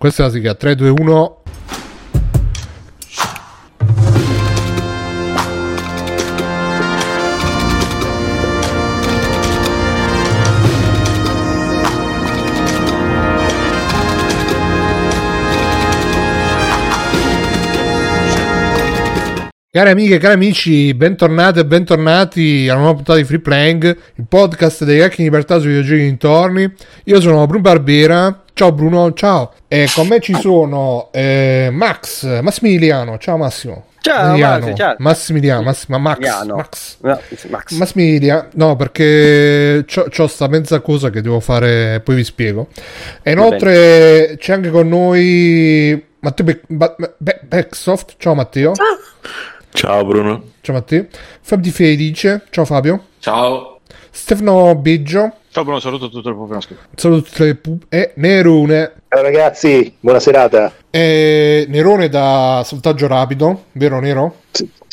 Questa è la sigla 3, 2, 1. Cari amiche, cari amici, bentornati e bentornati alla nuova puntata di Free Playing, il podcast dei hack in libertà sui videogiochi dintorni. Io sono Bruno Barbera, ciao Bruno, ciao. E con me ci sono eh, Max, Massimiliano, ciao Massimo. Ciao, Massimiliano, Massimo, ciao. Massimiliano, Massimo, Max, Massimiliano. Max. No, Max. Massimiliano, no perché c'ho, c'ho sta mezza cosa che devo fare, poi vi spiego. E inoltre c'è anche con noi Matteo Be- Ba- Be- Backsoft, ciao Matteo. Ciao Bruno. Ciao Matteo. Fabio Di Felice, ciao Fabio. Ciao. Stefano Biggio, Ciao Bruno, saluto tutto il ascolto. saluto tutte le pu- e Nerone. Ciao ragazzi, buona serata. E Nerone da saltaggio rapido, vero Nero?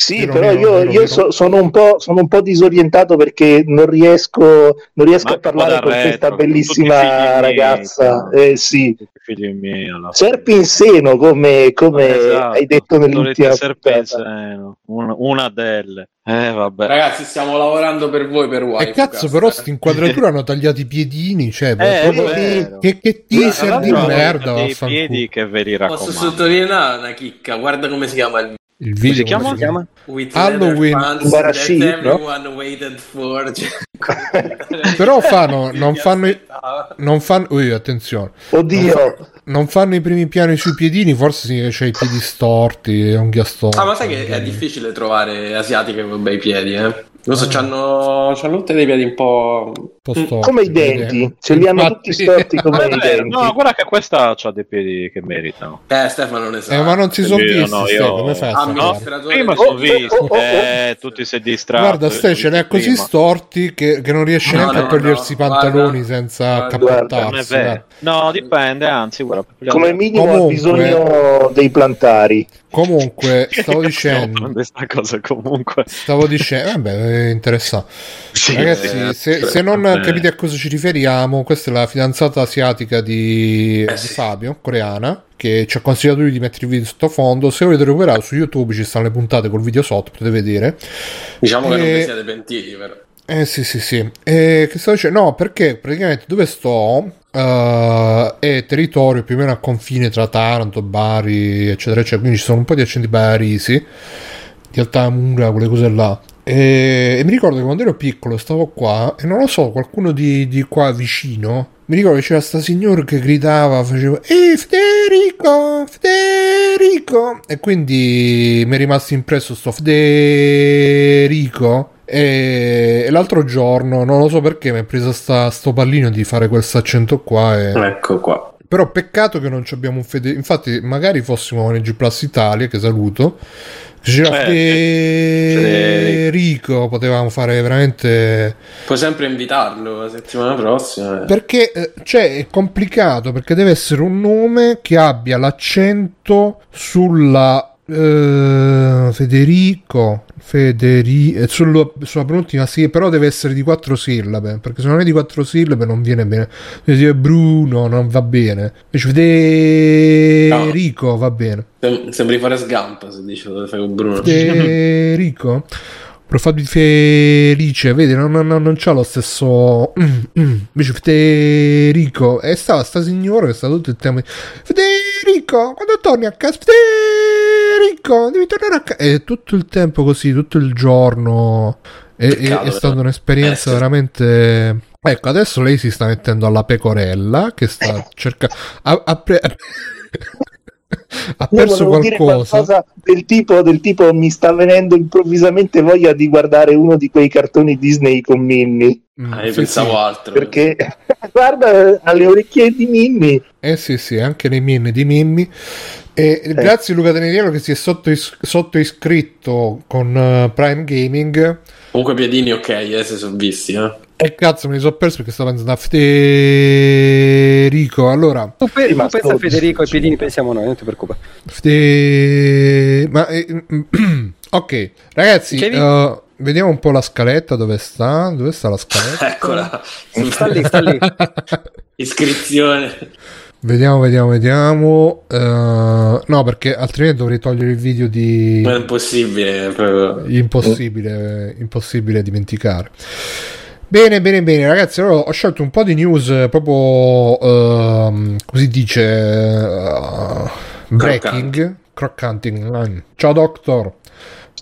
Sì, Vero, però vero, io, vero, io so- sono, un po', sono un po' disorientato perché non riesco, non riesco a parlare con questa retro, tutti bellissima miei, ragazza. Eh sì, miei serpi in seno come, come Esatto. hai detto nell'ultima in seno. Una, una delle. Eh vabbè. Ragazzi, stiamo lavorando per voi per Wi-Fi. E cazzo, però, sti inquadratura hanno tagliato i piedini. Cioè, Eh, proprio- che, che teaser di merda. dei piedi che ve li Posso raccomando. sottolineare una chicca? Guarda come si chiama il Il video si chiama? come si chiama? With Halloween. Barashi, no? Cioè, Però fanno- non fanno i-. Non fanno. Ui, attenzione. Oddio, Non fanno i primi piani sui piedini, forse c'è i piedi storti, le unghie storte. Ah, ma sai che è difficile trovare asiatiche con bei piedi, eh? Non so, c'hanno, c'hanno tutte dei piedi un po'... Storti, come i denti, ce li hanno tutti storti come i Eh, denti. no, guarda che questa ha dei piedi che meritano. Eh, Stefano ne sa. Eh, ma non si sono Io visti, no, io- come fai a Ah, prima Oh, sono oh, visti, oh, oh, oh. eh, tutti sei distratti. Guarda, Ste ce l'ha così prima. storti che, che non riesce No, neanche no, a togliersi i no, pantaloni guarda, senza. Non è cappottarsi. No, dipende, anzi, guarda. Come minimo ha Comunque- bisogno dei plantari. Comunque, stavo dicendo, questa cosa comunque. stavo dicendo, vabbè, è interessante. Sì, Ragazzi, eh, se, cioè, se non vabbè. capite a cosa ci riferiamo, questa è la fidanzata asiatica di, Eh, sì. Fabio, coreana, che ci ha consigliato lui di mettere il video sottofondo. Se volete recuperare su YouTube ci stanno le puntate col video sotto, potete vedere. Diciamo che non Eh, vi siete pentiti, però. Eh sì sì sì. Eh, che stavo dicendo? No, perché praticamente dove sto eh, è territorio più o meno a confine tra Taranto, Bari, eccetera, eccetera. Quindi ci sono un po' di accenti barisi, di Altamura, quelle cose là. E, e mi ricordo che quando ero piccolo stavo qua e non lo so, qualcuno di, di qua vicino. Mi ricordo che c'era sta signora che gridava, faceva Ehi Federico, Federico E quindi mi è rimasto impresso sto Federico e, e l'altro giorno, non lo so perché, mi è presa sta, sto pallino di fare quel accento qua e... Ecco qua. Però peccato che non ci abbiamo un Fede. Infatti, magari fossimo nel G Plus Italia, che saluto. C'era Eh, Federico, potevamo fare veramente. Puoi sempre invitarlo la settimana prossima. eh. Perché eh, cioè, è complicato perché deve essere un nome che abbia l'accento sulla. Eh, Federico Federi eh, sullo- sulla penultima sì però deve essere di quattro sillabe perché se non è di quattro sillabe non viene bene. Dire Bruno non va bene. Invece Federico va bene. Sem- Sembri fare Gump se dici fai con Bruno. Federico Profabio Felice vedi non, non, non c'ha lo stesso mm, mm. invece Federico e stava sta signora che sta tutto il tempo Federico quando torni a casa Federico devi tornare a casa e tutto il tempo così tutto il giorno e, Peccato, è stata però. un'esperienza Eh, veramente ecco adesso lei si sta mettendo alla pecorella che sta cercando ha, ha pre- ha perso volevo dire qualcosa del tipo, del tipo mi sta venendo improvvisamente voglia di guardare uno di quei cartoni Disney con Minnie Mm, Ah, io sì, pensavo sì. altro. perché guarda alle orecchie di Minnie Eh sì, sì, anche nei min di Mimmi. E grazie Luca Teneriello che si è sotto, sotto iscritto con eh, Prime Gaming. Comunque piedini ok, eh, se sono visti, eh. E cazzo me li sono perso perché stavo pensando a Federico. Allora, Tu, pe- tu pensa a Federico e i piedini pensiamo noi, non ti preoccupare. Fede... Ma, eh, ok, ragazzi, eh, vediamo un po' la scaletta. Dove sta? Dove sta la scaletta? Eccola. Sta lì, sta lì. Iscrizione. Vediamo, vediamo, vediamo. Eh, no, perché altrimenti dovrei togliere il video di Non è impossibile. Proprio. impossibile, impossibile dimenticare. Bene, bene, bene, ragazzi. Allora ho scelto un po' di news eh, proprio ehm, così dice eh, breaking, croccanting. Ciao, doctor.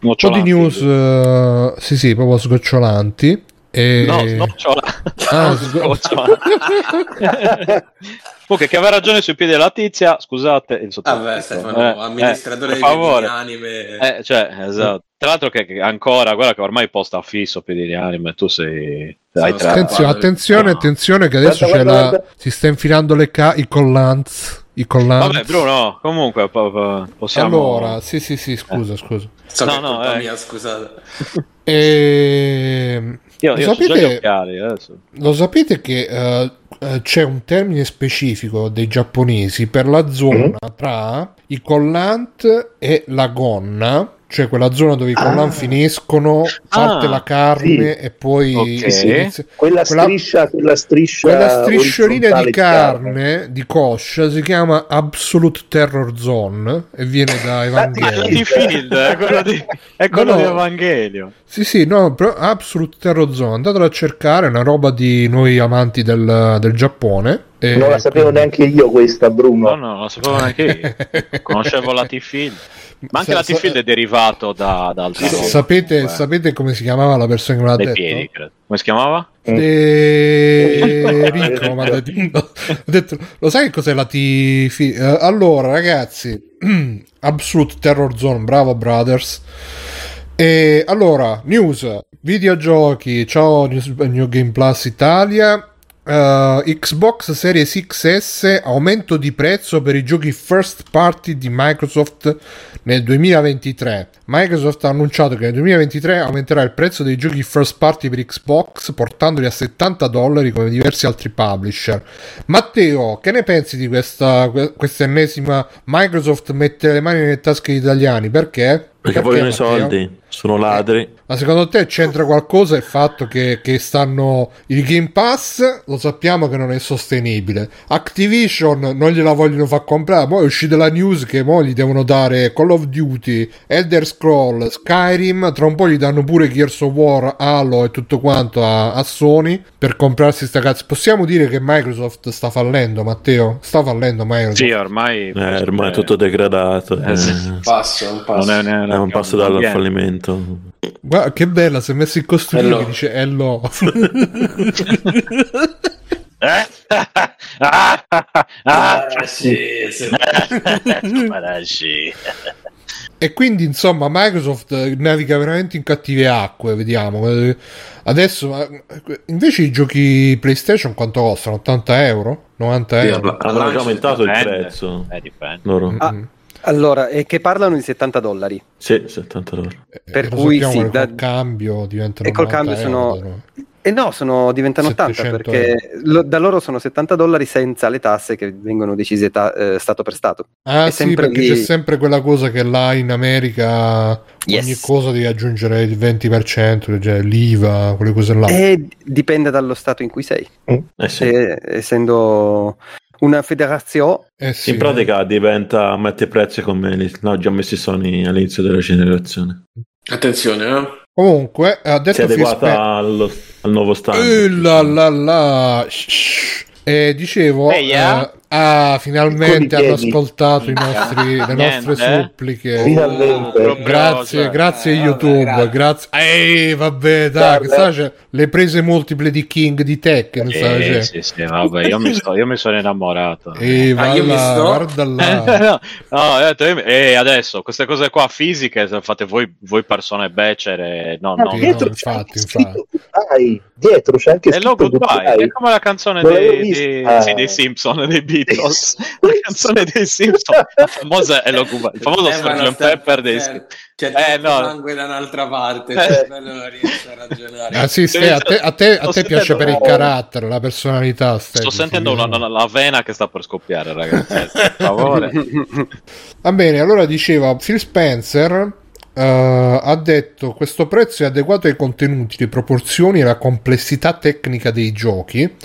Un po' di news, eh, sì, sì, proprio sgocciolanti. E... No, snocciola. Ah, No, snocciola. Comunque, che aveva ragione sui piedi della tizia, scusate. Il sottoscritto. Vabbè, Stefano, Eh, amministratore eh, di anime. Eh, cioè, esatto. Tra l'altro che, che ancora, guarda che ormai posta fisso piedi di anime, tu sei... Scappato. Attenzione, attenzione, No. attenzione che adesso Guarda, c'è guarda, la... guarda. si sta infilando le ca- i collanz. I collanz. Vabbè, Bruno, comunque po- po- possiamo... Allora, sì, sì, sì, scusa, scusa. So No, no, eh. mia, scusate. E... Io, lo, io sapete, lo sapete che eh, c'è un termine specifico dei giapponesi per la zona tra i collant e la gonna, cioè quella zona dove i collant Ah. finiscono, parte Ah, la carne e poi Ok. si inizia- Quella Quella- striscia, quella striscia, Quella strisciolina di carne, di coscia, si chiama Absolute Terror Zone e viene da Evangelion. di Field, è quello di, è quello No, di Evangelio. Sì, sì, no, però Absolute Terror Zone, andatelo a cercare, è una roba di noi amanti del, del Giappone. e Non la sapevo quindi- neanche io questa, Bruno. No, no, non lo sapevo neanche io. Conoscevo la T-Field. Ma anche Sa- la T-Field sa- è derivato da, da altra roba. sapete, sapete come si chiamava la persona che me l'ha detto? piedi, credo. Come si chiamava? E... Rico, mi ha detto- ho detto, lo sai che cos'è la T? fi- eh, allora, ragazzi, Absolute Terror Zone, bravo brothers. E allora, news, videogiochi, ciao News- New Game Plus Italia. Eh, Xbox Series XS aumento di prezzo per i giochi first party di Microsoft nel 2023. Microsoft ha annunciato che nel 2023 aumenterà il prezzo dei giochi first party per Xbox portandoli a 70 dollari come diversi altri publisher. Matteo, che ne pensi di questa, que- questa ennesima Microsoft mette le mani nelle tasche degli italiani? Perché? Perché vogliono i soldi, sono ladri. Ma secondo te c'entra qualcosa il fatto che, che stanno il Game Pass? Lo sappiamo che non è sostenibile. Activision non gliela vogliono far comprare. Poi è uscita la news che mo gli devono dare Call of Duty, Elder Scroll, Skyrim. Tra un po' gli danno pure Gears of War, Halo e tutto quanto a, a Sony per comprarsi sta cazzo. Possiamo dire che Microsoft sta fallendo, Matteo? Sta fallendo Microsoft? Sì, ormai... Eh, ormai è tutto degradato. Eh, sì. Passo, un passo. Non è, non È un passo dal fallimento. Guarda che bella, si è messo in costume Hello. che dice hello. Eh? Ah, ah, ah, ah. Ah, sì, sì. Sì. E quindi insomma Microsoft eh, naviga veramente in cattive acque, vediamo. Eh, Adesso ma- invece i giochi PlayStation quanto costano? 80 euro? 90 Sì, euro? Al Hanno aumentato il prezzo. Eh, dipende. Loro. Ah, allora, e che parlano di 70 dollari. Sì, 70 dollari. Eh, per cui sì, da- col cambio diventano e col 90 cambio euro, sono- no? E no, sono, diventano 80 700 perché lo- da loro sono 70 dollari senza le tasse che vengono decise ta- eh, stato per stato. Ah È sì, sempre perché lì- c'è sempre quella cosa che là in America Yes. ogni cosa devi aggiungere il 20%, cioè l'IVA, quelle cose là. E dipende dallo stato in cui sei. Eh sì. E- essendo una federazione, Eh sì, In pratica diventa mette prezzi come li no, già messi Sony all'inizio della generazione. Attenzione, eh. Comunque, ha Si è detto adeguata allo, al nuovo standard. Eh, la la la. E dicevo, Ehi, eh? eh, ah, finalmente hanno ascoltato i nostri, le Niente, nostre eh? suppliche. Finalmente. proprio, Grazie, grazie eh, vabbè, YouTube, grazie. grazie. Ehi, vabbè, dai, che Guarda. Le prese multiple di King di Tekken, sa, c'è. sì, sì, vabbè, io mi, sto- io mi sono innamorato. E va Ah, io mi sto- guarda Eh, là. no, no, e adesso queste cose qua fisiche se fate voi, voi persone becere no, Ah, no, dietro no, c'è anche infatti, scritto goodbye. Dietro c'è anche è il logo goodbye, è come la canzone dei, dei- sì, dei Simpson dei Beatles la canzone dei Simpson la famosa è lo goodbye il famoso Eh, Sgt. Pepper dei c'è- C'è Eh, no. sangue da un'altra parte, Eh. cioè, non riesce a ragionare. Ah, sì, Ste, a te, a te- a te piace per il carattere, la personalità. Ste, sto sentendo una, una- la vena che sta per scoppiare ragazzi eh, per favore Va bene, allora diceva Phil Spencer eh, ha detto questo prezzo è adeguato ai contenuti, le proporzioni e la complessità tecnica dei giochi.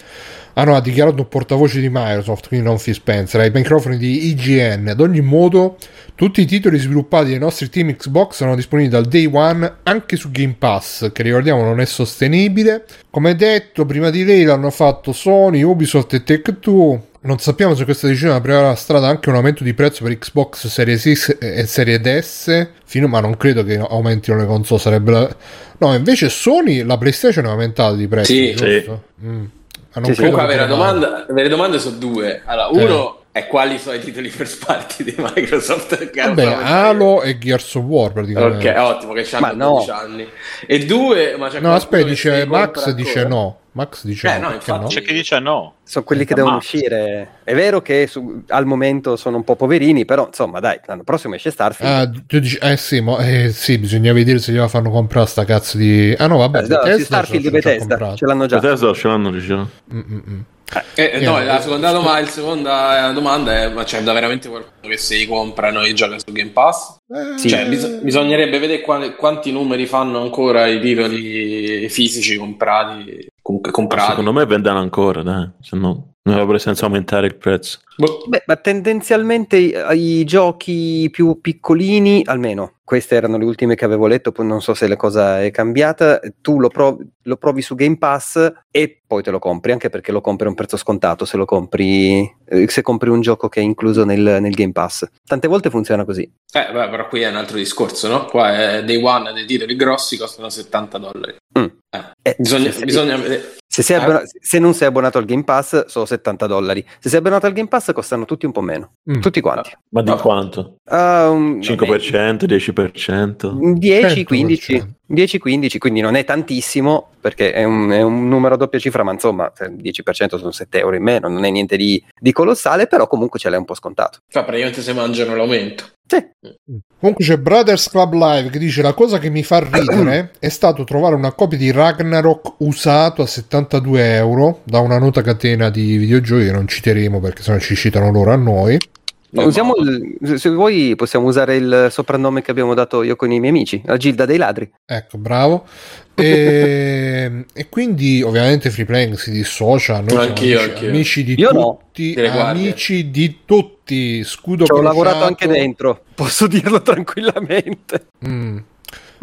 Ah no, ha dichiarato un portavoce di Microsoft, quindi non Phil Spencer, ai microfoni di IGN. Ad ogni modo, tutti i titoli sviluppati dai nostri team Xbox sono disponibili dal day one anche su Game Pass, che ricordiamo non è sostenibile. Come detto, prima di lei l'hanno fatto Sony, Ubisoft e Tech2. Non sappiamo se questa decisione aprirà la strada anche a un aumento di prezzo per Xbox Series X e Series S, fino, ma non credo che aumentino le console, sarebbe la... No, invece Sony, la PlayStation è aumentata di prezzo, Sì. giusto? Mm. Ma non Sì, Comunque, ne domanda, avere domande sono due. Allora, uno è quali sono i titoli first party di Microsoft. che Vabbè, Halo e Gears of War praticamente. Ok, ottimo, che Ma hanno no. 12 anni. E due, ma c'è No, aspetta, dice Max dice ancora? no. Max dice Eh, no, infatti. no? C'è chi dice no. Sono quelli che devono Max. uscire. È vero che su- al momento sono un po' poverini, però insomma, dai, l'anno prossimo esce Starfield. Ah, tu dici, eh sì, ma, eh, sì, bisogna vedere se gliela fanno comprare sta cazzo di... Ah no, vabbè, Eh, no, Bethesda Starfield ce di già Bethesda ce l'hanno già. Bethesda ce l'hanno diciamo. Mm, mm, mm. Eh, eh, no, la seconda, doma- il seconda eh, domanda è: ma c'è da veramente qualcuno che si comprano i giochi su Game Pass? Eh, Sì. Cioè, bis- bisognerebbe vedere quali- quanti numeri fanno ancora i titoli fisici comprati. Comunque comprati. Secondo me vendono ancora, dai. Se no, non avrebbe senso aumentare il prezzo. Boh. Beh, ma tendenzialmente i, i giochi più piccolini, almeno queste erano le ultime che avevo letto, poi non so se la cosa è cambiata, tu lo provi, lo provi su Game Pass e poi te lo compri, anche perché lo compri a un prezzo scontato se lo compri, eh, se compri un gioco che è incluso nel, nel Game Pass. Tante volte funziona così. Eh, beh, però qui è un altro discorso, no? Qua è Day One dei titoli grossi costano 70 dollari. Mm. Eh, Eh, bisogna, se- bisogna vedere. Se, sei Eh? abbona- se non sei abbonato al Game Pass sono 70 dollari, se sei abbonato al Game Pass costano tutti un po' meno, Mm. tutti quanti. Ma di No. quanto? Ah, un- 5%, 10%? 10, 15, 100%. 10, 15, quindi non è tantissimo perché è un, è un numero a doppia cifra, ma insomma se il 10% sono 7 euro in meno, non è niente di, di colossale, però comunque ce l'hai un po' scontato. Fa praticamente se mangiano l'aumento. Sì, Comunque c'è Brothers Club Live che dice la cosa che mi fa ridere è stato trovare una copia di Ragnarok usato a 72 euro da una nota catena di videogiochi che non citeremo perché sennò ci citano loro a noi. Usiamo il- se vuoi possiamo usare il soprannome che abbiamo dato io con i miei amici, la Gilda dei ladri. Ecco, bravo. E, e quindi ovviamente Free Playing si dissocia. Noi Anch'io, amici, anch'io. amici di Io no. tutti, guardie. amici di tutti. Scudo Ci ho lavorato anche dentro, posso dirlo tranquillamente. Mm.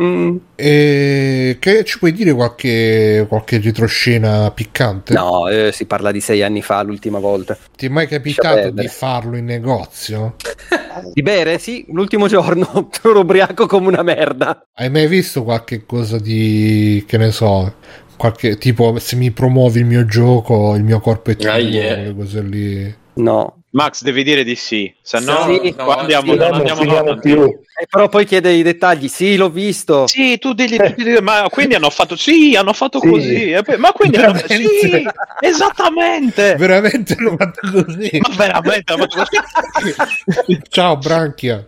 Mm. E che ci puoi dire qualche, qualche retroscena piccante? No, eh, si parla di sei anni fa l'ultima volta. Ti è mai capitato di farlo in negozio? Di bere? Sì, l'ultimo giorno ero ubriaco come una merda. Hai mai visto qualche cosa di che ne so? Qualche tipo se mi promuovi il mio gioco, il mio corpo è tuo, Ah, yeah. cose lì. No. Max, devi dire di sì, se no, Sì, no, andiamo, sì, non non andiamo finiamo avanti. più. E però poi chiede i dettagli. Sì, l'ho visto. Sì, tu digli, tu digli- ma quindi hanno fatto, sì, hanno fatto Sì. così, e poi- ma quindi hanno, sì, esattamente, Veramente l'ho fatto così. ma veramente hanno fatto così. Ciao Branchia.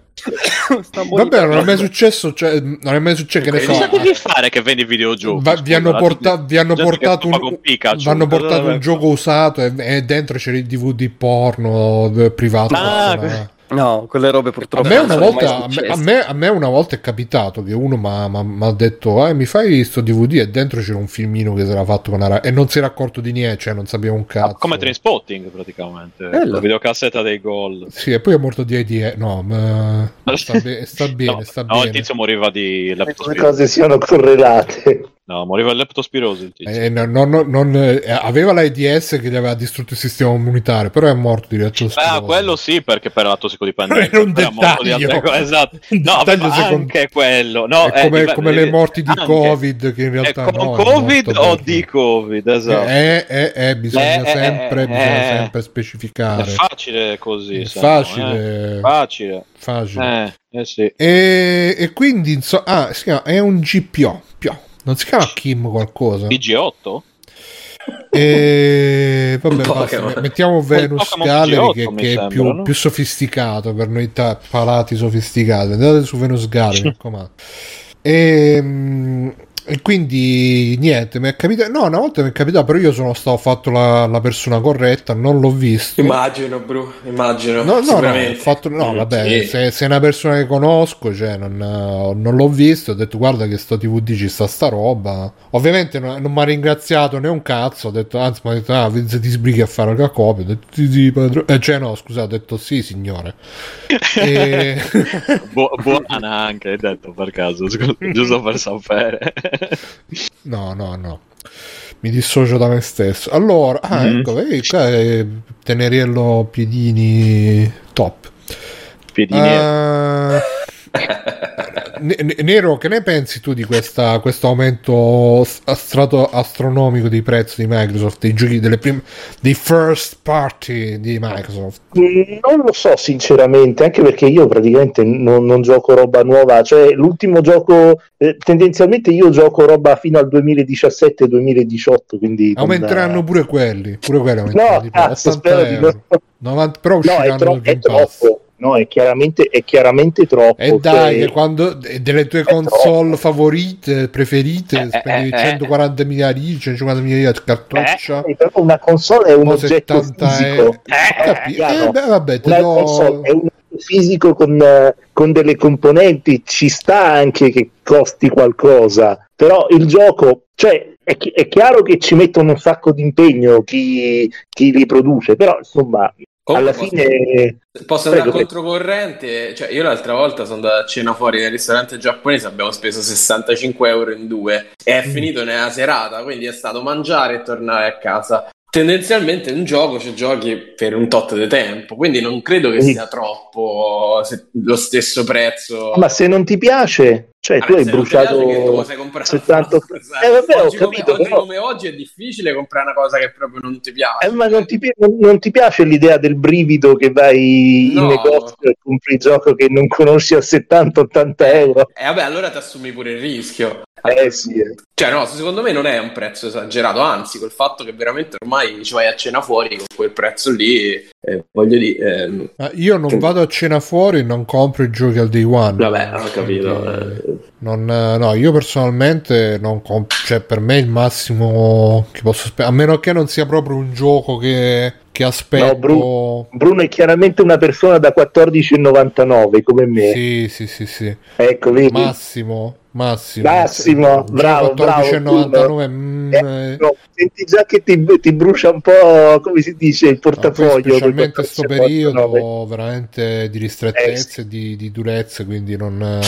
Vabbè, non è mai successo, cioè, non è mai successo che ne so. Cosa devi fare che vendi videogiochi? Va- vi hanno, porta- vi hanno portato un, Pikachu. hanno portato un gioco usato e, e dentro c'era il DVD porno eh, privato. Ah. No, quelle robe A purtroppo me, non una volta, a, me, a, me, a me una volta è capitato che uno mi ha detto eh, mi fai sto DVD e dentro c'era un filmino che si era fatto con la Rai e non si era accorto di niente, cioè non sapeva un cazzo. Ah, Come Trainspotting praticamente, Bello. la videocassetta dei gol. Sì, e poi è morto di AIDS. No, ma sta, be- sta bene, no, sta no, il bene. tizio moriva di Le leptospirosi. cose siano correlate. No, moriva di leptospirosi il tizio. Eh, no, no, no, non, eh, aveva l'AIDS che gli aveva distrutto il sistema immunitario, però è morto di Ah, quello sì, perché per la tossicodipendenza. Era un morto di dettaglio. altre esatto. Un No, dettaglio anche quello. No, è come, eh, come le morti di anche. Covid, che in Eh, realtà con è Covid morto o di Covid, esatto. Eh, eh, eh, bisogna, sempre, bisogna sempre È specificare. facile così. È se no, facile, Facile. facile. Sì. E, e quindi insomma, ah, è un GPO, Pio. Non si chiama Kim qualcosa. PG8? E vabbè, basta, mettiamo Venus Gallery PG8 che, che è sembra, più, no? più sofisticato per noi ta- palati sofisticati. Andate su Venus Gallery, mi raccomando. E, mm, e quindi niente, mi è capitato. No, una volta mi è capitato, però io sono stato fatto la, la persona corretta, non l'ho visto. Immagino, bro, immagino. No, no, no, fatto, no, Mm, vabbè, sì. se, se è una persona che conosco, cioè, non, non l'ho visto, ho detto guarda che sto TVD ci sta sta roba. Ovviamente non, non mi ha ringraziato né un cazzo, ho detto, anzi mi ha detto, ah, se ti sbrighi a fare la copia, ho detto, sì, sì, padrone. Eh, cioè no, scusa, ho detto sì, signore. e... Bu- buona anche, hai detto per caso, scusa, giusto per sapere. No, no, no. Mi dissocio da me stesso. Allora, ah, Mm. ecco, vedi, qua è Teneriello Piedini top. Piedini. Ne- Nero, che ne pensi tu di questa, questo aumento strato- astronomico di prezzo di Microsoft, dei giochi delle prime, dei first party di Microsoft? Non lo so sinceramente, anche perché io praticamente non, non gioco roba nuova, cioè l'ultimo gioco, eh, tendenzialmente io gioco roba fino al 2017-2018, quindi... non- Aumenteranno pure quelli, pure quelli aumenteranno No, di cazzo, 80 spero di no. 90 però No, è, usciranno tro- è troppo, no, è chiaramente, è chiaramente troppo. E dai, cioè- quando delle tue console troppo. favorite, preferite, Eh, spendi eh, eh. 140 miliardi, 150 miliardi di cartoccia, Eh, però una console è un oggetto 70 fisico. euro. Capi- piano. eh, beh, vabbè, te Una do... console è un oggetto fisico con, eh, con delle componenti, ci sta anche che costi qualcosa, però il gioco, cioè è, chi- è chiaro che ci mettono un sacco di impegno chi, chi li produce, però insomma Comunque alla posso- fine Posso andare Prego, controcorrente? Cioè, io l'altra volta sono andato a cena fuori nel ristorante giapponese, abbiamo speso 65 euro in due e è finito nella serata, quindi è stato mangiare e tornare a casa. Tendenzialmente un gioco ci giochi per un tot di tempo, quindi non credo che Sì. sia troppo lo stesso prezzo. ma se non ti piace, cioè Ah, tu hai tu bruciato comprato 70 una- eh vabbè ho oggi, come, capito oggi però- come oggi è difficile comprare una cosa che proprio non ti piace. Eh, ma non ti, non- ti piace l'idea del brivido che vai No. in negozio e compri il gioco che non conosci a 70-80 euro? E vabbè, allora ti assumi pure il rischio. Eh sì, eh. Cioè, no, secondo me non è un prezzo esagerato, anzi, col fatto che veramente ormai ci vai a cena fuori con quel prezzo lì, eh, voglio dire, ehm, Ma io non vado a cena fuori e non compro i giochi al day one. vabbè, ho capito. Quindi, eh. non- no, io personalmente non compro, cioè per me il massimo che posso aspettare, a meno che non sia proprio un gioco che, che aspetto. No, Bru- Bruno è chiaramente una persona da 14,99 come me. Sì, sì, sì, sì. Ecco, vedi? Massimo, massimo. Massimo, bravo, bravo, 14,99. mm, Eh, eh, no, senti già che ti, ti brucia un po', come si dice, il no, portafoglio. specialmente quel questo 14,99. periodo veramente di ristrettezze Eh, e di, di durezze, quindi non... eh,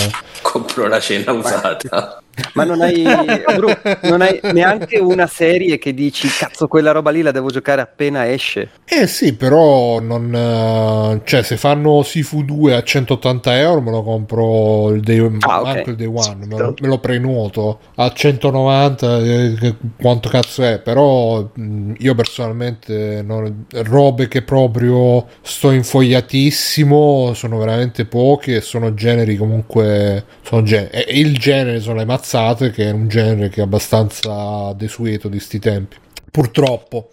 Compro la cena usata. Ma non hai, Bru, non hai neanche una serie che dici cazzo quella roba lì la devo giocare appena esce. Eh sì, però non... eh, cioè se fanno Sifu 2 a 180 euro me lo compro il day, Ah, ok. anche il day one, me lo, me lo prenuoto a 190, eh, quanto cazzo è, però mh, io personalmente non- robe che proprio sto infogliatissimo sono veramente poche e sono generi comunque... Sono gen- il genere sono le mazzate che è un genere che è abbastanza desueto di sti tempi. Purtroppo.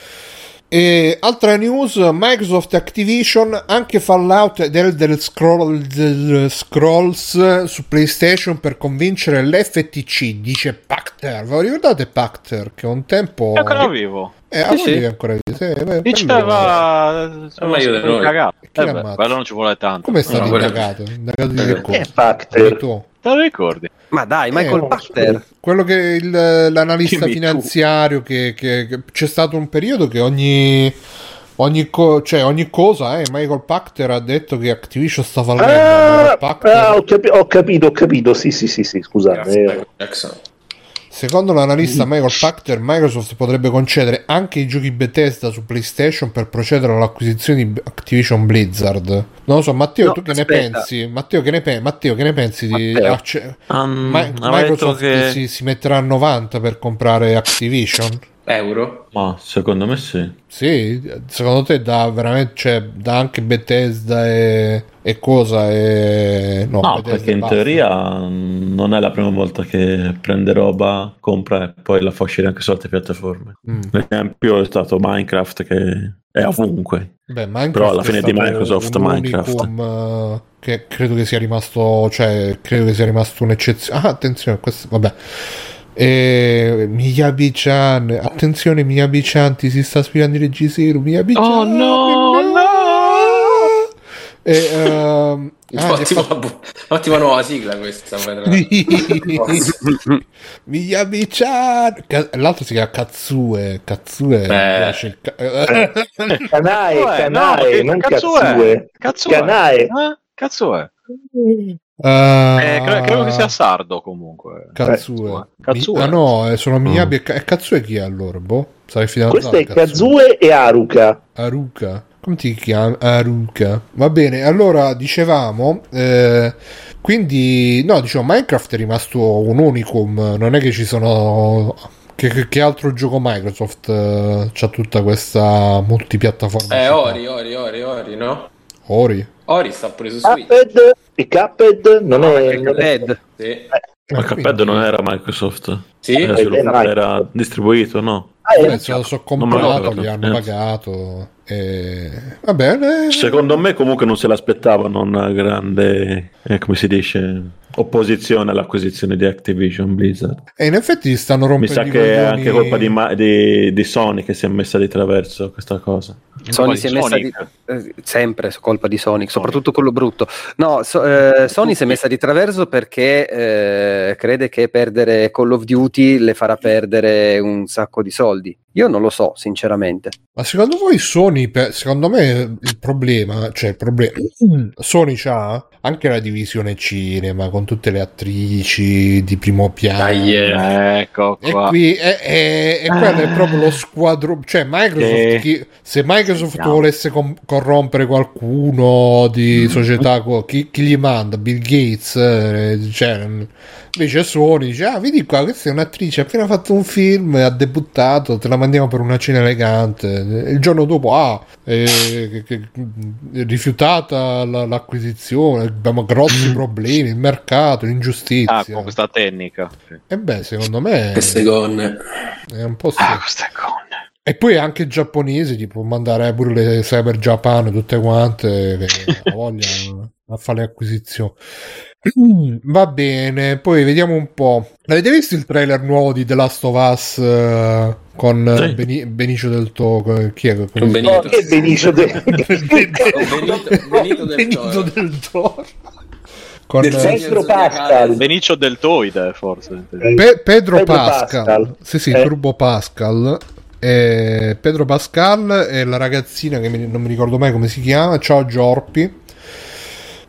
E altra news, Microsoft Activision, anche Fallout ed Elder Scroll- del Scrolls su PlayStation per convincere l'FTC, dice Pacter. Ve lo ricordate Pacter? Che un tempo... È ancora vivo. Eh, a Sì, sì. ancora vivo. Sì, beh, Diceva. Ma io noi. cagato. Eh beh, quello non ci vuole tanto. Come è stato No, quello- indagato? Indagato di Eh, che cosa? Factor? Te lo ricordi? Ma dai, Michael Eh, Pachter. Quello che il- l'analista Dimmi finanziario che, che- che c'è stato un periodo che ogni ogni, co- cioè ogni cosa eh, Michael Pachter ha detto che Activision sta fallendo Ah, ah, ho, capi- ho capito, ho capito. Sì, sì, sì, sì scusate. Grazie, eh. Secondo l'analista Michael Pachter Microsoft potrebbe concedere anche i giochi Bethesda su PlayStation per procedere all'acquisizione di Activision Blizzard. Non lo so Matteo No, tu che aspetta. ne pensi? Matteo che ne, pe- Matteo, che ne pensi di acce- Um, Ma- Microsoft che si, si metterà a 90 per comprare Activision Euro? Ma secondo me sì. Sì, secondo te da veramente, cioè, da anche Bethesda e, e cosa e... No, No, perché in basta. teoria mh, non è la prima volta che prende roba, compra e poi la fa uscire anche su altre piattaforme. Mm. L'esempio è stato Minecraft che è ovunque. Beh, Minecraft Però alla fine di Microsoft, un Minecraft. unicum, eh, che credo che sia rimasto, cioè, credo che sia rimasto un'eccezione. Ah, attenzione, questo, vabbè. E Miyabi-chan, attenzione Miyabi-chan, ti si sta spiando il G0, Miyabi-chan. Oh, no, no! E, ehm, ah, gli ha Ottima, fatto- ottima nuova sigla questa. Miyabi-chan. L'altro si chiama Katsue. Katsue. piace il ca- Kanae, Cazzo è? Kanae, non Katsue. Kanae. Eh? Ah, Eh, cre- credo che sia sardo comunque. Katsue. Katsue. Ah no, eh, sono Miyabi e, Ka- e Katsue chi è allora? Boh, sai fidato Questo è Kazue e Haruka. Haruka. Come ti chiami? Haruka. Va bene, allora dicevamo, eh, quindi, no, diciamo, Minecraft è rimasto un unicum, non è che ci sono... Che, che- che altro gioco Microsoft eh, c'ha tutta questa multipiattaforma? Eh, Ori, Ori, Ori, Ori, no? Ori? Ori sta pure su Switch. Cuphead e Cuphead non è... non è- Cuphead. Sì. Ma Cuphead non era Microsoft. Sì? Era, Eh, sviluppato, beh, era distribuito, no? Ah, Eh, è- se lo so comprato, ricordo, li hanno eh. pagato. E... Va bene. Secondo me comunque non se l'aspettavano una grande, eh, come si dice, opposizione all'acquisizione di Activision Blizzard. E in effetti stanno Mi rompendo sa i che è anche colpa di, di- di Sony che si è messa di traverso questa cosa. Sony si è messa di, Sonic. eh, sempre colpa di Sonic, soprattutto quello brutto. No, so- eh, Sony si è messa di traverso perché eh, crede che perdere Call of Duty le farà perdere un sacco di soldi. Io non lo so, sinceramente. Ma secondo voi Sony, per- secondo me il problema, cioè il problema, Sony c'ha anche la divisione cinema con tutte le attrici di primo piano. Dai, eh. Ecco E qua. qui è, è- e quello è proprio lo squadro. Cioè, Microsoft, Eh. chi- se Microsoft Vediamo. volesse com- corrompere qualcuno di società, co- chi, chi gli manda? Bill Gates, eh, cioè, invece Sony dice: Ah, vedi qua, questa è un'attrice, ha appena fatto un film, ha debuttato, te la mandiamo per una cena elegante. Il giorno dopo, ah, eh, rifiutata la- l'acquisizione, abbiamo grossi problemi, il mercato, l'ingiustizia. Ah, con questa tecnica. Sì. E beh, secondo me Queste gonne. è un po' sì. Ah, queste conne. E poi anche i giapponesi, tipo mandare pure le Cyber Japan tutte quante, che voglia a fare le acquisizioni. Va bene, poi vediamo un po'. Avete visto il trailer nuovo di The Last of Us eh, con Sì. Beni- Benicio del Toro? Chi è? Benito. Che Benicio de- Benito- Benito del Toro. del Toro. Con Del eh. Pedro Pascal. Benicio del Toide, forse. Pe- Pedro, Pedro Pascal. Pascal. Sì, sì, Eh. Turbo Pascal. Eh, Pedro Pascal e la ragazzina che mi- non mi ricordo mai come si chiama. Ciao Giorpi.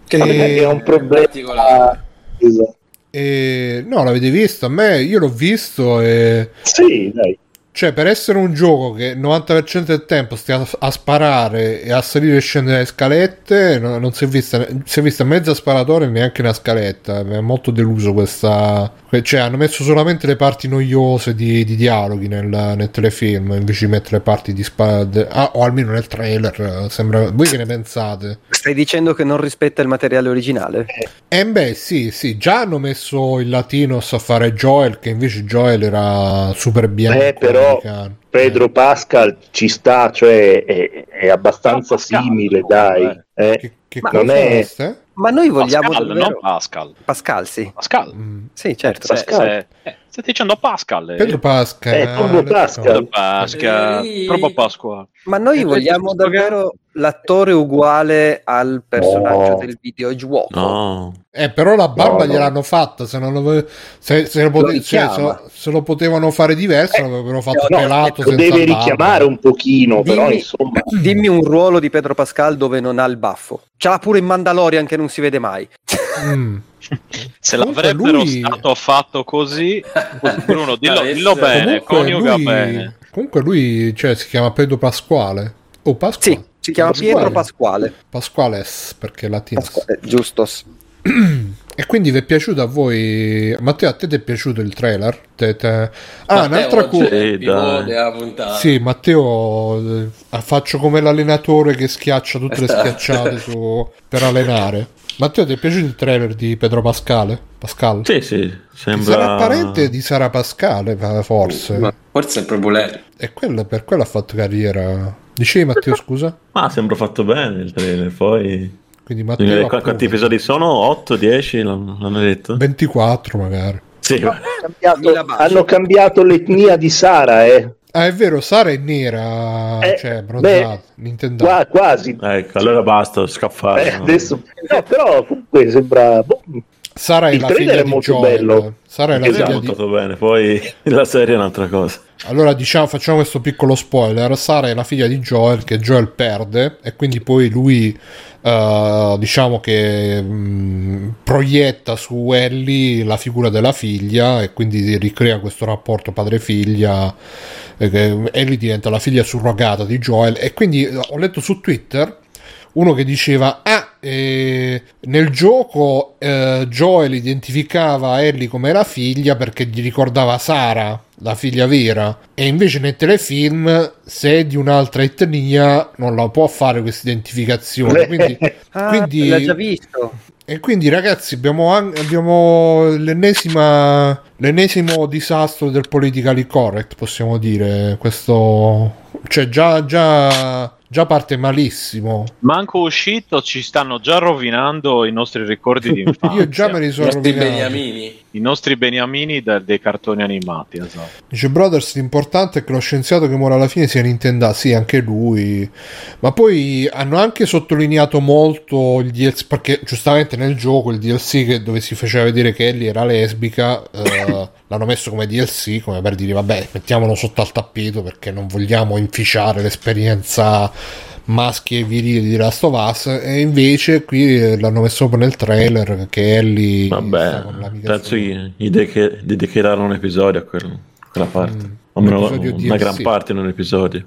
Che Eh, è un problema. particolare. Esatto. E, no, l'avete visto? A me, io l'ho visto e... Sì, dai. Cioè, per essere un gioco che il 90% del tempo stia a, sparare e a salire e scendere le scalette, no- non si è vista, si è vista mezza sparatore e neanche una scaletta. Mi è molto deluso questa. Cioè, hanno messo solamente le parti noiose di, di dialoghi nel, nel telefilm invece di mettere le parti di spada. Ah, o almeno nel trailer. Sembra. Voi che ne pensate? Stai dicendo che non rispetta il materiale originale? Eh beh, sì, sì, già hanno messo il Latinos a fare Joel, che invece Joel era super bianco. Eh, però americano. Pedro Pascal ci sta, cioè è, è abbastanza Pascal, simile, dai. Eh, Eh, Che, che Ma non è- è? Ma noi vogliamo Pascal, davvero... non Pascal. Pascal, sì. Pascal. Mm. Sì, certo. Se- Pascal. se- eh, stai dicendo Pascal. eh. Pedro Pascal. Eh, Turbo Pascal. Pascal. Eh, Troppo Pasqua. Ma noi Eh, vogliamo davvero l'attore uguale al personaggio No. del videogioco? No, Eh, però la barba No, no. gliel'hanno fatta. Se, non lo, se, se lo pote- Lo richiama. se- se lo potevano fare diverso, l'avrebbero fatto no, pelato. lo deve barba. richiamare un pochino, però Dimmi- insomma. Dimmi un ruolo di Pedro Pascal dove non ha il baffo. Ce l'ha pure in Mandalorian che non si vede mai. Mm. Se Comunque l'avrebbero lui- stato fatto così, Bruno, dillo, dillo bene, Comunque coniuga lui, bene. comunque lui cioè, si chiama Pedro Pasquale. Oh, Pasquale. Sì, si chiama Pasquale. Pietro Pasquale. Pasquales, perché è latino. Pasquale giustos. E quindi vi è piaciuto a voi? Matteo, a te ti è piaciuto il trailer? Te- te- Ah, Matteo un'altra cosa. Sì, Matteo, eh, faccio come l'allenatore che schiaccia tutte le schiacciate su- per allenare. Matteo, ti è piaciuto il trailer di Pedro Pascale? Pascal? sì, sì, sembra... Sarà parente di Sara Pascale, eh, forse. Ma forse è proprio lei. E quello, per quello ha fatto carriera. Dicevi Matteo, scusa? Ma sembra fatto bene il trailer, poi... Quindi Eh, Matteo... qu- approva. Quanti episodi sono? 8, 10? L'hanno detto? 24 magari. Sì, Cambiato- Mila baci. hanno cambiato l'etnia di Sara, eh. Ah, è vero, Sara è nera, Eh, cioè bronzata, Nintendo. Qua, quasi. ecco, allora basta, scaffare. Eh, no? adesso, no, però comunque sembra. boh, Sara è il la trailer figlia è di molto Joel. bello. Sara è la figlia di... bene, poi la serie è un'altra cosa. Allora diciamo, facciamo questo piccolo spoiler. Sara è la figlia di Joel che Joel perde e quindi poi lui eh, diciamo che mh, proietta su Ellie la figura della figlia e quindi ricrea questo rapporto padre-figlia. E che Ellie diventa la figlia surrogata di Joel e quindi eh, ho letto su Twitter uno che diceva ah eh, nel gioco eh, Joel identificava Ellie come la figlia perché gli ricordava Sara la figlia vera e invece nel telefilm se è di un'altra etnia non la può fare questa identificazione quindi, Ah, quindi- l'ha già visto. E quindi ragazzi abbiamo, an- abbiamo l'ennesima l'ennesimo disastro del politically correct possiamo dire questo cioè già già già parte malissimo Manco uscito, ci stanno già rovinando i nostri ricordi di infanzia. io già me li I sono nostri rovinati beniamini. I nostri beniamini da- dei cartoni animati, esatto. Dice Brothers, l'importante è che lo scienziato che muore alla fine sia Nintendo, sì, anche lui. Ma poi hanno anche sottolineato molto il DLC, perché giustamente nel gioco il DLC che- dove si faceva vedere che Ellie era lesbica, eh, l'hanno messo come DLC, come per dire, vabbè, mettiamolo sotto al tappeto perché non vogliamo inficiare l'esperienza maschi e virili di Last of Us e invece qui eh, l'hanno messo proprio nel trailer che Ellie Vabbè, penso gli, gli de- dedicheranno un episodio a quel- quella parte. Mm, o episodio una DLC. gran parte in un episodio.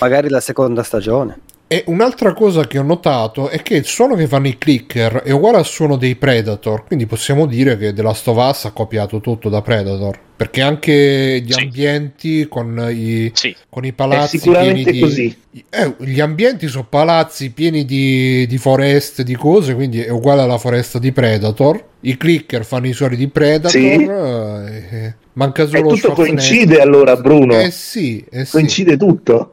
Magari la seconda stagione. E un'altra cosa che ho notato è che il suono che fanno i clicker è uguale al suono dei Predator, quindi possiamo dire che The Last of Us ha copiato tutto da Predator, perché anche gli Sì. ambienti con i, Sì, con i È palazzi sicuramente pieni di... così. Eh, gli ambienti sono palazzi pieni di, di foreste, di cose, quindi è uguale alla foresta di Predator. I clicker fanno i suoni di Predator. Sì. eh, manca E solo tutto Schwarzenegger. coincide allora, Bruno. Eh sì, eh sì. Coincide tutto.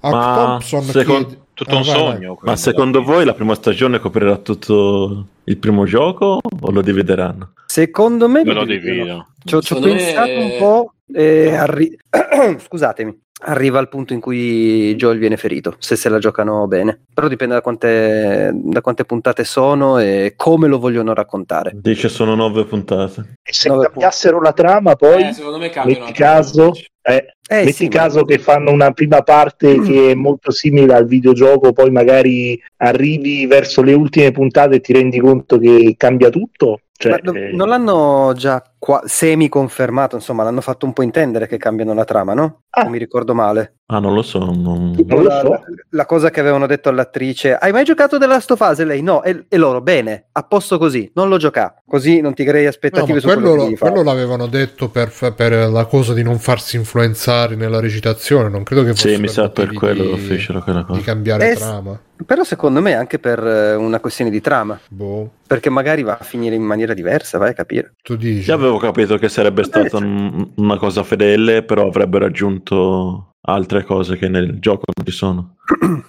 Ma Thompson secondo- chiede- tutto Ah, un vai, vai. sogno. Ma secondo voi la prima stagione coprirà tutto il primo gioco o lo divideranno? Secondo me lo dividono. divido. Ci ho, Secondo me- pensato un po' e arri- scusatemi. Arriva al punto in cui Joel viene ferito, se se la giocano bene. Però dipende da quante, da quante puntate sono e come lo vogliono raccontare. Dice sono nove puntate. E se Nove cambiassero la trama, poi Eh, secondo me cambiano metti caso, eh, Eh, metti sì, ma- caso che fanno una prima parte che è molto simile al videogioco, poi magari arrivi verso le ultime puntate e ti rendi conto che cambia tutto. Cioè, Ma no- eh, non l'hanno già qua- semi confermato, insomma, l'hanno fatto un po' intendere che cambiano la trama, no? Ah. Se mi ricordo male. Ah, non lo so. non- Non lo la, so. la- la cosa che avevano detto all'attrice, hai mai giocato The Last of Us? E lei no, e, e loro, bene, a posto così, non lo gioca, così non ti crei No, aspettative ma su quello, quello che lo- quello l'avevano detto per, per la cosa di non farsi influenzare nella recitazione. Non credo che fosse Sì, mi sa per quello di, fecero quella di cosa. cambiare Eh, trama. Però secondo me anche per eh, una questione di trama, Boh, perché magari va a finire in maniera diversa, vai a capire. tu dici. Io avevo capito che sarebbe stata un- una cosa fedele, però avrebbero aggiunto altre cose che nel gioco non ci sono.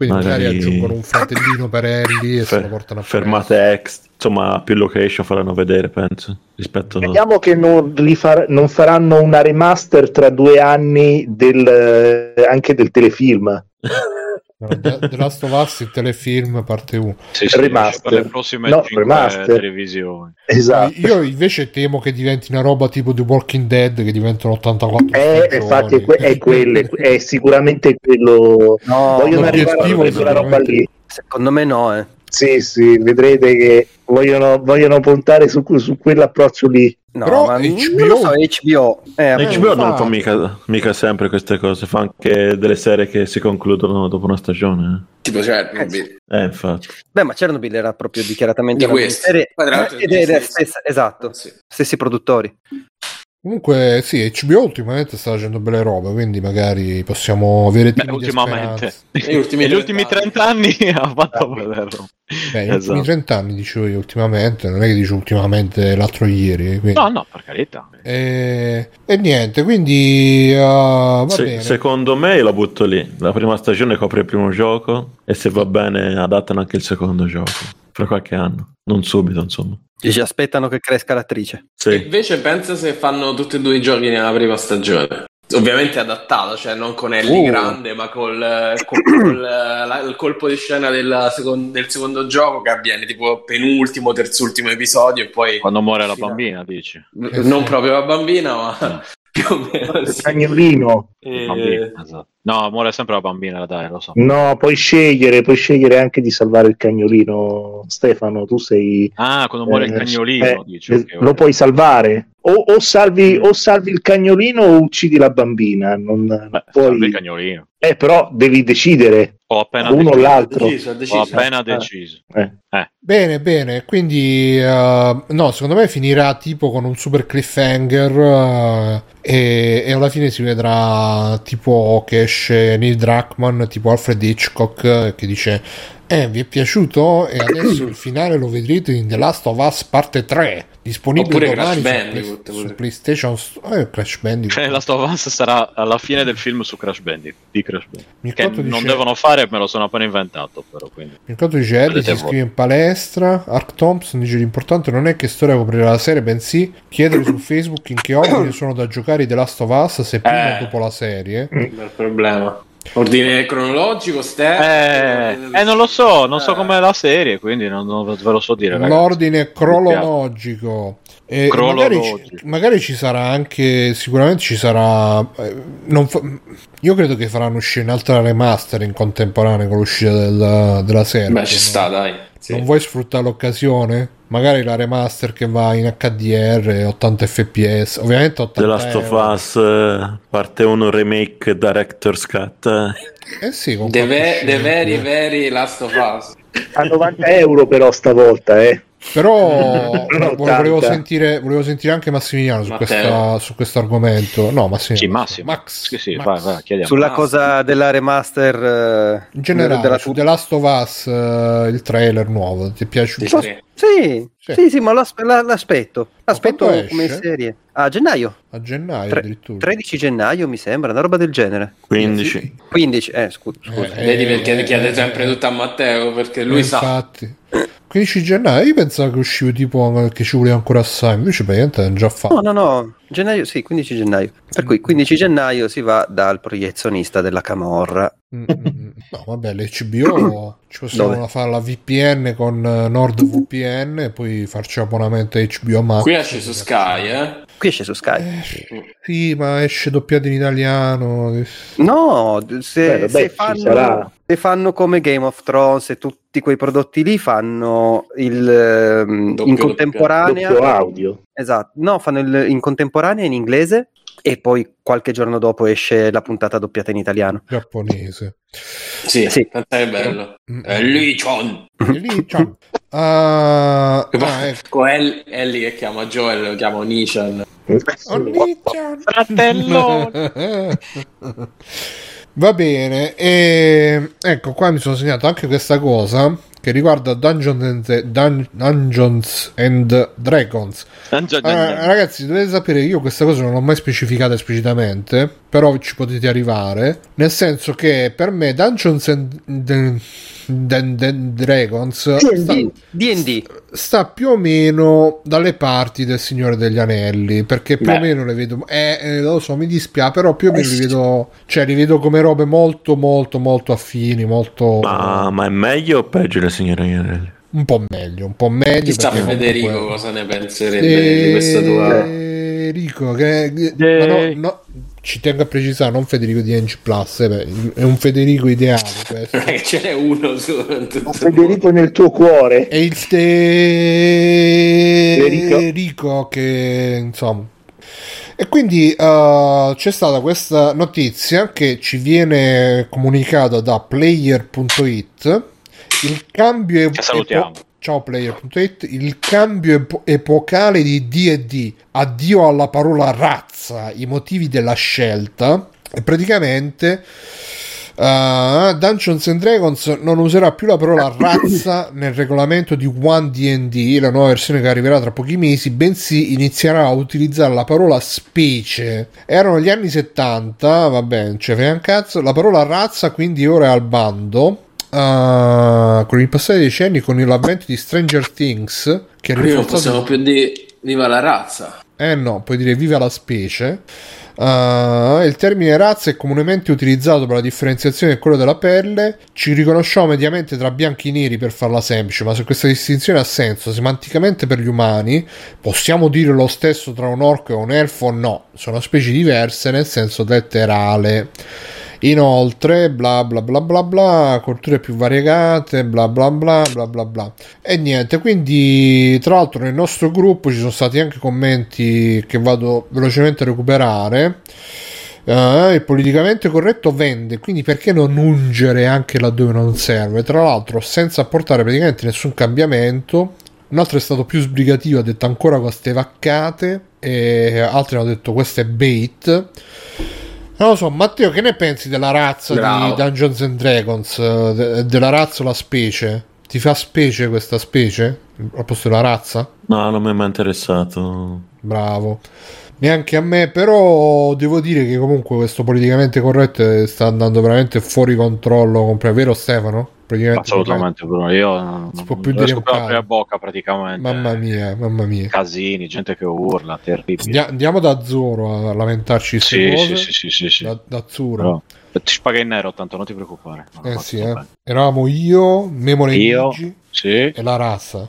Quindi magari, magari- aggiungono un fratellino per Ellie e se lo portano a fermate ex, insomma, più location faranno vedere, penso. Rispetto Vediamo che non, rifar- non faranno una remaster tra due anni del, eh, anche del telefilm. The Last of Us, il telefilm, parte 1. Sì, sì, per le prossime No, 5 remaster. televisioni. Esatto. Io invece temo che diventi una roba tipo The Walking Dead, che diventano 84 Eh, stagioni. infatti è, que- è quelle, è sicuramente quello. No, vogliono arrivare a quella roba lì. secondo me no, eh. Sì, sì, vedrete che vogliono, vogliono puntare su, su quell'approccio lì. No, Però ma HBO non lo so, HBO. Eh, Eh, HBO non fa mica, mica sempre queste cose, fa anche delle serie che si concludono dopo una stagione. Tipo Chernobyl. Eh, Eh, infatti. Beh, ma Chernobyl era proprio dichiaratamente Di una tra l'altro ed di è la stessi. stessa, esatto, Sì. stessi produttori. Comunque, sì, HBO ultimamente sta facendo belle robe, quindi magari possiamo avere Beh, ultimamente. Negli ultimi ultimi 30 30 anni ha fatto Ah, vederlo. Beh, negli Esatto. ultimi 30 anni dicevo io ultimamente, non è che dicevo ultimamente l'altro ieri. Quindi. No, no, per carità. E, e niente, quindi uh, va Se- bene. secondo me la butto lì. La prima stagione copre il primo gioco e se va bene adattano anche il secondo gioco. Fra qualche anno. Non subito, insomma. Ci aspettano che cresca l'attrice. Sì. Invece pensa se fanno tutti e due i giochi nella prima stagione. Ovviamente adattato, cioè non con Ellie Uh. grande, ma col, col- col- la- il colpo di scena della secon- del secondo gioco che avviene tipo penultimo, terzultimo episodio e poi Quando muore la Sì, bambina, dici. Eh, non sì. proprio la bambina, ma più o meno Il sì. cagnolino. E- Bambina, esatto. No, muore sempre la bambina, dai, lo so. No, puoi scegliere, puoi scegliere anche di salvare il cagnolino. Stefano, tu sei. Ah, quando muore il eh, cagnolino, eh, dici. eh, ok, lo ok. puoi salvare. O, o salvi, o salvi il cagnolino o uccidi la bambina. Non, Beh, puoi- salve il cagnolino. Eh, però devi decidere Ho appena uno o deciso. l'altro. Deciso, Ho deciso. appena Ah. deciso. Eh. Bene, bene, quindi eh, no, secondo me finirà tipo con un super cliffhanger eh, e, e alla fine si vedrà tipo che esce Neil Druckmann, tipo Alfred Hitchcock che dice eh, vi è piaciuto? E adesso il finale lo vedrete in The Last of Us parte 3 disponibile Oppure domani Crash su, Bandicoot, Play- su pure. PlayStation eh, Crash Bandicoot Cioè, Last of Us sarà alla fine del film su Crash Bandicoot. Di Crash Bandicoot. Che ricordo non dice- devono fare, me lo sono appena inventato, però. Quindi. Mi ricordo dice Eddie si iscrive in palestra Ark Thompson dice l'importante non è che storia coprirà la serie bensì chiedere su Facebook in che ordine sono da giocare i The Last of Us se prima Eh. o dopo la serie Bel problema. Ordine cronologico, Ste? Eh, eh, non lo so, non so com'è la serie, quindi non, non ve lo so dire. ragazzi. l'ordine cronologico E magari, magari ci sarà anche sicuramente ci sarà eh, non fa- io credo che faranno uscire un'altra remaster in contemporanea con l'uscita del- della serie Beh, ci sta, dai. Sì. non vuoi sfruttare l'occasione? Magari la remaster che va in HDR 80 fps, ovviamente 80 The Last of euro. Us eh, parte 1 remake Director's Cut. eh. Sì, con The, ve- the very, very Last of Us. A 90 euro però stavolta, eh. Però volevo 80. sentire, volevo sentire anche Massimiliano su, questa, su questo argomento. No, Massimiliano. Sì, Massimo. Max, Sì, sì, Max. vai, vai. Sulla Ah, cosa della remaster eh, In generale, della su The Last of Us, eh, il trailer nuovo, ti è piaciuto? Sì. Sì, Sì. sì, sì, ma l'aspe- la- l'aspetto. L'aspetto quando come esce? serie. A gennaio, A gennaio Tre- addirittura. 13 gennaio mi sembra, una roba del genere. 15. 15, eh, scu- scusa. Eh, Vedi perché eh, chiede eh, sempre tutto a Matteo, perché lui eh, sa. Infatti. 15 gennaio, io pensavo che usciva tipo che ci voleva ancora assai, invece praticamente è già fatto. No, no, no, gennaio, sì, 15 gennaio. Per cui 15 gennaio si va dal proiezionista della Camorra. Mm, mm, mm. No, vabbè, l'HBO ci possiamo Dove? fare la VPN con eh, NordVPN e poi farci abbonamento a HBO Max. Qui esce su Sky, eh? Qui esce su Sky. Eh, sì, ma esce doppiato in italiano. No, se, Beh, vabbè, se fanno, sarà. se fanno come Game of Thrones e tutti quei prodotti lì fanno il ehm, Doppio in contemporanea. Doppio audio. Esatto, no, fanno il in contemporanea in inglese e poi qualche giorno dopo esce la puntata doppiata in italiano. Giapponese. Sì, Sì. che bello. Mm. È lì, Chon. E lì, ciao. Ah, ah, ecco. Con El- Ellie che chiama Joel, lo chiama Onichan. Onnichan. Fratello! Va bene, e ecco qua mi sono segnato anche questa cosa che riguarda Dungeons and, Dun- Dungeons and Dragons. Allora, ragazzi, dovete sapere che io questa cosa non l'ho mai specificata esplicitamente, però ci potete arrivare. Nel senso che per me Dungeons and and Dragons sta, D&D. sta più o meno dalle parti del Signore degli Anelli, perché più Beh. o meno le vedo, eh, eh, lo so, mi dispiace, però più o meno li vedo, cioè li vedo come robe molto, molto, molto affini, molto... Ma, ma è meglio o peggio la signora Ianelli? un po' meglio, un po' meglio. Chissà Federico comunque- cosa ne penserebbe di questa tua... Federico, che, ma no, no, ci tengo a precisare, non Federico di NG Plus, eh, è un Federico ideale questo. Non è che ce n'è uno su tutto. Federico nel tuo cuore. È il Federico. Federico che insomma. E quindi eh, c'è stata questa notizia che ci viene comunicata da player.it. Il cambio Che salutiamo. Ciao player.it, il cambio epo- epocale di D&D, addio alla parola razza, i motivi della scelta, e praticamente uh, Dungeons and Dragons non userà più la parola razza nel regolamento di One D&D, la nuova versione che arriverà tra pochi mesi, bensì inizierà a utilizzare la parola specie. Erano gli anni 70, va bene, ce frega un cazzo, la parola razza quindi ora è al bando uh, con il passare dei decenni, con l'avvento di Stranger Things, che Qui non possiamo più dire viva la razza. Eh no, puoi dire viva la specie. Uh, il termine razza è comunemente utilizzato per la differenziazione del colore della pelle. Ci riconosciamo mediamente tra bianchi e neri per farla semplice, ma se questa distinzione ha senso semanticamente per gli umani, possiamo dire lo stesso tra un orco e un elfo? No, sono specie diverse nel senso letterale. Inoltre, bla bla bla bla bla, culture più variegate, bla bla bla bla bla bla. E niente, quindi tra l'altro nel nostro gruppo ci sono stati anche commenti che vado velocemente a recuperare. Uh, il politicamente corretto vende, quindi perché non ungere anche laddove non serve? Tra l'altro, senza apportare praticamente nessun cambiamento. Un altro è stato più sbrigativo, ha detto ancora queste vaccate, e altri hanno detto questo è bait. Non lo so, Matteo, che ne pensi della razza Bravo. di Dungeons and Dragons? eh, de- della razza o la specie? Ti fa specie questa specie? Al posto della razza? No, non mi è mai interessato. Bravo. Neanche a me, però devo dire che comunque questo politicamente corretto sta andando veramente fuori controllo. compre- Vero Stefano? Politicamente Assolutamente, Bruno. Io non Si può più non dire un più a cavolo. aprire bocca praticamente. Mamma mia, mamma mia. Casini, gente che urla, terribile. Andia- andiamo da Zoro a lamentarci Sì, sì, sì, sì, sì, sì. Da, da Zoro. Però, ti spaga in nero tanto, non ti preoccupare. No, Eh no, sì, eh. Eravamo io, Memole Io, Luigi sì, e la razza.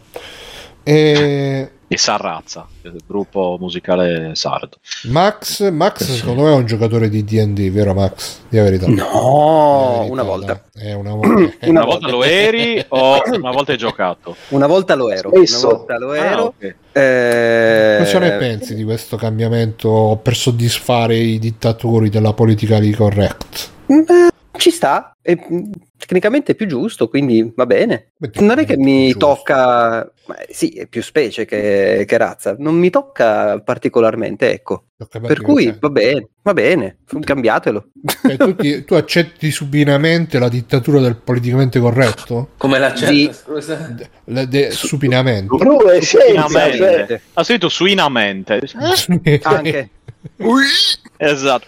E e Sarrazza, il gruppo musicale sardo. Max, Max sì. secondo me è un giocatore di D&D, vero Max? Di verità. No, verità, una volta. Eh, una volta. Una Una volta. volta lo eri o una volta hai giocato? Una volta lo ero. Una Spesso. volta lo Ah, ero. ok. eh, Cosa ne pensi di questo cambiamento per soddisfare i dittatori della politica di correct? Beh, ci sta, è mm, tecnicamente più giusto, quindi va bene. Non è che mi Giusto. tocca, ma sì, è più specie che, che razza, non mi tocca particolarmente, ecco. Capito Per cui che- va bene, va bene, cambiatelo. Cioè, tu, ti- tu accetti supinamente la dittatura del politicamente corretto? Come l'accento, Sì. scusa? De- supinamente. Bru è scienza, cioè, Suinamente. Ha scritto suinamente. Anche. Esatto.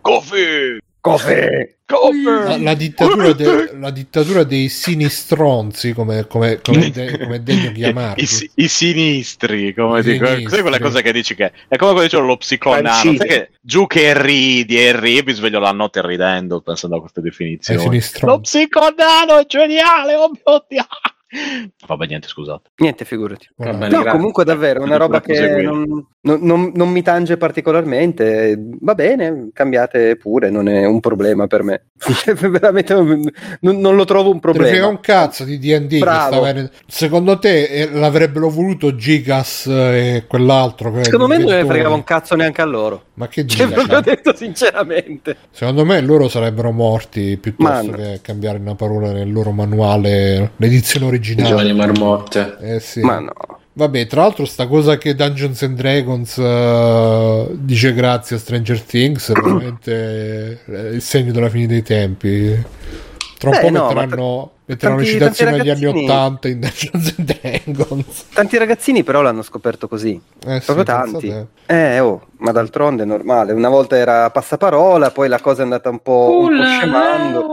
Coffee. Coffee! La, Coffee. la dittatura de- la dittatura dei sinistronzi, come, come, come, de- come è degno I, chiamarli. i- i sinistri, come I dico, sinistri. sai quelle cose che dici che è come quando dicevo lo psiconano, sai che giù che ridi e ridi, mi sveglio la notte ridendo pensando a queste definizioni. Lo psiconano è geniale, oh mio Dio. Vabbè, niente, scusate. Niente, figurati. Va Vabbè. No, grazie. comunque davvero, è una roba che non, non- non- non mi tange particolarmente. Va bene, cambiate pure, non è un problema per me. Veramente non, non lo trovo un problema. un cazzo di D&D Secondo te eh, l'avrebbero voluto Gigas e quell'altro? Secondo me non ne fregava un cazzo neanche a loro. Ma che Cioè, dici? proprio detto sinceramente. Secondo me loro sarebbero morti piuttosto Ma- che cambiare una parola nel loro manuale, l'edizione originale. Giovani marmotte. Eh sì. Ma no. Vabbè, tra l'altro sta cosa che Dungeons and Dragons eh, dice grazie a Stranger Things è veramente eh, il segno della fine dei tempi. Tra un Beh, po' no, metteranno, metteranno tanti- citazioni agli anni ragazzini- 80 in Dungeons and Dragons. Tanti ragazzini però l'hanno scoperto così. Eh sì, Proprio pensa tanti. Eh, oh, ma d'altronde è normale. Una volta era passaparola, poi la cosa è andata un po', un po' scemando.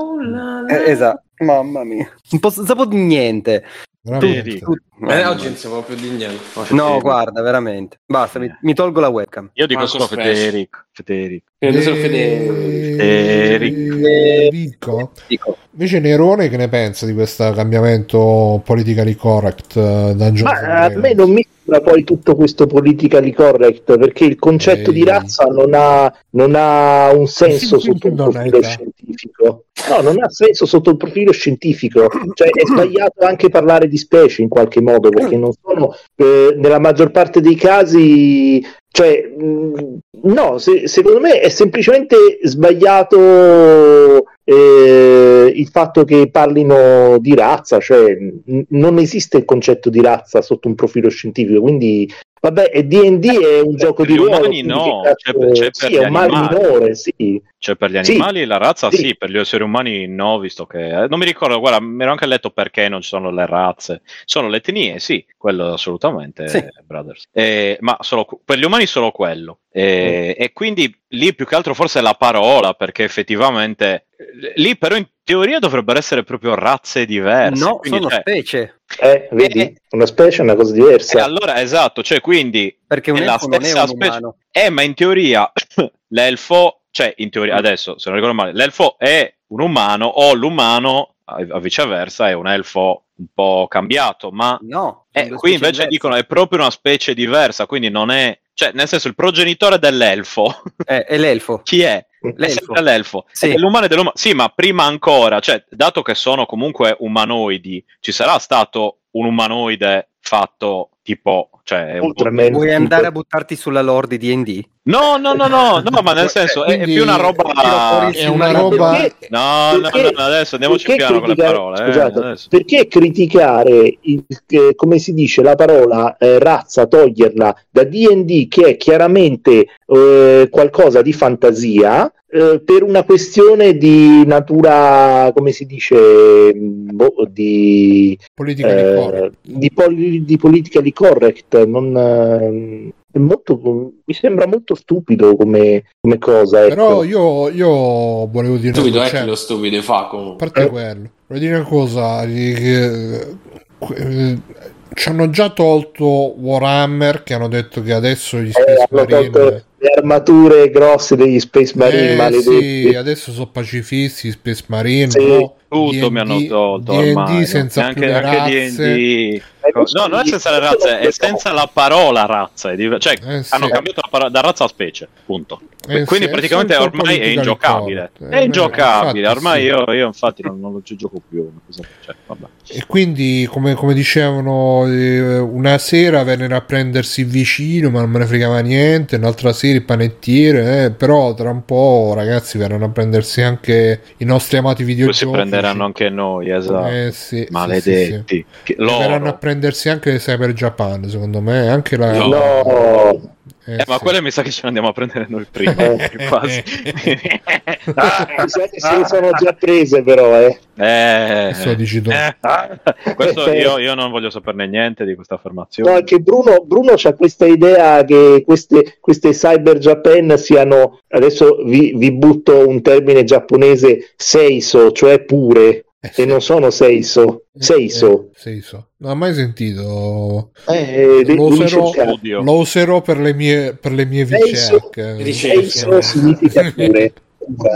Eh, esatto, mamma mia. Un po' sapevo di niente. Veramente. Vedi. Eh, oggi non si può più di niente. No, guarda, veramente. Basta, mi, mi tolgo la webcam. Io dico Marco solo. Federico. Federico. Credo solo Fede- Federico. Dico, Invece Nerone che ne pensa di questo cambiamento politically correct eh, Dungeons Ma and a me non mi sembra poi tutto questo politically correct perché il concetto Ehi. di razza non ha, non ha un senso sotto un profilo scientifico. No, non ha senso sotto il profilo scientifico. Cioè è sbagliato anche parlare di specie in qualche modo perché non sono eh, nella maggior parte dei casi. Cioè, mh, no, se- secondo me è semplicemente sbagliato eh, il fatto che parlino di razza, cioè n- non esiste il concetto di razza sotto un profilo scientifico, quindi vabbè, e D&D è un gioco per di gli ruolo, umani quindi no, che c'è- cazzo- c'è per sì, gli è un male animali. minore, sì. Cioè, per gli Sì. animali la razza sì. Sì. per gli esseri umani no, visto che... eh, non mi ricordo, guarda, mi ero anche letto perché non ci sono le razze. Sono le etnie, sì, quello assolutamente, Sì. eh, brothers. Eh, ma solo, per gli umani solo quello. Eh, E quindi lì più che altro forse è la parola, perché effettivamente... eh, Lì però in- teoria dovrebbero essere proprio razze diverse. No, quindi, sono cioè, specie. Eh, vedi? Eh. Una specie è una cosa diversa. eh, allora, esatto, cioè quindi Perché un è la elfo non è stessa un specie. umano. Eh, ma in teoria l'elfo, cioè in teoria adesso, se non ricordo male, l'elfo è un umano o l'umano a a viceversa è un elfo un po' cambiato, ma No. eh, qui invece diverse. dicono è proprio una specie diversa, quindi non è, cioè nel senso il progenitore dell'elfo, Eh, è l'elfo. chi è? L'elfo. l'elfo. Sì. È l'umano e dell'umano. Sì, ma prima ancora, cioè, dato che sono comunque umanoidi, ci sarà stato un umanoide fatto tipo, cioè, un. Vuoi andare a buttarti sulla lore di D&D? No, no, no, no, no, ma nel senso è, è più una roba. È una roba... perché- No, no, Perché- no, adesso andiamoci piano con le parole. eh, scusate, adesso. perché criticare, il- eh, come si dice, la parola eh, razza, toglierla da D&D che è chiaramente eh, qualcosa di fantasia eh, per una questione di natura, come si dice, mh, boh, di, politica eh, di correct. di, poli- di politically correct. Non, eh, è molto, mi sembra molto stupido come, come cosa. ecco. Però io, io volevo dire Stupido è cioè, che lo stupido fa a comunque. parte Eh. quello, volevo dire una cosa. eh, eh, ci hanno già tolto Warhammer che hanno detto che adesso gli Eh, Space Marine le armature grosse degli Space Marine Eh, maledetti. sì, adesso sono pacifisti, Space Marine, Sì. no? Tutto D&D mi hanno tolto D&D ormai. senza anche, più le anche razze. D&D. No, non è senza le razze, è senza la parola razza. Cioè, Eh, sì. hanno cambiato la parola da razza a specie, punto. Eh, Quindi sì, praticamente è ormai è ingiocabile. È Eh, ingiocabile, infatti, ormai sì. io, io infatti non, non lo ci gioco più. cosa- cioè, vabbè. E quindi, come, come dicevano, eh, una sera vennero a prendersi vicino, ma non me ne fregava niente. Un'altra sera il panettiere, eh, però tra un po', ragazzi, verranno a prendersi anche i nostri amati Poi videogiochi. si prenderanno anche noi, esatto. Eh, sì, sì, Maledetti. Che- sì, sì. Verranno a prendersi anche Cyber Japan, secondo me. Anche la. No. Eh, Eh, ma sì. quelle mi sa che ce ne andiamo a prendere noi prima. Eh. quasi. Ah, che se le sono già prese però, eh. Eh, Questo lo dici tu. eh, ah, questo io, io non voglio saperne niente di questa affermazione. No, anche Bruno, Bruno ha questa idea che queste, queste Cyber Japan siano, adesso vi, vi butto un termine giapponese, seiso, cioè pure, Eh. E non sono seiso, seiso. Eh, Seiso. Non ho mai sentito. Eh, Lo devi userò, lo userò per le mie, per le mie Seiso- ricerche. ricerche. Seiso significa pure.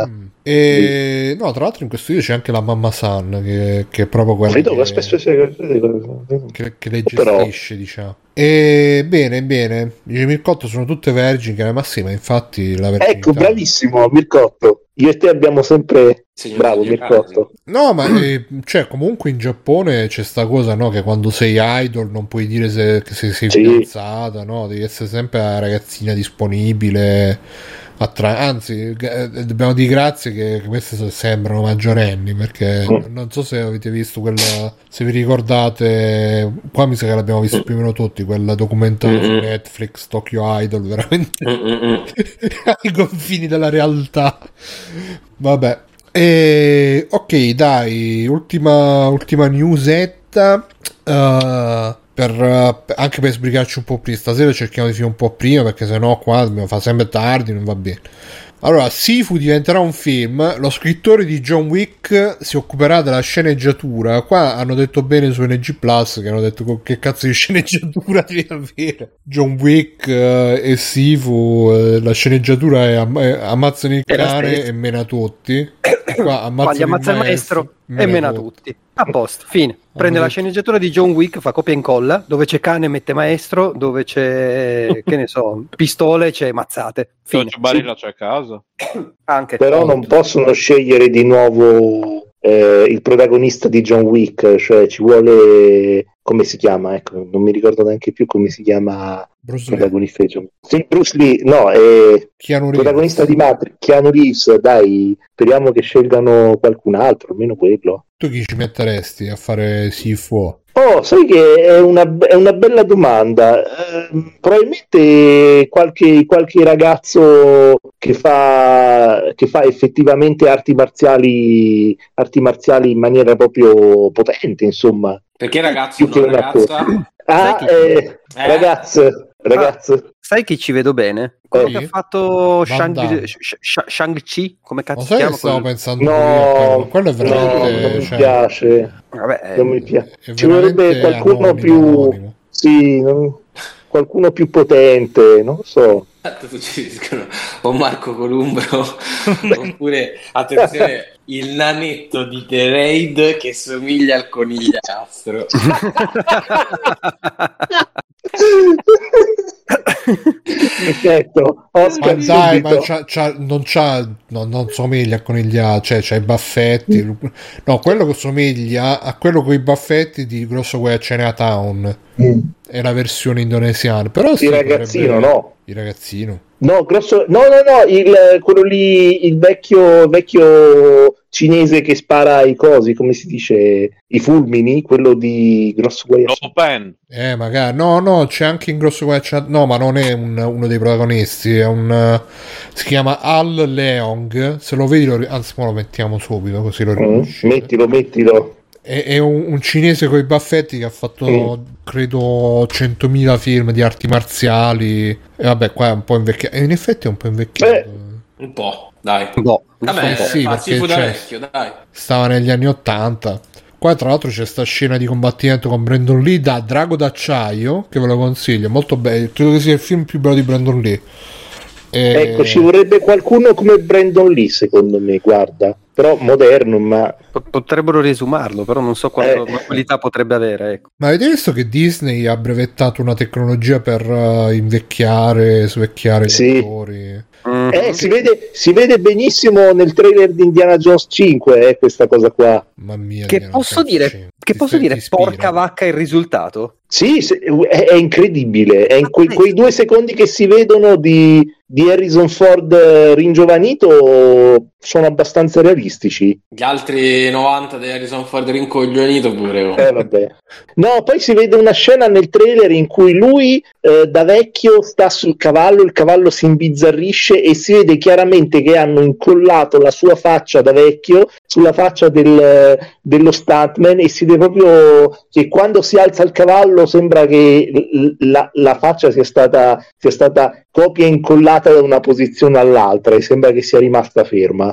Mm. E no, tra l'altro in questo video c'è anche la mamma San che, che è proprio quella che, aspetta, aspetta. che, che le Però- gestisce, diciamo. E bene, bene. Dice Mircotto sono tutte vergini, ma sì, ma infatti la verginità. Ecco, bravissimo, Mircotto. Io e te abbiamo sempre... Signor Bravo, Mircotto. No, ma eh, cioè, comunque in Giappone c'è sta cosa, no? Che quando sei idol non puoi dire se, che se sei Sì. fidanzata, no? Devi essere sempre la ragazzina disponibile. Attra- Anzi, eh, dobbiamo dire grazie che queste sembrano maggiorenni perché non so se avete visto quella, se vi ricordate, qua mi sa che l'abbiamo visto più o meno tutti, quel documentario su. Netflix, Tokyo Idol, veramente ai confini della realtà. Vabbè. E, ok, dai, ultima, ultima newsetta. eh, per, eh, anche per sbrigarci un po' prima. Stasera cerchiamo di finire un po' prima perché sennò qua dobbiamo fare sempre tardi, non va bene. Allora, Sifu diventerà un film. Lo scrittore di John Wick si occuperà della sceneggiatura. Qua hanno detto bene su NG Plus che hanno detto "Co- che cazzo di sceneggiatura devi avere. John Wick eh, e Sifu, eh, la sceneggiatura è, am- ammazzano il cane e mena tutti. Qua Qua ammazza il maestro e mena tutti. A posto, fine. Prende la sceneggiatura di John Wick, fa copia e incolla, dove c'è cane mette maestro, dove c'è, che ne so, pistole c'è mazzate. Fine. Giorgio Barilla c'è a casa. Anche. Però non possono scegliere di nuovo eh, il protagonista di John Wick, cioè ci vuole come si chiama, ecco, non mi ricordo neanche più come si chiama Bruce il Lee, protagonista Wick. Sì, Bruce Lee, no, è Keanu il Reeves. protagonista di Matrix, Keanu Reeves, dai, speriamo che scelgano qualcun altro, almeno quello. Tu chi ci metteresti a fare Sifu? Oh, sai che è una, è una bella domanda. Ehm, probabilmente qualche, qualche ragazzo che fa, che fa effettivamente arti marziali, arti marziali in maniera proprio potente, insomma. Perché ragazzo che non un ragazza? Ah, Sai chi- eh, Eh? ragazze, ragazzo. Sai chi ci vedo bene? Quello che ha fatto. Shang- Sh- Sh- Shang-Chi, come cazzo si che chiama? stavo pensando No, io? Quello è no, veramente... non mi cioè, piace. Vabbè, Non mi piace. Ci vorrebbe qualcuno anonimo, più. anonimo. Sì, non- qualcuno più potente, non lo so. Dicono o Marco Columbro oppure attenzione il nanetto di The Raid che somiglia al conigliastro Perfetto, Oscar Ma dai, ma c'ha- c'ha- non c'ha, no, non somiglia a conigliato, cioè c'ha i baffetti. Mm. No, quello che somiglia a quello con i baffetti di Grosso Guai a Chinatown. Mm. È la versione indonesiana. Però sì, Il ragazzino, potrebbe- no. Il ragazzino. No, grosso... no, no, no, il, quello lì, il vecchio, vecchio cinese che spara i cosi, come si dice, i fulmini, quello di Grosso Guaiaccio. Lopen. Eh, magari. No, no, c'è anche in Grosso Guai a Chinatown. No, ma non è un- uno dei protagonisti. È un. eh, si chiama Al Leong. Se lo vedi, lo, anzi, lo mettiamo subito così lo Mm, riconosci. Mettilo, mettilo. È, è un, un cinese con i baffetti che ha fatto, Mm. credo, 100.000 film di arti marziali. E vabbè, qua è un po' invecchiato. E in effetti è un po' invecchiato. Eh. un po' dai boh, vabbè un po' sì, perché c'è- vecchio dai Stava negli anni 80. Qua, tra l'altro, c'è sta scena di combattimento con Brandon Lee da Drago d'acciaio. Che ve lo consiglio, molto bello. Credo che sia il film più bello di Brandon Lee. E- Ecco, ci vorrebbe qualcuno come Brandon Lee, secondo me, guarda. Però moderno, ma... Potrebbero riesumarlo, però non so quanto Eh. qualità potrebbe avere. Ecco. Ma avete visto che Disney ha brevettato una tecnologia per eh, invecchiare, svecchiare gli Sì. attori? Mm. Eh, si vede, si vede benissimo nel trailer di Indiana Jones 5, eh, questa cosa qua. Mamma mia. Che Indiana posso Jones dire? 5. Che posso dire? Porca vacca il risultato? Sì, è, è incredibile. È in quei, Ah, quei due secondi che si vedono di, di Harrison Ford eh, ringiovanito sono abbastanza realistici. gli altri 90 di Harrison Ford rincoglionito pure oh. Eh, vabbè. No, poi si vede una scena nel trailer in cui lui eh, da vecchio sta sul cavallo, il cavallo si imbizzarrisce e si vede chiaramente che hanno incollato la sua faccia da vecchio sulla faccia del- dello stuntman e si vede proprio che quando si alza il cavallo sembra che la, la faccia sia stata, sia stata copia incollata da una posizione all'altra e sembra che sia rimasta ferma.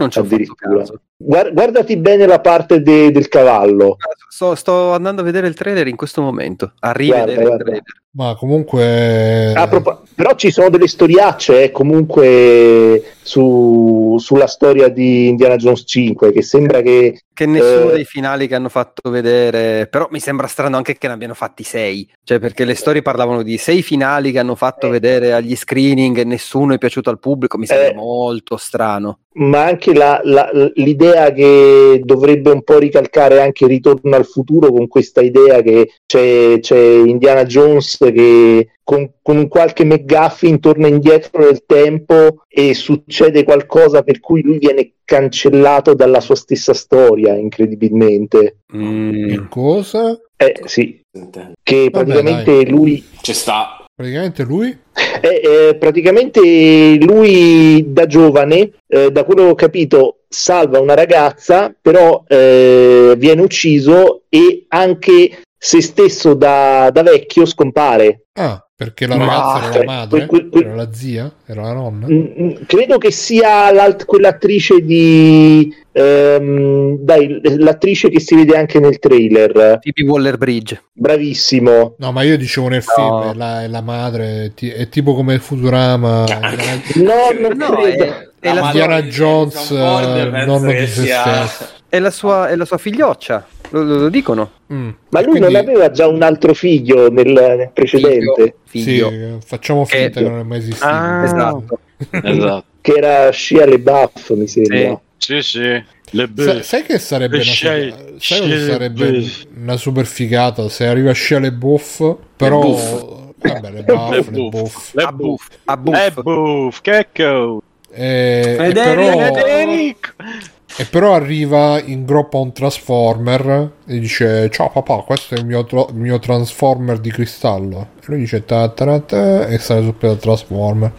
Non ci ho fatto caso. Guardati bene la parte de- del cavallo. Sto, sto andando a vedere il trailer in questo momento. A rivedere Guarda, il trailer. Ma comunque... A propo- però ci sono delle storiacce eh, comunque su- sulla storia di Indiana Jones 5 che sembra che Che nessuno Eh. dei finali che hanno fatto vedere, però mi sembra strano anche che ne abbiano fatti sei, cioè perché le storie parlavano di sei finali che hanno fatto Eh. vedere agli screening e nessuno è piaciuto al pubblico, mi sembra Eh. molto strano. ma anche la- la- l'idea che dovrebbe un po' ricalcare anche Ritorno al futuro con questa idea che c'è, c'è Indiana Jones che con, con un qualche McGuffin torna indietro nel tempo e succede qualcosa per cui lui viene cancellato dalla sua stessa storia incredibilmente. Mm. Cosa? eh sì. Che Vabbè, praticamente lui ci sta Praticamente lui? Eh, eh, praticamente lui da giovane, eh, da quello che ho capito, salva una ragazza, però eh, viene ucciso e anche se stesso da, da vecchio scompare. Ah, perché la Ma- ragazza era cioè, la madre? quel- quel- Era la zia? Era la nonna? Mm, mm, credo che sia quell'attrice di... ehm, dai, l'attrice che si vede anche nel trailer. Phoebe Waller-Bridge. Bravissimo. No, ma io dicevo nel No. film, è la, è la madre, è, ti- è tipo come Futurama. No, non No, credo. è, è la madre sua, Indiana di Jones, Ford, eh, nonno di se sia- stesso. è la sua, è la sua figlioccia, lo, lo- lo dicono. Mm. Ma lui non quindi- aveva già un altro figlio nel, nel precedente, Figlio. Sì, facciamo Che- finta che non è mai esistito. Ah, esatto. Esatto. che era Shia LeBuff, mi sembra. Sì, sì. Le Sa- sai che sarebbe una, Sci- figa- sai sci- sarebbe una super figata se arriva a Shia le buff, però buff. vabbè, le buff, Le le buff. buff. Le A buff. buff. A Eh, buff. buff, che co. E, e Federico, però, Federico. E però arriva in groppa un Transformer e dice ciao papà questo è il mio, tro- il mio Transformer di cristallo e lui dice ta ta ta e sale sul piede del Transformer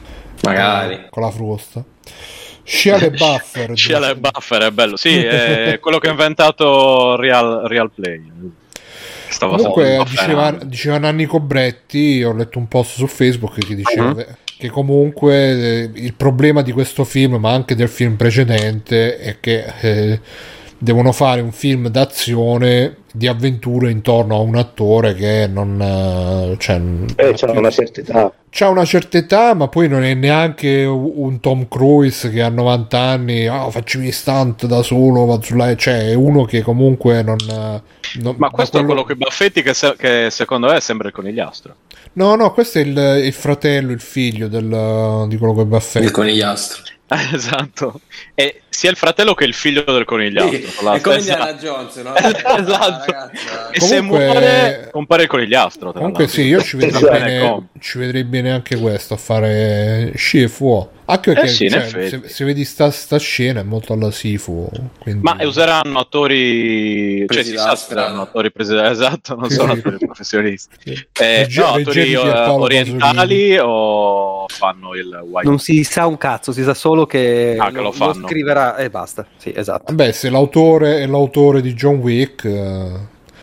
magari con la frusta Shia le buffer Scia le buffer è bello. Sì, è quello che ha inventato Real, Real Play. Stava Comunque diceva, diceva Nanni Cobretti, ho letto un post su Facebook che diceva Mhm. Che- che comunque eh, il problema di questo film, ma anche del film precedente, è che eh, devono fare un film d'azione di avventure intorno a un attore che non... eh, cioè, Eh, c'ha una certa età. c'ha una certa età, ma poi non è neanche un Tom Cruise che ha 90 anni, faccio gli stunt da solo, va sulla... cioè è uno che comunque non... non- Ma questo è quello con i baffetti che, se- che secondo me sembra il conigliastro. No, no, questo è il, il fratello, il figlio del, di quello che Il baffetta. conigliastro. esatto. E sia il fratello che il figlio del conigliastro. Sì, è come Indiana Jones, no? esatto. Ragazza. E se Comunque- muore, compare il conigliastro. tra Comunque l'altro. sì, io ci vedrei, Esatto. bene, ci vedrei bene anche questo a fare sci e fu. Anche perché Eh sì, cioè, se, se vedi sta, sta scena è molto alla Sifu. Quindi... Ma useranno attori, cioè Presi si da sa, saranno attori presi da- esatto, non Sì. sono attori professionisti. Sì. Eh, Regge- no, attori eh, orientali o fanno il white? Non si sa un cazzo, si sa solo che, Ah, che lo fanno. scriverà e basta. Sì, esatto. Vabbè, se l'autore è l'autore di John Wick... eh,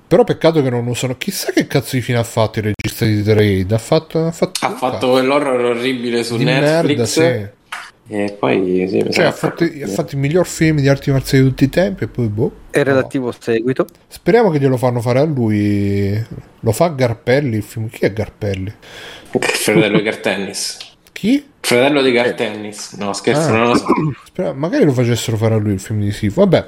Però peccato che non usano... Chissà che cazzo di fine ha fatto il regista di The Raid. Ha fatto... Ha fatto, Ha fatto quell'horror orribile su di Netflix. merda, sì. E poi sì, Cioè, ha fatto, ha fatto il miglior film di arti marziali di tutti i tempi e poi boh. E relativo seguito. Speriamo che glielo fanno fare a lui. Lo fa Garpelli il film. Chi è Garpelli? Il fratello di Gartennis. Chi? Il fratello di Gartennis. No, scherzo, Ah. non lo so. Spera- magari lo facessero fare a lui il film di Sifu. Vabbè.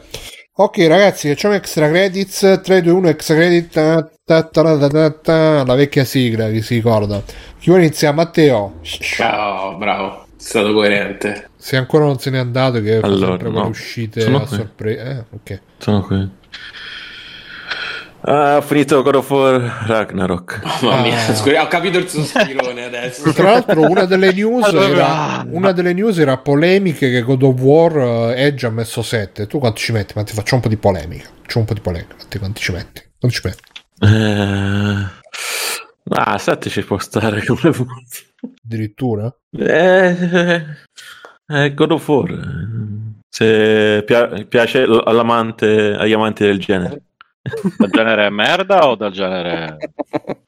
Ok, ragazzi, facciamo extra credits. 3, 2, 1, extra credit. Ta, ta, ta, ta, ta, ta. La vecchia sigla, chi si ricorda. Chi vuole iniziare? Matteo. Ciao, bravo. Stato coerente. Se ancora non se n'è andato, che Allora, sempre no. uscite Sono a sorpresa. Eh, ok. Sono qui. Ah, ho finito God of War Ragnarok. Mamma mia, Ah. scusa, ho capito il sospirone adesso. Tra l'altro, una delle era, una delle news era polemiche che God of War eh, Edge ha messo 7. Tu quanti ci metti? Ma ti faccio un po' di polemica. Faccio un po' di polemica. Matti, Quanti ci metti? Quanti ci metti? Eh... Ah, 7 ci può stare come. Addirittura? Eh, eh, God of War. Se pia- piace all'amante, agli amanti del genere. Dal genere merda o dal genere...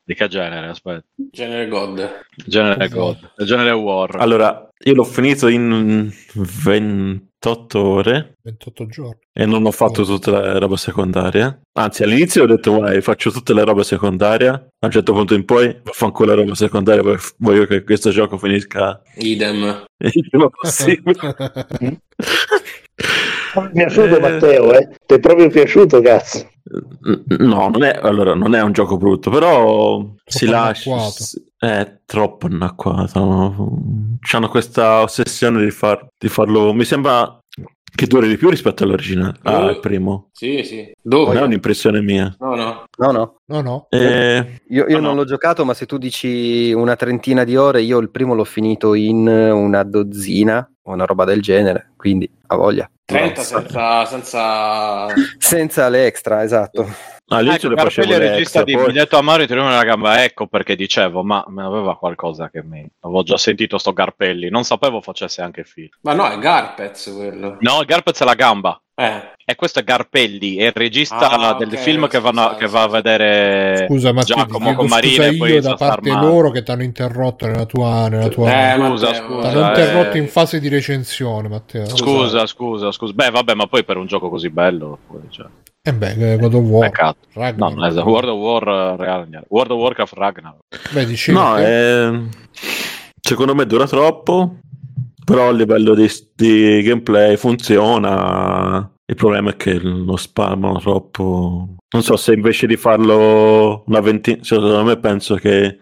Di che genere? Aspetta. Genere God. Genere God. Genere War. Allora, io l'ho finito in 28 ore 28 giorni. e non ho fatto tutta la roba secondaria. Anzi, all'inizio ho detto, vai, faccio tutte le robe secondarie. A un certo punto in poi vaffanculo la roba secondaria perché voglio che questo gioco finisca Idem. il prima possibile. Mi è piaciuto Eh. Matteo, eh? Ti è proprio piaciuto, cazzo. No, non è, allora, non è un gioco brutto, però si lascia. È troppo anacquato. Hanno questa ossessione di, far- di farlo. Mi sembra che duri di più rispetto all'originale, Oh. al primo. Sì, sì. Non è Dove? un'impressione mia. No, no. No, no. No, no. Eh, Io, io No, non no. l'ho giocato, ma se tu dici una trentina di ore, io il primo l'ho finito in una dozzina o una roba del genere, quindi ha voglia. 30 senza, senza... Senza le extra, esatto. all'inizio Ecco, le facevo Carpelli è regista extra, di poi- Biglietto a Mario ti rimane la gamba ecco perché dicevo ma me aveva qualcosa che mi avevo già sentito sto Garpelli non sapevo facesse anche film Ma no, è Garpez quello. no Garpez è la gamba Eh. e questo è Garpelli è il regista Ah, del ok, film che, vanno- che va a vedere Scusa, ma Giacomo con Marina scusa e poi io da parte male. loro che ti hanno interrotto nella tua... Nella tua... Eh, Scusa, scusa, T'hanno eh. interrotto in fase di recensione, Matteo. scusa scusa scusa beh vabbè ma poi per un gioco così bello poi, cioè, E beh, God of War. peccato no, Ragnarok. non è esatto. World of War eh, Ragnarok. World of Warcraft Ragnarok Beh, dicevi No, che- eh, secondo me dura troppo, però a livello di, di gameplay funziona. Il problema è che lo spalmano troppo. Non so se invece di farlo una ventina, secondo me penso che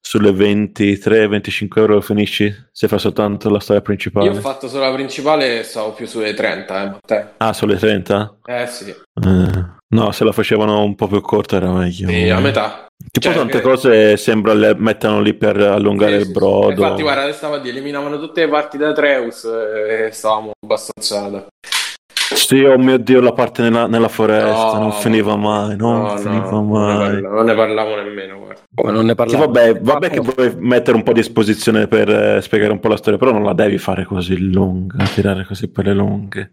sulle 23-25 euro finisci se fai soltanto la storia principale. Io ho fatto solo la principale e stavo più sulle 30, eh. Ah, sulle 30? Eh sì, Eh, no, se la facevano un po' più corta era meglio. sì, a metà. Poi Cioè, tante che- cose sembra le mettano lì per allungare Sì, il sì, brodo. Infatti, guarda, stavo a dire, eliminavano tutte le parti da Treus e stavamo abbastanza... Sì, oh mio Dio, la parte nella, nella foresta No, non finiva mai, non No, no, finiva non ne mai. parla- non ne parliamo nemmeno, guarda. Come non ne Sì, parlavo. vabbè, vabbè che vuoi mettere un po' di esposizione per eh, spiegare un po' la storia, però non la devi fare così lunga, tirare così per le lunghe.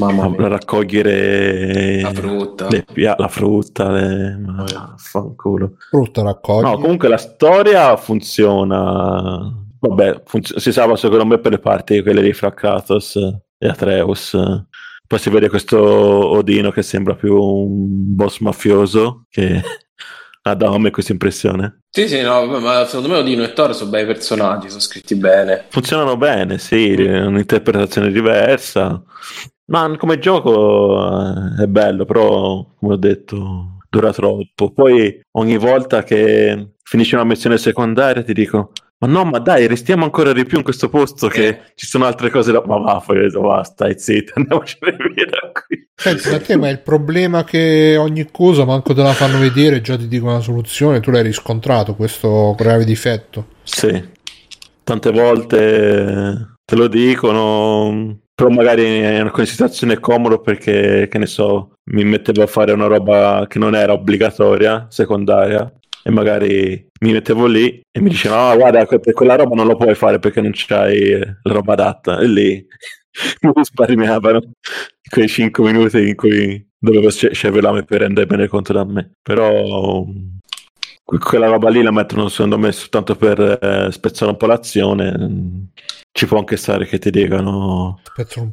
Mamma mia. raccogliere La frutta. le la frutta, le... ma fanculo. Frutta raccogli. No, comunque la storia funziona. Vabbè, funz- si salva secondo me per le parti quelle di Fra Kratos e Atreus. Poi si vede questo Odino che sembra più un boss mafioso che ha dato a me questa impressione. Sì, sì, no, ma secondo me Odino e Thor sono bei personaggi, sono scritti bene. Funzionano bene, sì, un'interpretazione diversa. Ma come gioco eh, è bello, però come ho detto dura troppo. Poi ogni volta che finisce una missione secondaria ti dico ma no, ma dai, restiamo ancora di più in questo posto che Eh. ci sono altre cose da... Ma va, poi ho detto, va, stai zitto, andiamocene via da qui. Senti, da te, ma è il problema che ogni cosa manco te la fanno vedere e già ti dicono una soluzione, tu l'hai riscontrato questo grave difetto. Sì, tante volte te lo dicono, però magari è una situazione comoda perché, che ne so, mi mettevo a fare una roba che non era obbligatoria, secondaria, e magari mi mettevo lì e mi dicevano, ah guarda, per quella roba non lo puoi fare perché non c'hai eh, la roba adatta, e lì mi risparmiavano quei 5 minuti in cui dovevo sce- scegliermi per rendermene conto da me, però... Que- Quella roba lì la mettono secondo me soltanto per eh, spezzare un po' l'azione. Ci può anche stare che ti dicano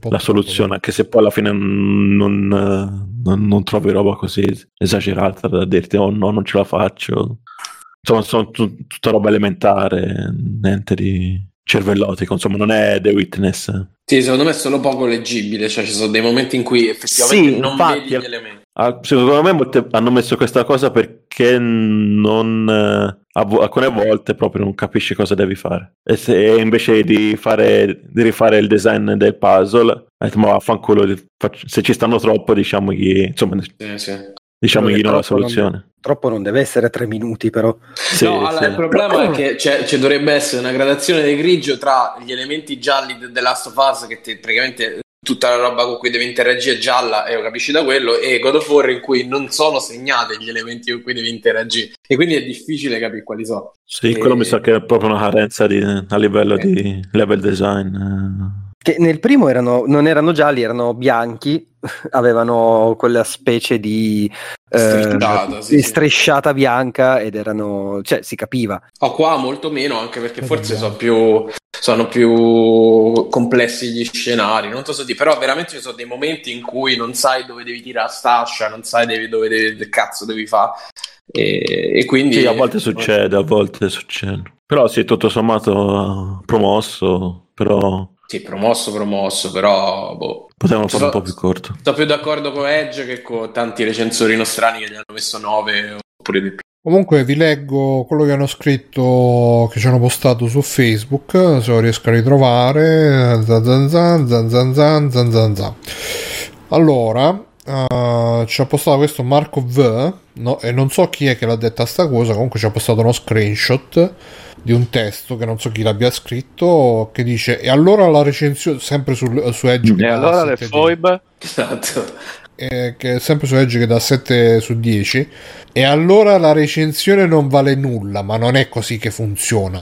la soluzione, anche se poi alla fine non, non- non trovi roba così esagerata da dirti oh no, non ce la faccio. Insomma, sono tu- tutta roba elementare, niente di cervellotico, insomma, non è The Witness. Sì, secondo me è solo poco leggibile, cioè ci sono dei momenti in cui effettivamente Sì, non infatti, vedi gli elementi. Ah, Secondo me molte- hanno messo questa cosa perché non eh, alcune volte proprio non capisci cosa devi fare. E, se, invece di, fare, di rifare il design del puzzle, hai detto, ma vaffanculo, se ci stanno troppo, diciamogli, insomma, Sì, sì. diciamogli no la troppo non- soluzione. Troppo non deve essere tre minuti, però. Sì, no, allora, sì. il problema è che c'è, ci dovrebbe essere una gradazione di grigio tra gli elementi gialli de- The Last of Us, che ti- praticamente tutta la roba con cui devi interagire è gialla e lo capisci da quello, e God of War in cui non sono segnati gli elementi con cui devi interagire. E quindi è difficile capire quali sono. Sì, E- quello mi sa che è proprio una carenza di- a livello Eh. di level design. Che nel primo erano, non erano gialli, erano bianchi, avevano quella specie di eh, Strisciata, sì, di sì. strisciata bianca ed erano, cioè si capiva. Oh, qua molto meno, anche perché Eh, forse no. sono più, sono più complessi gli scenari, non so dire, però veramente ci sono dei momenti in cui non sai dove devi tirare a stascia, non sai devi- dove devi, che cazzo devi fare. E, e quindi Sì, a volte succede, a volte succede. Però sì, tutto sommato promosso, però Sì, promosso, promosso, però boh. potevano fare un po' più corto. Sto più d'accordo con Edge che con tanti recensori nostrani che gli hanno messo 9 oppure di più. Comunque vi leggo quello che hanno scritto, che ci hanno postato su Facebook, se lo riesco a ritrovare. Zan zan zan, zan zan zan, zan zan zan. Allora, eh, ci ha postato questo Marco V, no, e non so chi è che l'ha detta sta cosa, comunque ci ha postato uno screenshot di un testo che non so chi l'abbia scritto, che dice, e allora la recensione, sempre sul, su Edge. E allora le 7 di- foibe? Esatto. Eh, che è sempre su Edge che dà 7 su 10 e allora la recensione non vale nulla ma non è così che funziona.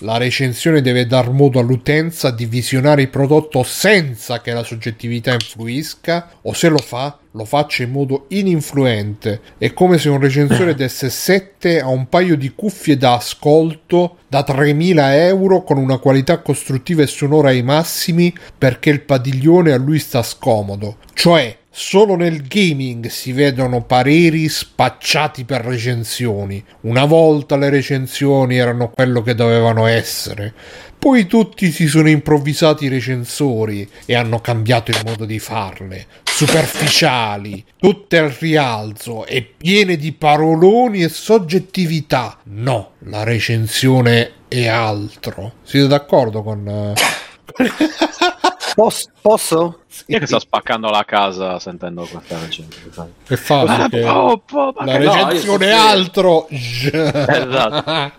La recensione deve dar modo all'utenza di visionare il prodotto senza che la soggettività influisca o se lo fa lo faccia in modo ininfluente. È come se un recensore desse 7 a un paio di cuffie da ascolto da 3000 euro con una qualità costruttiva e sonora ai massimi perché il padiglione a lui sta scomodo. Cioè Solo nel gaming si vedono pareri spacciati per recensioni. Una volta le recensioni erano quello che dovevano essere. Poi tutti si sono improvvisati recensori e hanno cambiato il modo di farle. Superficiali, tutte al rialzo e piene di paroloni e soggettività. No, la recensione è altro. Siete d'accordo con... Posso? posso? Chi è che sta spaccando la casa sentendo questa recensione? Che fa? Ah, po- La no, recensione è sto altro. Esatto.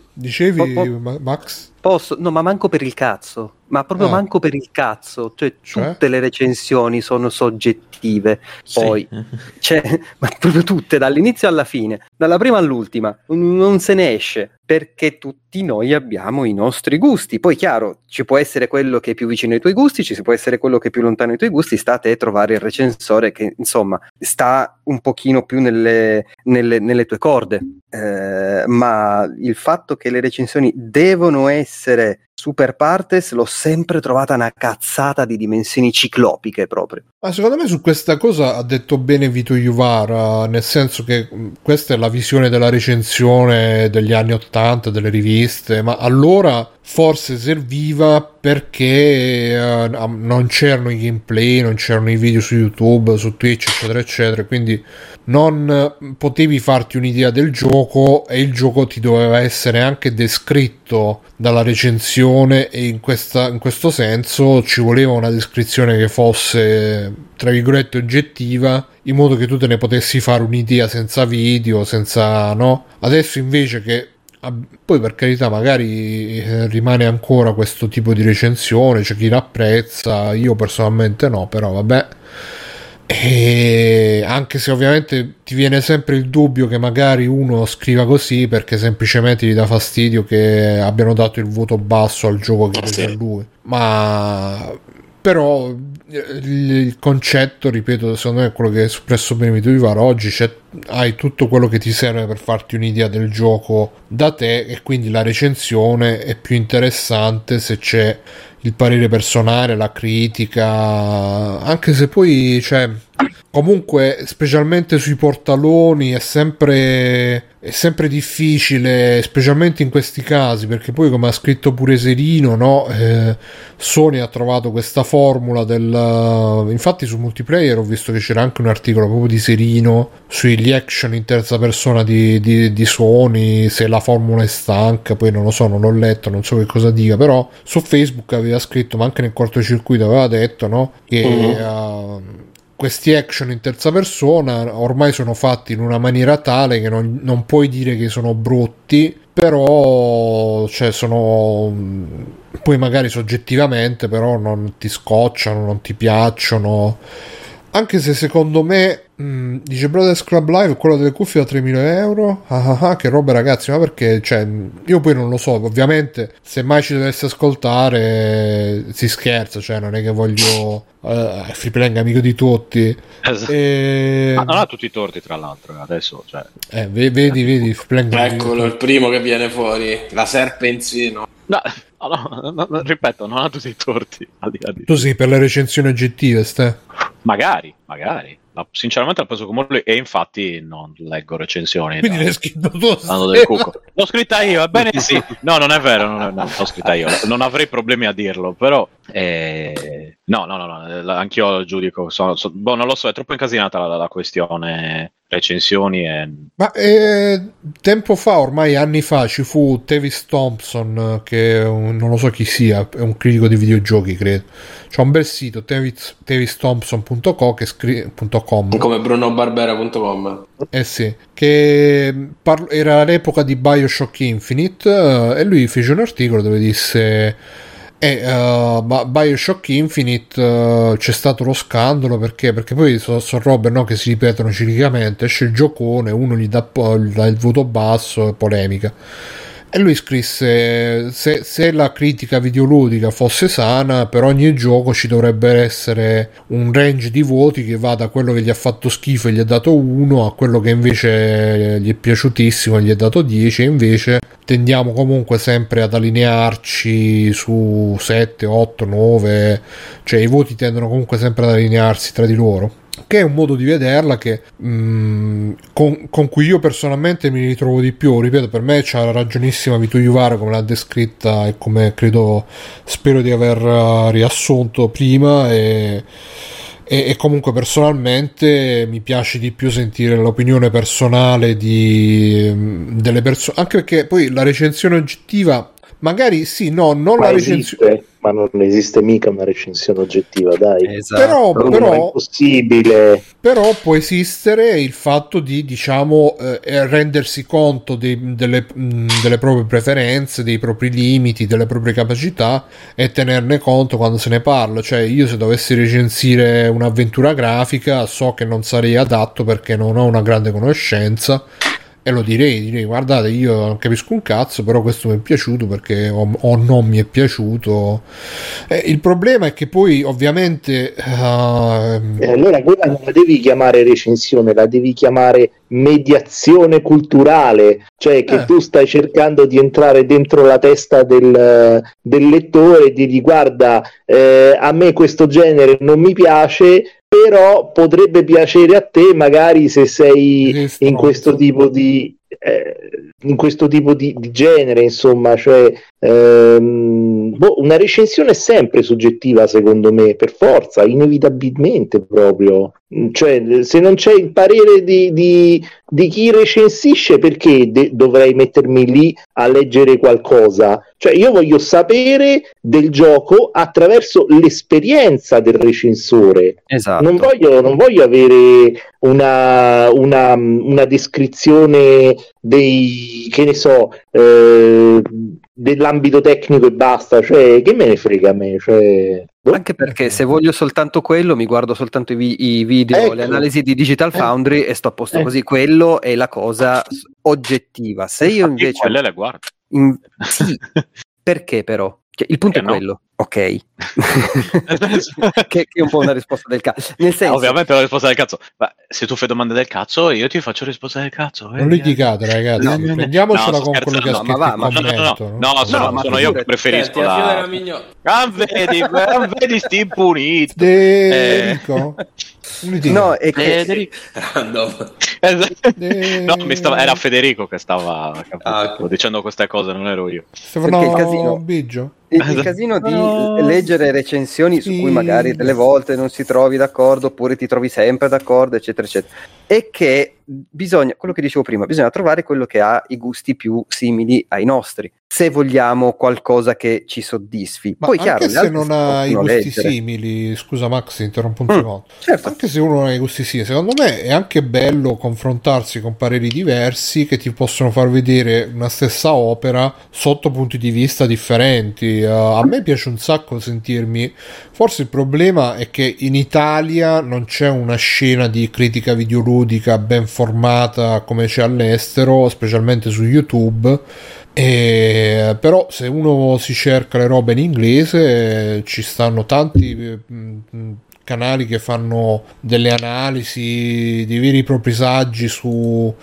Dicevi, Po- po- Ma- Max? Posso? No, ma manco per il cazzo. Ma proprio Ah. manco per il cazzo. Cioè, Cioè? tutte le recensioni sono soggettive. Poi, Sì. cioè, ma proprio tutte, dall'inizio alla fine, dalla prima all'ultima, non se ne esce. Perché tutti noi abbiamo i nostri gusti. Poi, chiaro, ci può essere quello che è più vicino ai tuoi gusti, ci può essere quello che che è più lontano ai tuoi gusti, sta a te trovare il recensore che insomma sta un pochino più nelle, nelle, nelle tue corde. Eh, ma il fatto che le recensioni devono essere super partes l'ho sempre trovata una cazzata di dimensioni ciclopiche proprio. Ma secondo me su questa cosa ha detto bene Vito Juvara, nel senso che mh, questa è la visione della recensione degli anni 80 delle riviste, ma allora forse serviva perché eh, non c'erano i gameplay, non c'erano i video su YouTube, su Twitch, eccetera, eccetera, quindi non eh, potevi farti un'idea del gioco e il gioco ti doveva essere anche descritto dalla recensione e in, questa, in questo senso ci voleva una descrizione che fosse tra virgolette oggettiva in modo che tu te ne potessi fare un'idea senza video, senza no. Adesso invece che poi per carità magari eh, rimane ancora questo tipo di recensione, c'è chi l'apprezza, io personalmente no, però vabbè. E anche se ovviamente ti viene sempre il dubbio che magari uno scriva così perché semplicemente gli dà fastidio che abbiano dato il voto basso al gioco che piace a lui. Ma però il, concetto, ripeto, secondo me è quello che è espresso bene Vito Vivaro. Oggi c'è, hai tutto quello che ti serve per farti un'idea del gioco da te e quindi la recensione è più interessante se c'è il parere personale, la critica, anche se poi, cioè, comunque, specialmente sui portaloni è sempre, è sempre difficile, specialmente in questi casi, perché poi, come ha scritto pure Serino, no, eh, Sony ha trovato questa formula del. Infatti, su multiplayer ho visto che c'era anche un articolo proprio di Serino sugli action in terza persona di, di, di Sony, se la formula è stanca, poi non lo so, non l'ho letto, non so che cosa dica, però su Facebook aveva scritto, ma anche nel cortocircuito aveva detto, no, che. Uh, questi action in terza persona ormai sono fatti in una maniera tale che non, non puoi dire che sono brutti, però cioè, sono poi magari soggettivamente, però non ti scocciano, non ti piacciono. Anche se secondo me mh, dice Brothers Club Live quello delle cuffie da 3.000 euro. Ah, ah, ah, che roba, ragazzi. Ma perché? Cioè, io poi non lo so. Ovviamente, se mai ci dovesse ascoltare, si scherza. Cioè, non è che voglio. Uh, Freeplank amico di tutti. Esatto. E... Ma non ha tutti i torti, tra l'altro. Adesso, cioè. Eh, ve- vedi, vedi. Di Eccolo, il primo che viene fuori. La serpe in sì, no? No, no, no, ripeto, non ha tutti i torti. Di. Tu sei per le recensioni oggettive, ste. Magari, magari. Ma sinceramente l'ho preso come lui e infatti non leggo recensioni. Quindi l'hai scritto tu. L'ho scritta io, ebbene sì. No, non è vero, non, è- no, l'ho scritta io. Non avrei problemi a dirlo, però... eh, No, no, no, no, la- anch'io giudico. sono- so- boh, non lo so, è troppo incasinata la, la questione recensioni e... Ma eh, tempo fa, ormai anni fa, ci fu Tavis Thompson, che un- non lo so chi sia, è un critico di videogiochi, credo. C'è un bel sito, tavis, tavisthompson.com, che scri- punto com, Come brunobarbera.com. eh sì, che parlo- era l'epoca di Bioshock Infinite eh, e lui fece un articolo dove disse eh, ma Bioshock Infinite eh, c'è stato lo scandalo perché? Perché poi sono, sono robe no, che si ripetono ciclicamente, esce il giocone, uno gli dà, gli dà il voto basso e polemica. E lui scrisse: se, se la critica videoludica fosse sana, per ogni gioco ci dovrebbe essere un range di voti che va da quello che gli ha fatto schifo e gli ha dato 1 a quello che invece gli è piaciutissimo e gli ha dato 10. E invece tendiamo comunque sempre ad allinearci su 7, 8, 9, cioè i voti tendono comunque sempre ad allinearsi tra di loro che è un modo di vederla che mh, con, con cui io personalmente mi ritrovo di più. Ripeto per me c'ha ragionissima Vito Juvara come l'ha descritta e come credo spero di aver uh, riassunto prima e, e, e comunque personalmente mi piace di più sentire l'opinione personale di, mh, delle persone anche perché poi la recensione oggettiva magari sì no non Ma la recensione ma non esiste mica una recensione oggettiva, dai. Esatto. però, però impossibile. Però può esistere il fatto di, diciamo, eh, rendersi conto dei- delle, mh, delle proprie preferenze, dei propri limiti, delle proprie capacità e tenerne conto quando se ne parla. Cioè, io se dovessi recensire un'avventura grafica so che non sarei adatto perché non ho una grande conoscenza e lo direi, direi guardate io non capisco un cazzo, però questo mi è piaciuto perché o, o non mi è piaciuto. Eh, il problema è che poi ovviamente... Uh, e allora quella non la devi chiamare recensione, la devi chiamare mediazione culturale, cioè che Eh. tu stai cercando di entrare dentro la testa del, del lettore e di guarda, eh, a me questo genere non mi piace, però potrebbe piacere a te magari se sei in questo tipo di eh, in questo tipo di, di genere insomma cioè ehm, boh, una recensione è sempre soggettiva secondo me per forza inevitabilmente proprio. Cioè se non c'è il parere di, di, di chi recensisce perché de- dovrei mettermi lì a leggere qualcosa cioè io voglio sapere del gioco attraverso l'esperienza del recensore Esatto. non voglio, non voglio avere una, una, una descrizione dei, che ne so, eh, dell'ambito tecnico e basta, cioè che me ne frega a me, cioè, boh. Anche perché se voglio soltanto quello, mi guardo soltanto i, vi- i video, Ecco. le analisi di Digital Eh. Foundry e sto a posto Eh. così. Quello è la cosa oggettiva. Se io invece. quelle le guardo. In- sì, perché però? Cioè, il punto Perché è no? quello. Ok. Che, che è un po' una risposta del caso. Nel senso, Ovviamente la risposta del cazzo. Ma se tu fai domande del cazzo, io ti faccio risposta del cazzo. non vedi? litigate ragazzi, No, no, no. prendiamocela No, con quello che ha scritto ma va, ma- No, no, no, no, no, sono, No, ma sono io che preferisco la Ah, vedi, ah, vedi sti impunito. Federico non litigate. no, è che Federico. Esatto. Eh. No, mi stava- era Federico che stava capito, Ah, ok. dicendo queste cose, non ero io. Stefano Perché il casino- Biggio il, il casino di Leggere recensioni su Sì. cui magari delle volte non si trovi d'accordo oppure ti trovi sempre d'accordo, eccetera, eccetera, è che bisogna, quello che dicevo prima, bisogna trovare quello che ha i gusti più simili ai nostri, se vogliamo qualcosa che ci soddisfi. ma Poi anche chiaro, se non ha i gusti leggere. simili scusa Max interrompo un Mm, secondo certo. anche se uno non ha i gusti simili secondo me è anche bello confrontarsi con pareri diversi che ti possono far vedere una stessa opera sotto punti di vista differenti Uh, a me piace un sacco sentirmi. Forse il problema è che in Italia non c'è una scena di critica videoludica ben formata come c'è all'estero specialmente su YouTube. E, però se uno si cerca le robe in inglese ci stanno tanti eh, mh, canali che fanno delle analisi di veri e propri saggi su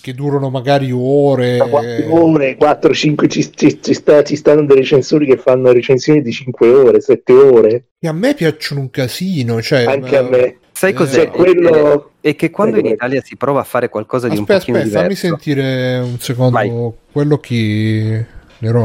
che durano magari ore Da 4 ore, 4, 5 ci, ci- ci sta- ci stanno dei recensori che fanno recensioni di 5 ore, 7 ore, e a me piacciono un casino cioè, anche a eh, me. Sai Eh, cos'è? Cioè, quello... È che quando in Italia si prova a fare qualcosa di un aspetta pochino aspetta fammi diverso, sentire un secondo Vai. quello chi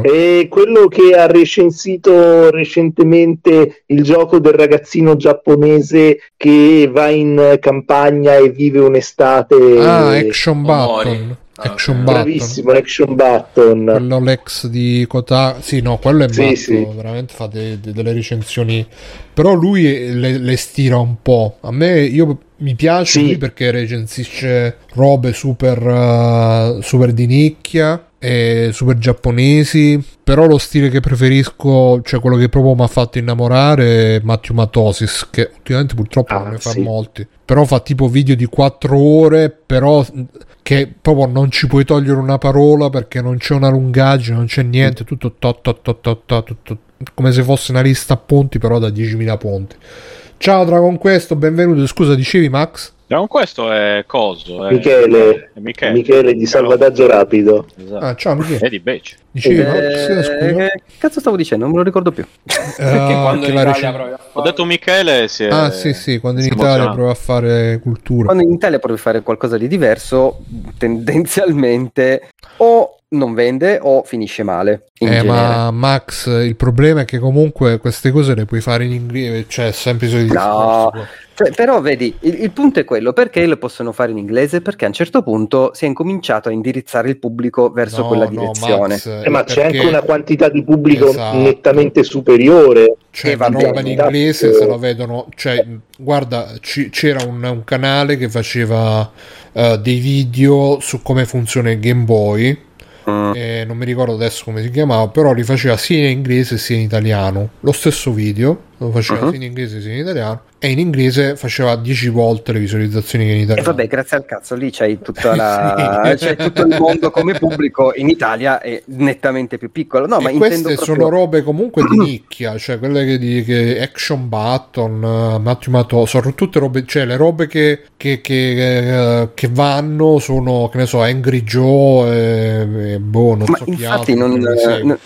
E quello che ha recensito recentemente il gioco del ragazzino giapponese che va in campagna e vive un'estate. ah action Omori. button Ah, action ok. button Bravissimo, Action Button. quello l'ex di Kotaku sì no quello è Sì, matto sì. veramente fa de- de- delle recensioni però lui le, le stira un po' a me io mi piace Sì. lui perché recensisce robe super uh, super di nicchia e super giapponesi però lo stile che preferisco cioè quello che proprio mi ha fatto innamorare è Matteo Matosis che ultimamente purtroppo Ah, non ne fa sì. molti però fa tipo video di 4 ore però che proprio non ci puoi togliere una parola perché non c'è una lungaggine, non c'è niente, tutto, to, to, to, to, to, tutto come se fosse una lista a punti però da 10.000 punti. Ciao Dragon Questo, benvenuto. Scusa, dicevi Max? Con questo è coso. È, Michele. è Michele. Michele di salvataggio rapido. Esatto. Ah, ciao Michele. Eddie Becci. Dicevi Eh, che cazzo stavo dicendo? Non me lo ricordo più. Perché Ah, provi a Ho fare- detto Michele si è... Ah, sì, sì, quando in si Italia prova a fare cultura. Quando in Italia provi a fare qualcosa di diverso, tendenzialmente o non vende o finisce male. In Eh, ma Max, il problema è che comunque queste cose le puoi fare in inglese, cioè sempre i soliti No. discorsi. Cioè, però vedi, il, il punto è quello, perché le possono fare in inglese? Perché a un certo punto si è incominciato a indirizzare il pubblico verso No, quella no, direzione. Max, Eh, ma c'è perché- anche una quantità di pubblico Esatto. nettamente superiore. cioè E la roba in esatto. inglese se lo vedono cioè guarda ci- c'era un, un canale che faceva eh, dei video su come funziona il Game Boy Mm. e non mi ricordo adesso come si chiamava però li faceva sia in inglese sia in italiano lo stesso video lo faceva Mhm. sia in inglese sia in italiano e in inglese faceva 10 volte le visualizzazioni che in E italiano. vabbè, grazie al cazzo, lì c'hai, tutta la... Sì. c'hai tutto il mondo come pubblico, in Italia è nettamente più piccolo. No, e ma intendo queste proprio... sono robe comunque di nicchia, cioè quelle che, di, che Action Button, uh, Matthew Mato, sono tutte robe, cioè le robe che, che, che, eh, che vanno sono, che ne so, Angry Joe e, e boh, non Ma so chi infatti altro non, segue. non-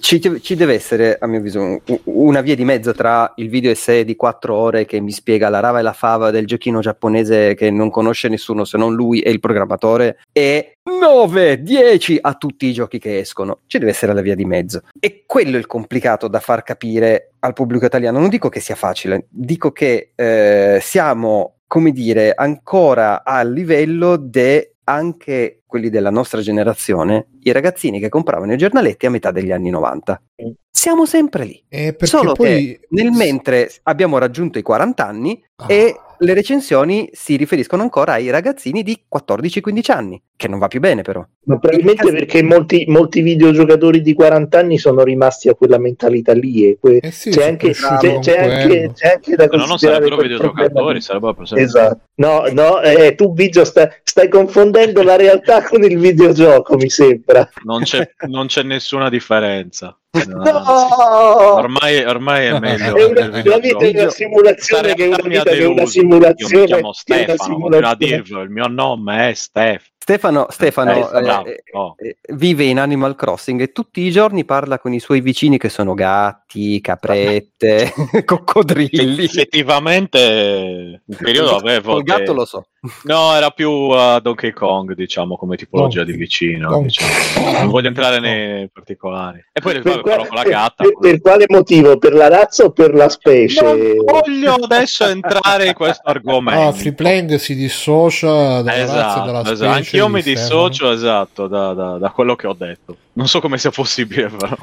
ci, ci- deve essere, a mio avviso, un- una via di mezzo tra il video essere di 4 ore che mi spiega la rava e la fava del giochino giapponese che non conosce nessuno se non lui e il programmatore e 9, 10 a tutti i giochi che escono. Ci deve essere la via di mezzo. E quello è il complicato da far capire al pubblico italiano. Non dico che sia facile, dico che eh, siamo, come dire, ancora a livello de anche quelli della nostra generazione, i ragazzini che compravano i giornaletti a metà degli anni 90. Siamo sempre lì. Eh, Solo poi che nel mentre abbiamo raggiunto i 40 anni Ah. e le recensioni si riferiscono ancora ai ragazzini di 14-15 anni, che non va più bene però. Ma probabilmente Il cas- perché molti, molti videogiocatori di 40 anni sono rimasti a quella mentalità lì. E que- Eh sì, c'è, anche, c'è, c'è anche, c'è anche da No, non considerare sarebbero videogiocatori, sarebbero per esempio- Esatto. No, no, eh, tu Biggio sta- stai confondendo la realtà con il videogioco, mi sembra. Non c'è, non c'è nessuna differenza. No! Ormai, ormai è meglio. È una- la vita è una simulazione che una vita che è una simulazione. Io mi chiamo Stefano, a dirvelo, il mio nome è Stefano. Stefano, Stefano Eh, eh, oh. eh, vive in Animal Crossing e tutti i giorni parla con i suoi vicini che sono gatti, caprette, coccodrilli. Effettivamente, un periodo avevo. Col gatto de- lo so. No, era più uh, Donkey Kong, diciamo, come tipologia Donkey- di vicino. Diciamo. Non voglio entrare nei particolari. E poi Per, vabbè, qua- parlo con la gatta. per- per quale motivo? Per la razza o per la specie? Non voglio adesso entrare in questo argomento. Ah, Free Playing si dissocia dalla razza e Esatto, dalla specie. esatto. Anch'io di mi dissocio esatto da, da- da quello che ho detto. Non so come sia possibile, però.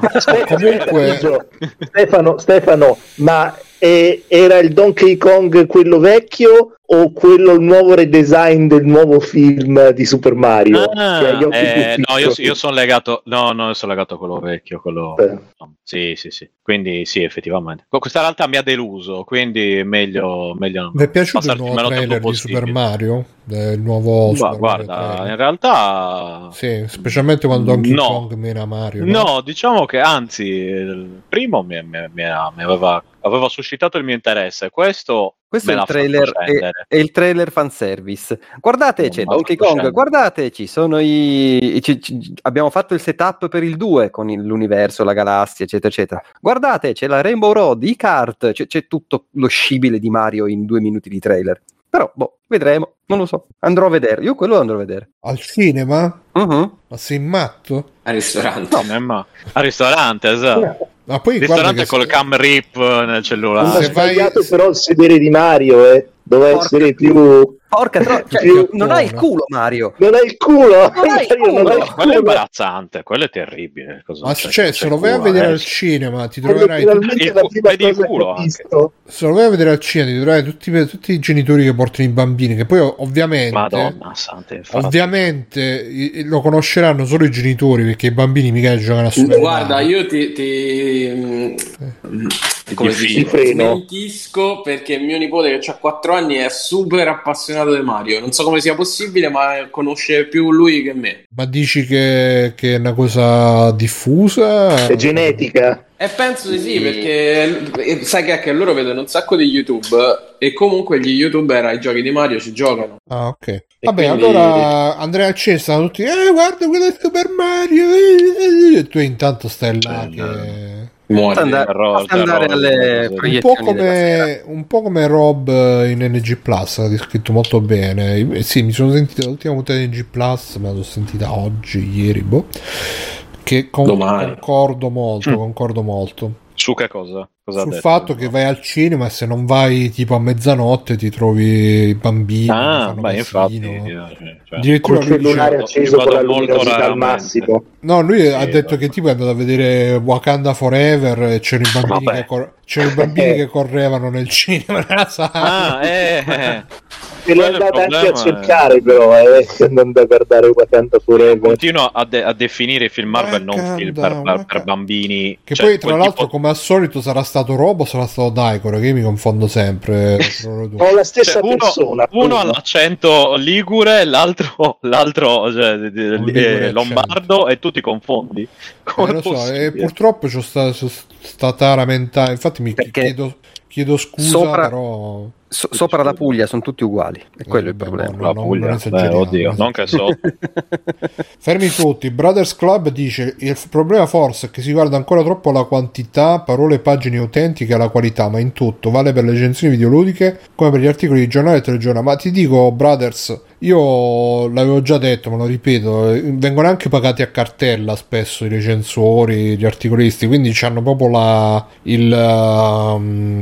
Comunque- Stefano, Stefano, ma eh, era il Donkey Kong quello vecchio o quello il nuovo redesign del nuovo film di Super Mario? Ah, occhi eh, no, io, io sono legato. No, no, io sono legato a quello vecchio. Quello... Eh. Sì, sì, sì. Quindi sì, effettivamente. Questa realtà mi ha deluso, quindi meglio, meglio non Vi è piaciuto il nuovo trailer di. Super Mario? Il nuovo Ma guarda, in realtà Sì, specialmente quando Donkey No. Kong mena Mario. No, diciamo che anzi, il primo mi, mi- mi mi aveva, aveva suscitato il mio interesse. Questo, Questo è il trailer, è, è il trailer fanservice. Guardate, Non c'è m'ha Donkey Kong, scendere. guardate, ci sono i... ci- ci- abbiamo fatto il setup per il 2 con il- l'universo, la galassia, eccetera, eccetera. Guardate, c'è la Rainbow Road, i kart, c'è, c'è tutto lo scibile di Mario in due minuti di trailer. Però, boh, vedremo, non lo so. Andrò a vedere, io quello lo andrò a vedere. Al cinema? Mhm. Ma sei matto? Al ristorante. Cinema. Al ristorante, esatto. Ma poi Il ristorante che col se- cam rip nel Non cellulare. se vai- sbagliato però il sedere di Mario, eh. Doveva Porca- essere più... Porca tro- cioè, Più- non hai il culo, Mario. Non hai il culo! Non hai il Mario, non culo! hai il Quello è imbarazzante, quello è terribile. Cosa Ma c'è- cioè, c'è se lo vai a vedere eh. al cinema, ti troverai la prima il culo visto. se lo vai a vedere al cinema, ti troverai tutti, tutti i genitori che portano i bambini, che poi ovviamente Madonna santa, infatti. Ovviamente lo conosceranno solo i genitori perché i bambini mica giocano a Super Guarda, io ti, ti, mm, come si smentisco perché mio nipote che ha 4 anni è super appassionato di Mario. Non so come sia possibile, ma conosce più lui che me. Ma dici che, che è una cosa diffusa? È genetica. E penso di sì, perché eh, sai che anche loro vedono un sacco di YouTube e comunque gli youtuber ai giochi di Mario ci giocano. Ah, ok. Vabbè, quindi- allora Andrea stanno tutti. Eh, guarda, quello è Super Mario. E tu intanto stai là. Sì, Che... Muore. Andare, basta andare alle. Un po, come, un po' come Rob in NG Plus, ha descritto molto bene. Eh, Sì, mi sono sentita l'ultima puntata di NG Plus, me la sono sentita oggi, ieri, boh. Che con- Domani. concordo molto, Mm. concordo molto. Su che cosa? Cosa ha Sul detto? fatto che vai al cinema e se non vai tipo a mezzanotte ti trovi i bambini. Ah, beh, infatti. eh, cioè, Addirittura Col lui dice- cellulare io acceso con la luminosità al massimo. No, lui ha Sì, detto vabbè. che tipo è andato a vedere Wakanda Forever e c'erano i bambini, che, cor- c'erano i bambini che correvano nel cinema nella sala. Ah, eh, eh. Te l'hai quello è il andata anche a problema, cercare, però, eh, non da guardare Wakanda Forever. Continuo a, de- a definire i film Marvel non Wakanda, film per, per- per bambini. Che Cioè, poi, tra l'altro, tipo- come al solito, sarà stato Robo o sarà stato Daikor, che io mi confondo sempre. due. Ho la stessa cioè, uno, persona. uno appunto. ha l'accento ligure, l'altro, l'altro cioè, ligure eh, lombardo e tu ti confondi. Eh, Come lo so, e purtroppo c'ho sta, c'ho sta tara mentale. Infatti, mi Perché chiedo, chiedo scusa, sopra- però. So- sopra la Puglia sono tutti uguali, è quello il Vabbè, problema. no, La non- Puglia, non beh, oddio, non che so. Fermi tutti, Brothers Club dice il problema forse è che si guarda ancora troppo alla quantità, parole, pagine autentiche alla qualità, ma in tutto, vale per le recensioni videoludiche come per gli articoli di giornale e telegiornale. Ma ti dico, Brothers, io l'avevo già detto, ma lo ripeto, eh, vengono anche pagati a cartella spesso i recensori, gli articolisti, quindi hanno proprio la... il... um,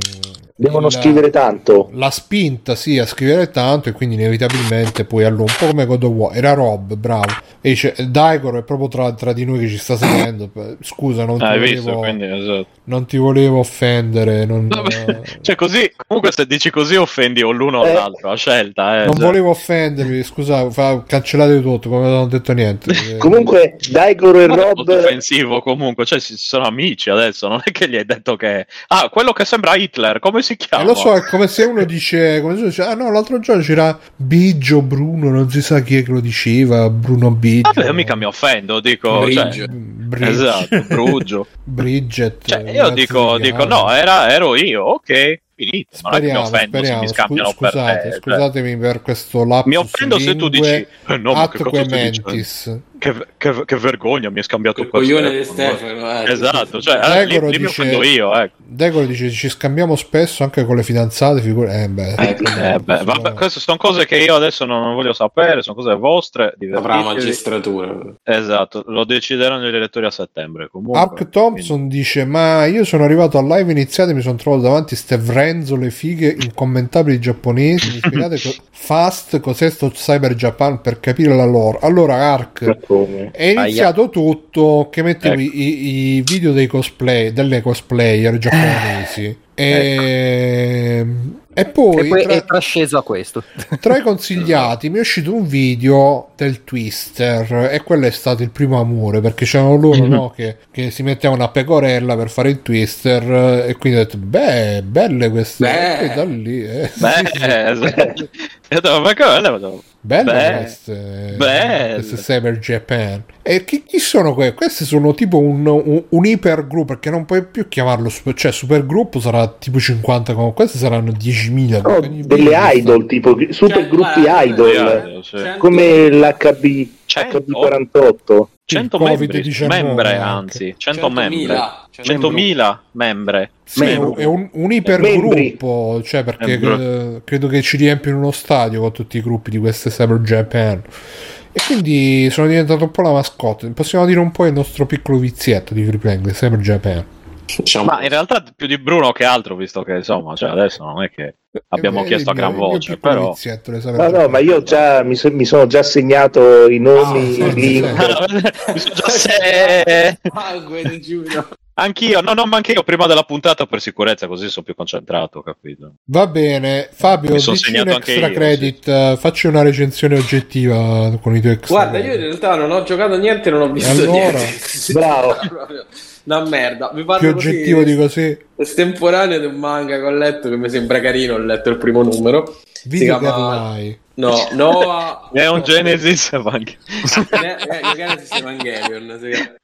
Devono il- scrivere tanto. la spinta sì a scrivere tanto e quindi inevitabilmente poi allunga un po' come God of War era Rob bravo e dice Daigoro è proprio tra, tra di noi che ci sta seguendo scusa non ti, Ah, volevo, visto? Quindi, esatto. non ti volevo offendere non, Vabbè, cioè così, comunque se dici così offendi o l'uno o Eh. l'altro, a scelta. Eh, non cioè. volevo offendervi scusa fa, cancellate tutto come non ho detto niente Eh, Comunque, Daigoro e Ma è Rob. offensivo comunque, cioè sono amici adesso, non è che gli hai detto che... Ah, quello che sembra Hitler, come si eh, chiama? lo so, è come se uno dice, come se uno dice, ah no, l'altro giorno c'era Biggio Bruno, non si sa chi è che lo diceva, Bruno Biggio. Vabbè, io mica mi offendo, dico... Brigio. Cioè, esatto, Brugio. Bridget. Cioè, io dico, dico no, era, ero io, ok, finito. Non è che mi Speriamo, offendo speriamo. se mi Scu- scambiano per scusate, te. cioè. scusatemi per questo lapsus Mi offendo se tu dici... Eh, no, atque mentis. Che, che- che vergogna, mi hai scambiato Il coglione di Stefano. Eh. Esatto, cioè, lì, Degoro lì mi dice- io, ecco. Degolo dice ci scambiamo spesso anche con le fidanzate, figura... Eh beh, Eh, Eh, beh, vabbè, queste sono cose che io adesso non, non voglio sapere, sono cose vostre, Avrà magistratura. Esatto, lo decideranno gli elettori a settembre. Comunque, Ark Thompson dice ma io sono arrivato al live iniziato e mi sono trovato davanti ste vrenzole fighe incommentabili giapponesi mi spiegate co- fast cos'è sto Cyber Japan per capire la lore allora Ark Come? È iniziato tutto che mettevo Ecco. i, i video dei cosplay, delle cosplayer giapponesi. E, e poi, e poi tra, è trasceso a questo. tra i consigliati mi è uscito un video del Twister e quello è stato il primo amore perché c'erano loro no, che, che si mettevano a pecorella per fare il Twister e quindi ho detto beh belle queste Beh. e poi da lì eh, Beh, sì, sì. devo- ma quello- Belle Beh, queste, belle. queste Cyber Japan. E chi, chi sono questi? Questi sono tipo un, un, un ipergruppo, perché non puoi più chiamarlo super, cioè supergruppo sarà tipo 50, come questi saranno 10.000. No, delle idol, tipo super Cioè, gruppi guarda, idol, Idol. Cento- come l'HB, Cento? HB48. 100 Il membri, Covid-19 membre anzi, 100 membre. 100.000. 100.000 membre. Sì, è un, è un, un ipergruppo, cioè perché eh, credo che ci riempiono uno stadio con tutti i gruppi di queste Cyber Japan. E quindi sono diventato un po' la mascotte. Possiamo dire un po' il nostro piccolo vizietto di Free Playing, Cyber Japan. Diciamo, Ma in realtà più di Bruno che altro, visto che insomma, cioè adesso non è che abbiamo Eh, chiesto a gran voce, però... No, no, ma io già mi, so- mi sono già segnato i nomi, Ah, i sì, sì. Sono già se-. Anch'io, no, no, ma anche io prima della puntata per sicurezza, così sono più concentrato, capito? Va bene, Fabio, Mi son dici un segnato anche extra io, credit, eh, facci una recensione oggettiva con i tuoi extra Guarda, io in credit. realtà non ho giocato niente, non ho visto allora? niente. Bravo. Una merda. Mi parlo Più così, oggettivo di così. Estemporaneo di un manga che ho letto che mi sembra carino. Ho letto il primo numero. Video chiama- Girl No, Noah. È un Genesis anche. Ne- eh, Genesis Evangelion. Si chiama,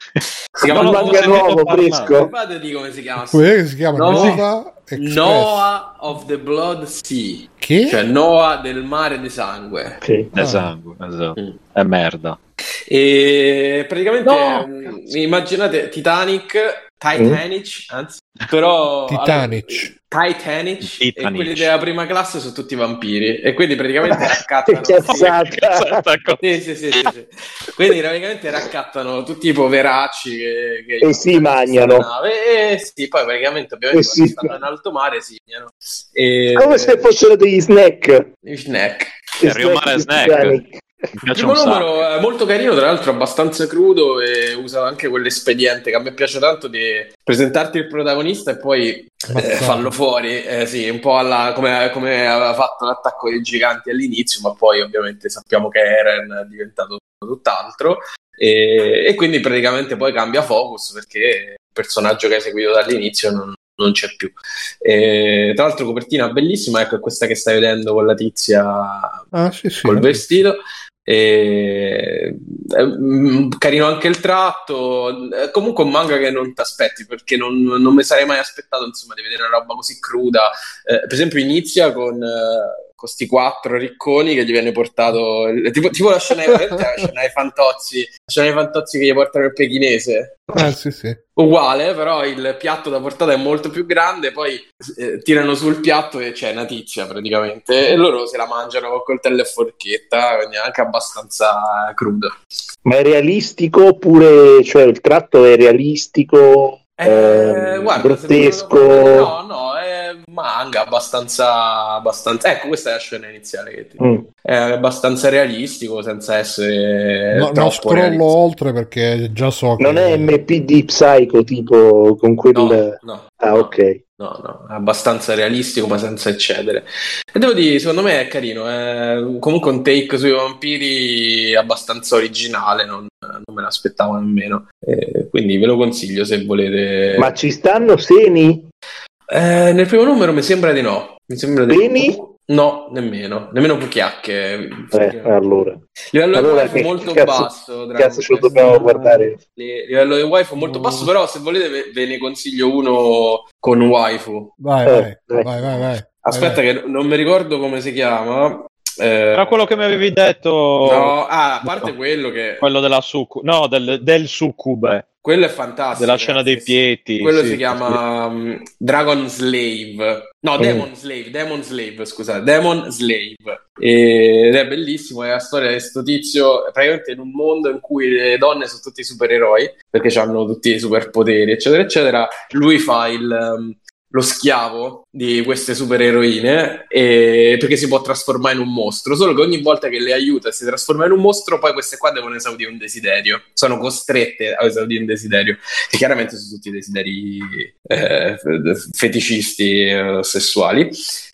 si chiama Un Noah- manga nuovo, fresco. Fate di come si chiama. Quello che si chiama No. Nova Express. Noah of the Blood Sea. Che? Cioè Noah del mare di sangue. Sì. È Ah. sangue, esatto. Mm. È merda. E praticamente No! mm, immaginate Titanic, Titanic, anzi, però Titanic. allora, Titanic, e Titanic. quelli della prima classe sono tutti vampiri e quindi praticamente raccattano sì, sì, sì, sì, sì. quindi praticamente raccattano tutti i poveracci che, che E si mangiano. nave, e sì, poi praticamente ovviamente quando stanno in alto mare si mangiano e Come se fossero degli snack. gli snack E riomare di snack. Il primo numero è molto carino, tra l'altro abbastanza crudo e usa anche quell'espediente che a me piace tanto di presentarti il protagonista e poi eh, farlo fuori, eh, sì, un po' alla, come, come aveva fatto l'attacco dei giganti all'inizio, ma poi ovviamente sappiamo che Eren è diventato tutt'altro e, e quindi praticamente poi cambia focus perché il personaggio che hai seguito dall'inizio non, non c'è più. E, tra l'altro copertina bellissima, ecco questa che stai vedendo con la tizia Ah, sì, sì. col vestito. E... è, mm, carino anche il tratto. È comunque un manga che non ti aspetti perché non, non mi sarei mai aspettato insomma, di vedere una roba così cruda. Eh, per esempio, inizia con. eh, con sti quattro ricconi che gli viene portato tipo, tipo la scena, la scena dei fantozzi la scena dei fantozzi che gli portano il pechinese Ah, sì, sì. uguale, però il piatto da portata è molto più grande, poi eh, tirano sul piatto e c'è una tizia praticamente, e loro se la mangiano con coltello e forchetta, quindi è anche abbastanza crudo. Ma è realistico oppure cioè, il tratto è realistico? Eh, ehm, guarda, grottesco? no, no, è manga abbastanza, abbastanza... Ecco, questa è la scena iniziale che ti... Mm. È abbastanza realistico senza essere No, non scrollo realistico. oltre perché già so che Non è MPD Psycho tipo con quel... No, no, ah, no. ok. No, no, è abbastanza realistico ma senza eccedere. E devo dire, secondo me è carino, è comunque un take sui vampiri abbastanza originale, non, non me l'aspettavo nemmeno. Eh, quindi ve lo consiglio se volete. Ma ci stanno seni? Eh, nel primo numero mi sembra di no. Mi sembra di Beni? No, nemmeno, nemmeno Puchiacche. Eh, allora. Livello Allora, di wifi che molto cazzo- basso. Cazzo ce lo dobbiamo guardare. Li- Livello di wifi molto basso, però se volete ve, ve ne consiglio uno con waifu. Vai, Eh, vai, vai, vai, vai. Aspetta, che non mi ricordo come si chiama. Eh, Era quello che mi avevi detto. no, ah, a parte No. quello che Quello della succu- no, del, del succube, quello è fantastico. della scena dei pieti. Quello sì, si chiama um, Dragon Slave. No, Demon Slave, Demon Slave, scusate, Demon Slave. E- ed è bellissimo, è la storia di questo tizio, praticamente in un mondo in cui le donne sono tutti supereroi, perché hanno tutti i superpoteri, eccetera, eccetera. Lui fa il... lo schiavo di queste supereroine e- perché si può trasformare in un mostro solo che ogni volta che le aiuta e si trasforma in un mostro poi queste qua devono esaudire un desiderio sono costrette a esaudire un desiderio che chiaramente sono tutti desideri eh, feticisti eh, sessuali.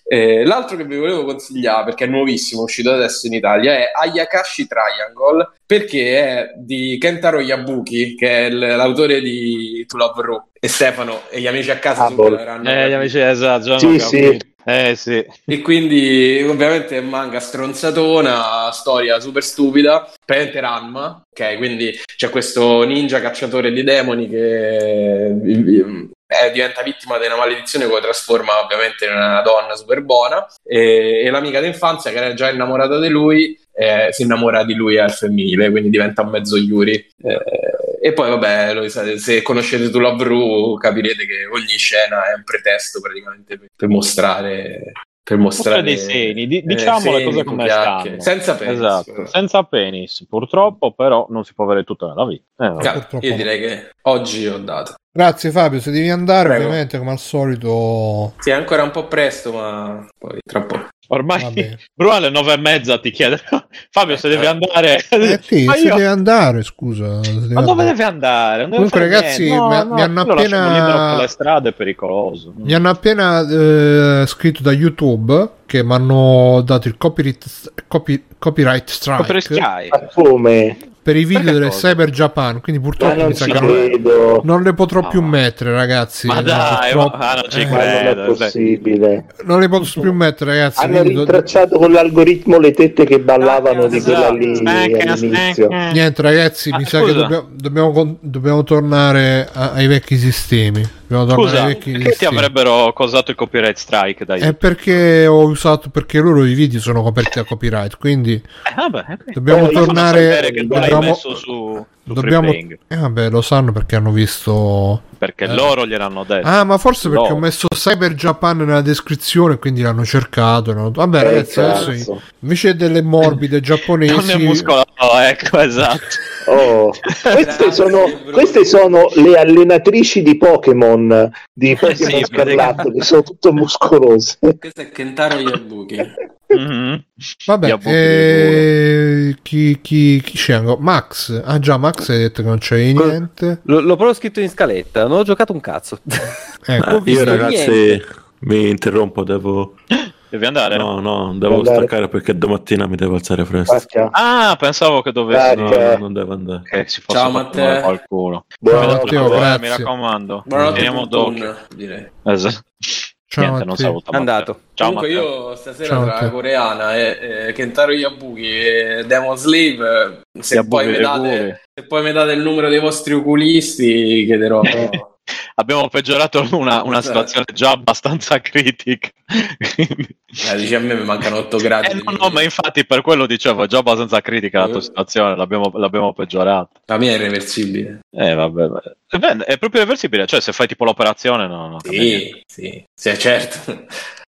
Eh, l'altro che vi volevo consigliare, perché è nuovissimo, è uscito adesso in Italia, è Ayakashi Triangle, perché è di Kentaro Yabuki, che è l- l'autore di To Love Ru. E Stefano e gli amici a casa Ah, subito boh. Eh, gli amici, esatto. Sì, sì. Eh, sì. e quindi ovviamente è manga stronzatona, storia super stupida, praticamente Ranma, ok? Quindi c'è questo ninja cacciatore di demoni che eh, diventa vittima di una maledizione che lo trasforma ovviamente in una donna super buona e, e l'amica d'infanzia che era già innamorata di lui eh, si innamora di lui al femminile, quindi diventa mezzo Yuri. Eh, e poi, vabbè, lo se conoscete tu Love Ru capirete che ogni scena è un pretesto praticamente per, per mostrare. Per mostrare dei seni, di- eh, diciamo le seni, cose come stanno. Senza penis. Esatto, senza penis, purtroppo, però non si può avere tutto nella vita. Eh, Io direi che oggi ho dato. Grazie Fabio, se devi andare Prego. ovviamente come al solito... Sì, è ancora un po' presto, ma poi tra un po'. Ormai. Bruno alle nove e mezza ti chiede Fabio se deve andare Eh sì, ma, se io- deve andare, scusa. se deve ma dove andare. deve andare? Non Comunque, ragazzi. No, mi- no, mi hanno appena- per le strade è pericoloso Mi hanno appena eh, scritto da YouTube che mi hanno dato il copyright, copy- copyright strike per Sky Ma come? Per i video Perché delle cosa? Cyber Japan. Quindi purtroppo non mi sa che non, credo. non le potrò No. più mettere, ragazzi. Ma dai, purtroppo- ma- ah, non ci Eh, Ma non è credo, sai. possibile. non le posso più mettere, ragazzi. Hanno do- rintracciato con l'algoritmo le tette che ballavano Ah, di esatto. quella lì Snacca, all'inizio. snacca. Niente, ragazzi, Ah, mi sa scusa. che dobbiamo, dobbiamo, dobbiamo tornare a- ai vecchi sistemi. Dobbiamo tornare Scusa, ai vecchi perché ti avrebbero causato il copyright strike dai? È perché ho usato perché loro i video sono coperti da copyright, quindi Eh, vabbè, ok. dobbiamo Poi- tornare dobbiamo, messo su su Dobbiamo... Eh, vabbè, lo sanno perché hanno visto... Perché Eh. loro gliel'hanno detto. Ah, ma forse perché No. ho messo Cyber Japan nella descrizione, quindi l'hanno cercato. e hanno- Vabbè, Eh, ragazzi, adesso invece delle morbide giapponesi... non è muscolo, no, ecco, esatto. Oh, queste, sono, queste sono le allenatrici di Pokémon di Pokémon sì, Scarlatto che sono tutte muscolose. Questo è Kentaro Yabuki. Mhm. Vabbè, eh, chi, chi, chi c'è? ancora? Max. Ah già, Max hai detto che non c'è niente. L- l'ho proprio scritto in scaletta, non ho giocato un cazzo. Ecco. Ah, io ragazzi niente. mi interrompo, devo... Devi andare? No, no, devo Andare. staccare perché domattina mi devo alzare presto. Ah, pensavo che dovessi. No, non devo andare. Che si fosse Ciao, Matteo. qualcuno. Matteo, grazie. mi raccomando. Buonanotte, Teniamo d'occhio. direi. Esatto. Ciao, Niente, non saluta. Andato. Ciao Comunque Matteo. io stasera Ciao, tra coreana e, e Kentaro Yabuki e Demon Slave, se Yabuki poi, mi date, Guri. se poi mi date il numero dei vostri oculisti chiederò. Abbiamo peggiorato una, una Esatto. situazione già abbastanza critica. Eh, dice a me mi mancano 8 gradi. Eh, no, no, ma infatti per quello dicevo, è già abbastanza critica la tua Eh. situazione, l'abbiamo, l'abbiamo peggiorata. La mia è irreversibile. Eh, vabbè, vabbè. Eh, è proprio reversibile, cioè se fai tipo l'operazione, no, no. Sì, sì, sì, certo.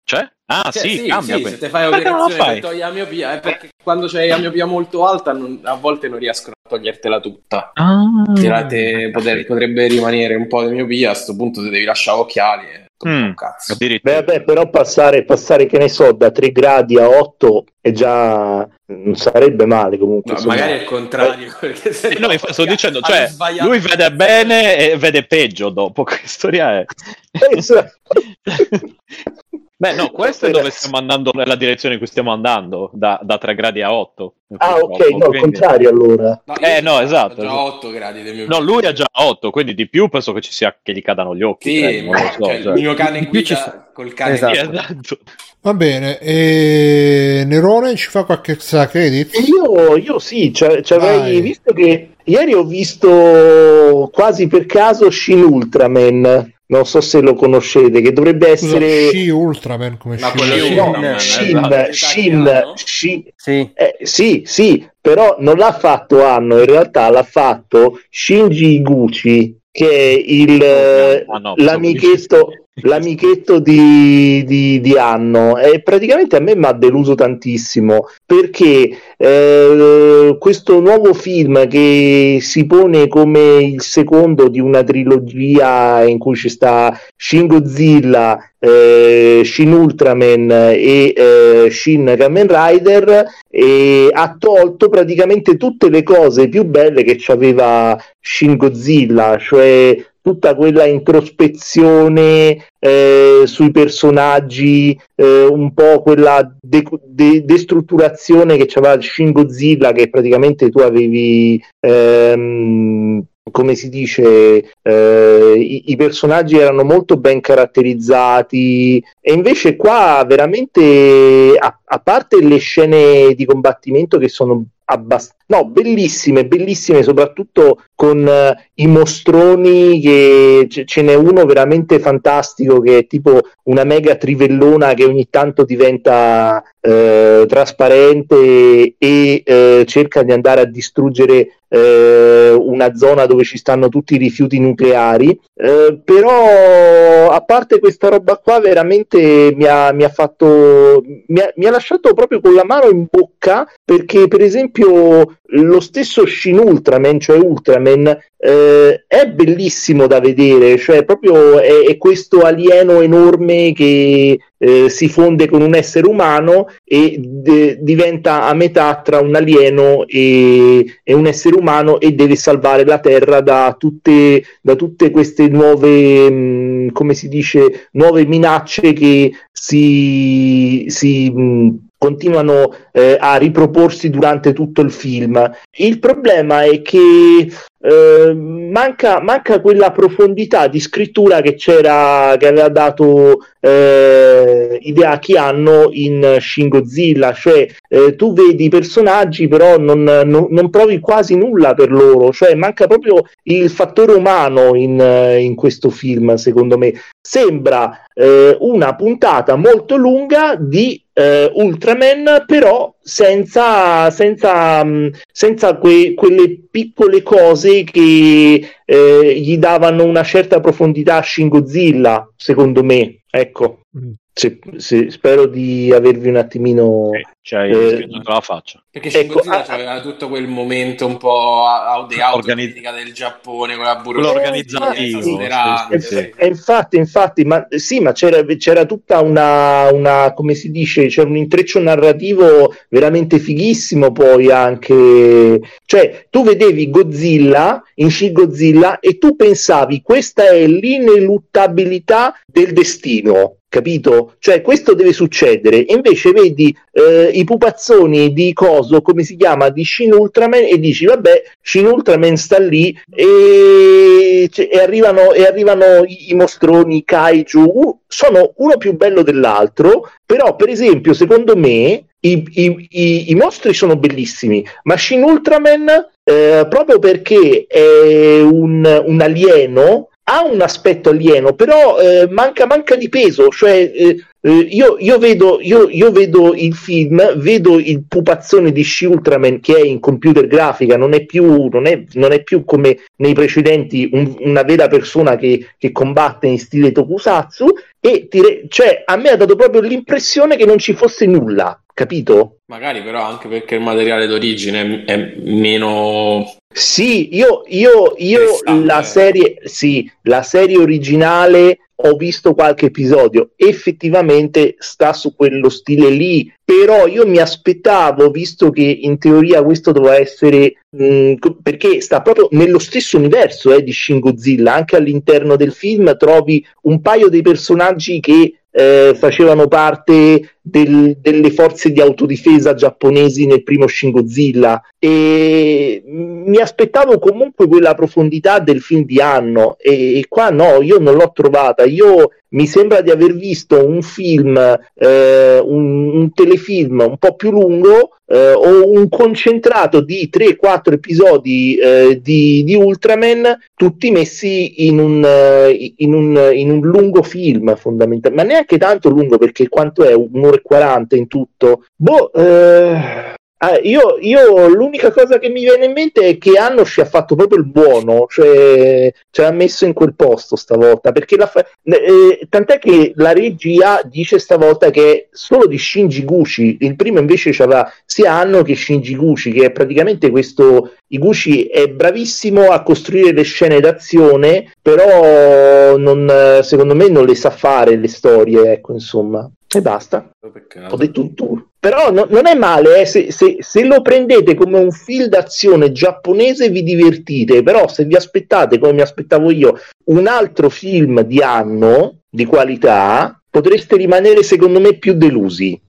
Cioè? Ah, Cioè, sì, cambia. sì, se te fai Perché non la operazione fai? per togliere la miopia, è perché quando c'hai la miopia molto alta non- a volte non riescono a togliertela tutta. Ah, Te- te- poter- potrebbe rimanere un po' di miopia, a sto punto te devi lasciare occhiali e Mm, un cazzo. Beh, vabbè, però passare, passare, che ne so, da 3 gradi a 8 è già non sarebbe male comunque. No, magari è il contrario. se Eh, no, sto dicendo, cioè, lui vede bene e vede peggio dopo. Che storia è? Esatto. Beh, no, questo è dove stiamo andando nella direzione in cui stiamo andando, da, da 3 gradi a 8. Ah, ok, no, al quindi- contrario allora. No, Eh, no, esatto, già esatto. 8 gradi di miopia. No, lui ha già 8, quindi di più penso che ci sia che gli cadano gli occhi. Sì, eh, non lo so, cioè, cioè. il mio cane Di più ci guida col cane Esatto. Guida. esatto. Va bene, e Nerone ci fa qualche extra credit? Io, io sì, ci ci avrei visto che ieri ho visto quasi per caso Shin Ultraman. Non so se lo conoscete, che dovrebbe essere. Sci Ultraman come Sci Ultraman. No, Ultraman, Shin, esatto. Shin? Shin- Sì. eh, sì, sì, però non l'ha fatto Anno, in realtà l'ha fatto Shinji Iguchi, che è il, eh, Ah, no, l'amichetto, l'amichetto di, di, di Anno. E praticamente a me mi ha deluso tantissimo perché eh, questo nuovo film che si pone come il secondo di una trilogia in cui ci sta Shin Godzilla, eh, Shin Ultraman e eh, Shin Kamen Rider e ha tolto praticamente tutte le cose più belle che aveva Shin Godzilla, cioè tutta quella introspezione eh, sui personaggi, eh, un po' quella de- de- destrutturazione che c'aveva Shin Godzilla, che praticamente tu avevi, ehm, come si dice, eh, i-, i personaggi erano molto ben caratterizzati. E invece qua veramente, a, a parte le scene di combattimento che sono abbastanza no, bellissime, bellissime, soprattutto con eh, i mostroni che ce, ce n'è uno veramente fantastico che è tipo una mega trivellona che ogni tanto diventa eh, trasparente e eh, cerca di andare a distruggere una zona dove ci stanno tutti i rifiuti nucleari. Eh, però a parte questa roba qua veramente mi ha, mi ha fatto mi ha, mi ha lasciato proprio con la mano in bocca perché per esempio lo stesso Shin Ultraman, cioè Ultraman, eh, è bellissimo da vedere, cioè proprio è, è questo alieno enorme che eh, si fonde con un essere umano e de- diventa a metà tra un alieno e, e, un essere umano e deve salvare la Terra da tutte, da tutte queste nuove, mh, come si dice, nuove minacce che si, si mh, continuano eh, a riproporsi durante tutto il film. Il problema è che eh, manca, manca quella profondità di scrittura che c'era, che aveva dato eh, Hideaki Anno in Shin Godzilla, cioè eh, tu vedi i personaggi però non, non, non, provi quasi nulla per loro, cioè manca proprio il fattore umano in, in questo film secondo me. Sembra eh, una puntata molto lunga di eh, Ultraman, però senza, senza, mh, senza que- quelle piccole cose che eh, gli davano una certa profondità a Shin Godzilla, secondo me. Ecco. Mm. Se- se- spero di avervi un attimino. C'hai Eh, scritto con la faccia. Perché Shin Ecco, Godzilla ah, aveva tutto quel momento un po' di Organi- autocritica del Giappone con la burocrazia esagerante, sì, sì, sì. E infatti, infatti, ma sì, ma c'era, c'era tutta una, una, come si dice, c'era un intreccio narrativo veramente fighissimo poi anche, cioè tu vedevi Godzilla in Shin Godzilla e tu pensavi questa è l'ineluttabilità del destino. Capito? Cioè, questo deve succedere. E invece vedi eh, i pupazzoni di Coso, come si chiama, di Shin Ultraman, e dici, vabbè, Shin Ultraman sta lì e, cioè, e arrivano, e arrivano i, i mostroni, i kaiju, sono uno più bello dell'altro, però per esempio, secondo me, i, i- i- i mostri sono bellissimi, ma Shin Ultraman, eh, proprio perché è un, un alieno, ha un aspetto alieno, però eh, manca, manca di peso, cioè eh, eh, io, io vedo, io, io vedo il film, vedo il pupazzone di Shin Ultraman che è in computer grafica, non è più, non è, non è più come nei precedenti un- una vera persona che, che combatte in stile tokusatsu, e re- cioè, a me ha dato proprio l'impressione che non ci fosse nulla, capito? Magari però anche perché il materiale d'origine è meno... Sì, io, io, io la serie, sì, la serie originale ho visto qualche episodio, effettivamente sta su quello stile lì, però io mi aspettavo, visto che in teoria questo doveva essere, mh, co- perché sta proprio nello stesso universo eh, di Shin Godzilla, anche all'interno del film trovi un paio dei personaggi che eh, facevano parte del- delle forze di autodifesa giapponesi nel primo Shin Godzilla e mi aspettavo comunque quella profondità del film di anno e, e qua no, io non l'ho trovata. Io mi sembra di aver visto un film, eh, un, un telefilm un po' più lungo eh, o un concentrato di 3-4 episodi eh, di, di Ultraman, tutti messi in un, eh, in un, in un lungo film fondamentalmente, ma neanche tanto lungo perché quanto è? Un'ora e 40 in tutto. Boh, eh, ah, io, io l'unica cosa che mi viene in mente è che Anno ci ha fatto proprio il buono, cioè ci ha messo in quel posto stavolta, perché la fa- eh, tant'è che la regia dice stavolta che è solo di Shinji Gucci, il primo invece c'aveva sia Anno che Shinji Gucci, che è praticamente questo, Iguchi è bravissimo a costruire le scene d'azione, però non, eh, secondo me non le sa fare le storie, ecco insomma. E basta. Peccato. Ho detto tutto. Però no- non è male, eh, se, se- se lo prendete come un film d'azione giapponese vi divertite, però se vi aspettate, come mi aspettavo io, un altro film di anno di qualità, potreste rimanere secondo me più delusi.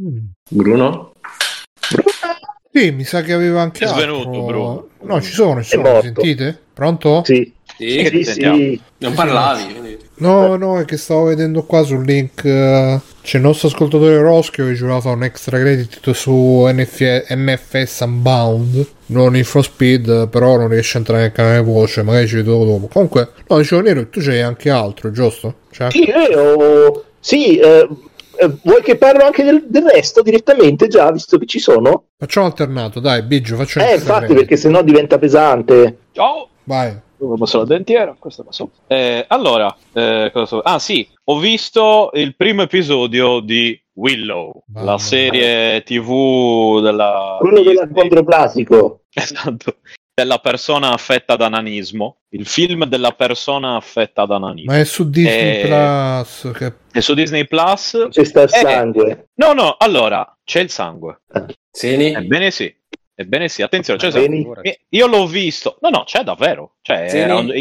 Mm. Bruno? Sì, mi sa che aveva anche È altro. svenuto, Bruno. No, ci sono, ci sono, sentite? Pronto? Sì, Sì, sì, sì. non parlavi. quindi- No, no, è che stavo vedendo qua sul link. eh, c'è il nostro ascoltatore Roschio che ha girato un extra credit su NF- NFS Unbound. Non in Frost Speed, però non riesce a entrare nel canale voce. Magari ci vedo dopo. Comunque, no, dicevo Nero, tu c'hai anche altro, giusto? C'è anche- Sì, ho- sì, eh, eh, vuoi che parlo anche del, del resto direttamente già, visto che ci sono? Facciamo alternato, dai, Biggio, facciamo Eh, infatti, credit. perché sennò diventa pesante. Ciao! Vai. Dove passo la dentiera? Questo passo. Eh, allora, eh, cosa so- Ah sì, ho visto il primo episodio di Willow, Mamma. la serie tv della... Quello Disney. dell'acondroplasico. Esatto, della persona affetta da nanismo. Il film della persona affetta da nanismo. Ma è su Disney Eh, Plus. Che... E su Disney Plus... C'è sta il Eh. sangue. No, no, allora, c'è il sangue. Seni? Ebbene sì. Ebbene sì, attenzione. Eh, Io l'ho visto. No, no, c'è davvero. Cioè, Sì? era un-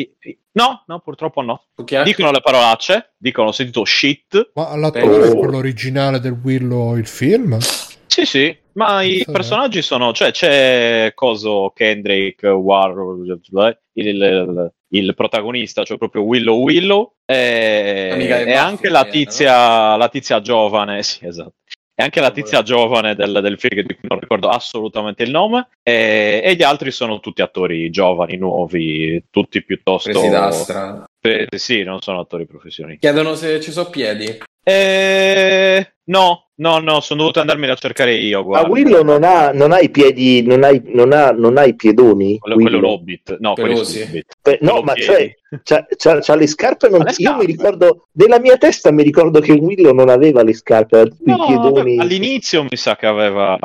No, no, purtroppo no. Cucchiaio? Dicono le parolacce, dicono ho sentito shit. Ma l'attore Oh. è quello originale del Willow, il film? Sì, sì, ma i personaggi sono, cioè c'è coso Kendrick War il, il- il protagonista, cioè proprio Willow Willow e, e anche la no? tizia, la tizia giovane, sì, esatto. E anche la tizia giovane del, del film, di cui non ricordo assolutamente il nome, e, e gli altri sono tutti attori giovani, nuovi, tutti piuttosto Presi d'astra. Sì, sì, non sono attori professionisti. Chiedono se ci sono piedi. Eh, no, no, no, sono dovuto andarmi a cercare io. Ma Guarda. Willow non ha, non ha i piedi, non ha, i- non ha, non ha i piedoni. Quello, quello l'Hobbit. No, quello è Pelosi. l'Hobbit. Beh, no, ma piedi. cioè, c'ha, c'ha- c'ha le scarpe. Non... Le Io mi scarpe. ricordo, nella mia testa mi ricordo che Willow non aveva le scarpe, No, i piedoni. beh, all'inizio mi sa che aveva.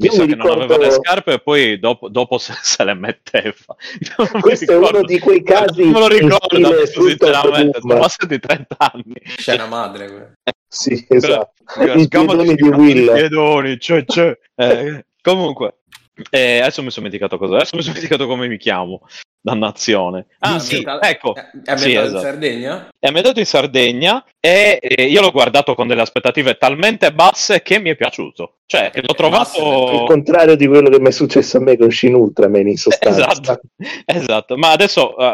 Mi Io sa mi che non aveva ricordo- le scarpe e poi dopo, dopo se, se le metteva. Questo è ricordo. uno di quei casi Non me lo ricordo, sinceramente. Sono passati 30 anni. Scena madre. Sì, esatto. Quella I piedoni di Will. piedoni, cioè, cioè. Eh, comunque, eh, adesso mi sono dimenticato cosa. Adesso mi sono dimenticato come mi chiamo. Dannazione. Ah, sì, ambientato- ecco. È ambientato Sì, in esatto. Sardegna? È ambientato in Sardegna e eh, io l'ho guardato con delle aspettative talmente basse che mi è piaciuto. Cioè, l'ho Il trovato. contrario di quello che mi è successo a me con Shin Ultraman in sostanza. Esatto, esatto. Ma adesso, eh,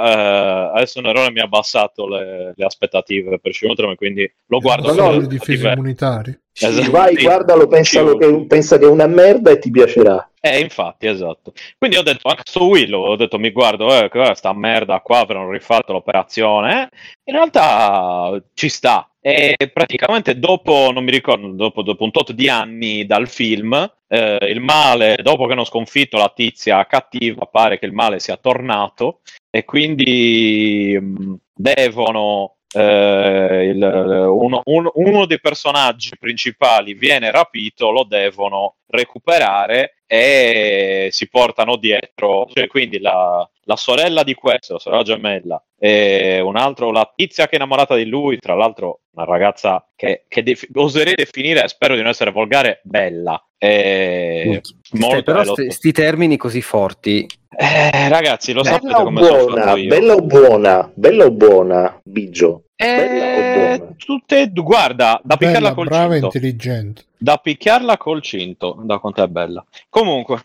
adesso Nerone mi ha abbassato le, le aspettative per Shin Ultraman, quindi lo guardo Sono no, le difese immunitarie. Esatto. Vai, guardalo, pensalo che, pensa che è una merda e ti piacerà. Eh, infatti, esatto. Quindi ho detto, anche sto Willow, ho detto, mi guardo, eh, che sta merda qua, avranno rifatto l'operazione. eh. In realtà ci sta. E praticamente dopo, non mi ricordo, dopo, dopo un tot di anni dal film, eh, il male, dopo che hanno sconfitto la tizia cattiva, pare che il male sia tornato e quindi mh, devono eh, il- uno, uno- uno dei personaggi principali viene rapito, lo devono recuperare e si portano dietro, cioè, quindi la, la sorella di questo, la sorella gemella, e un altro, la tizia che è innamorata di lui, tra l'altro una ragazza che, che defi- oserei definire, spero di non essere volgare, bella. E molto però bello. sti, sti termini così forti. Eh, ragazzi, lo sapete Bella o come sono buona, fatto io. bella o buona, bella o buona, Bigio. Eh, tutte e due, guarda, da picchiarla Bella, col brava e cinto. intelligente. Da picchiarla col cinto, da quanto è bella. Comunque,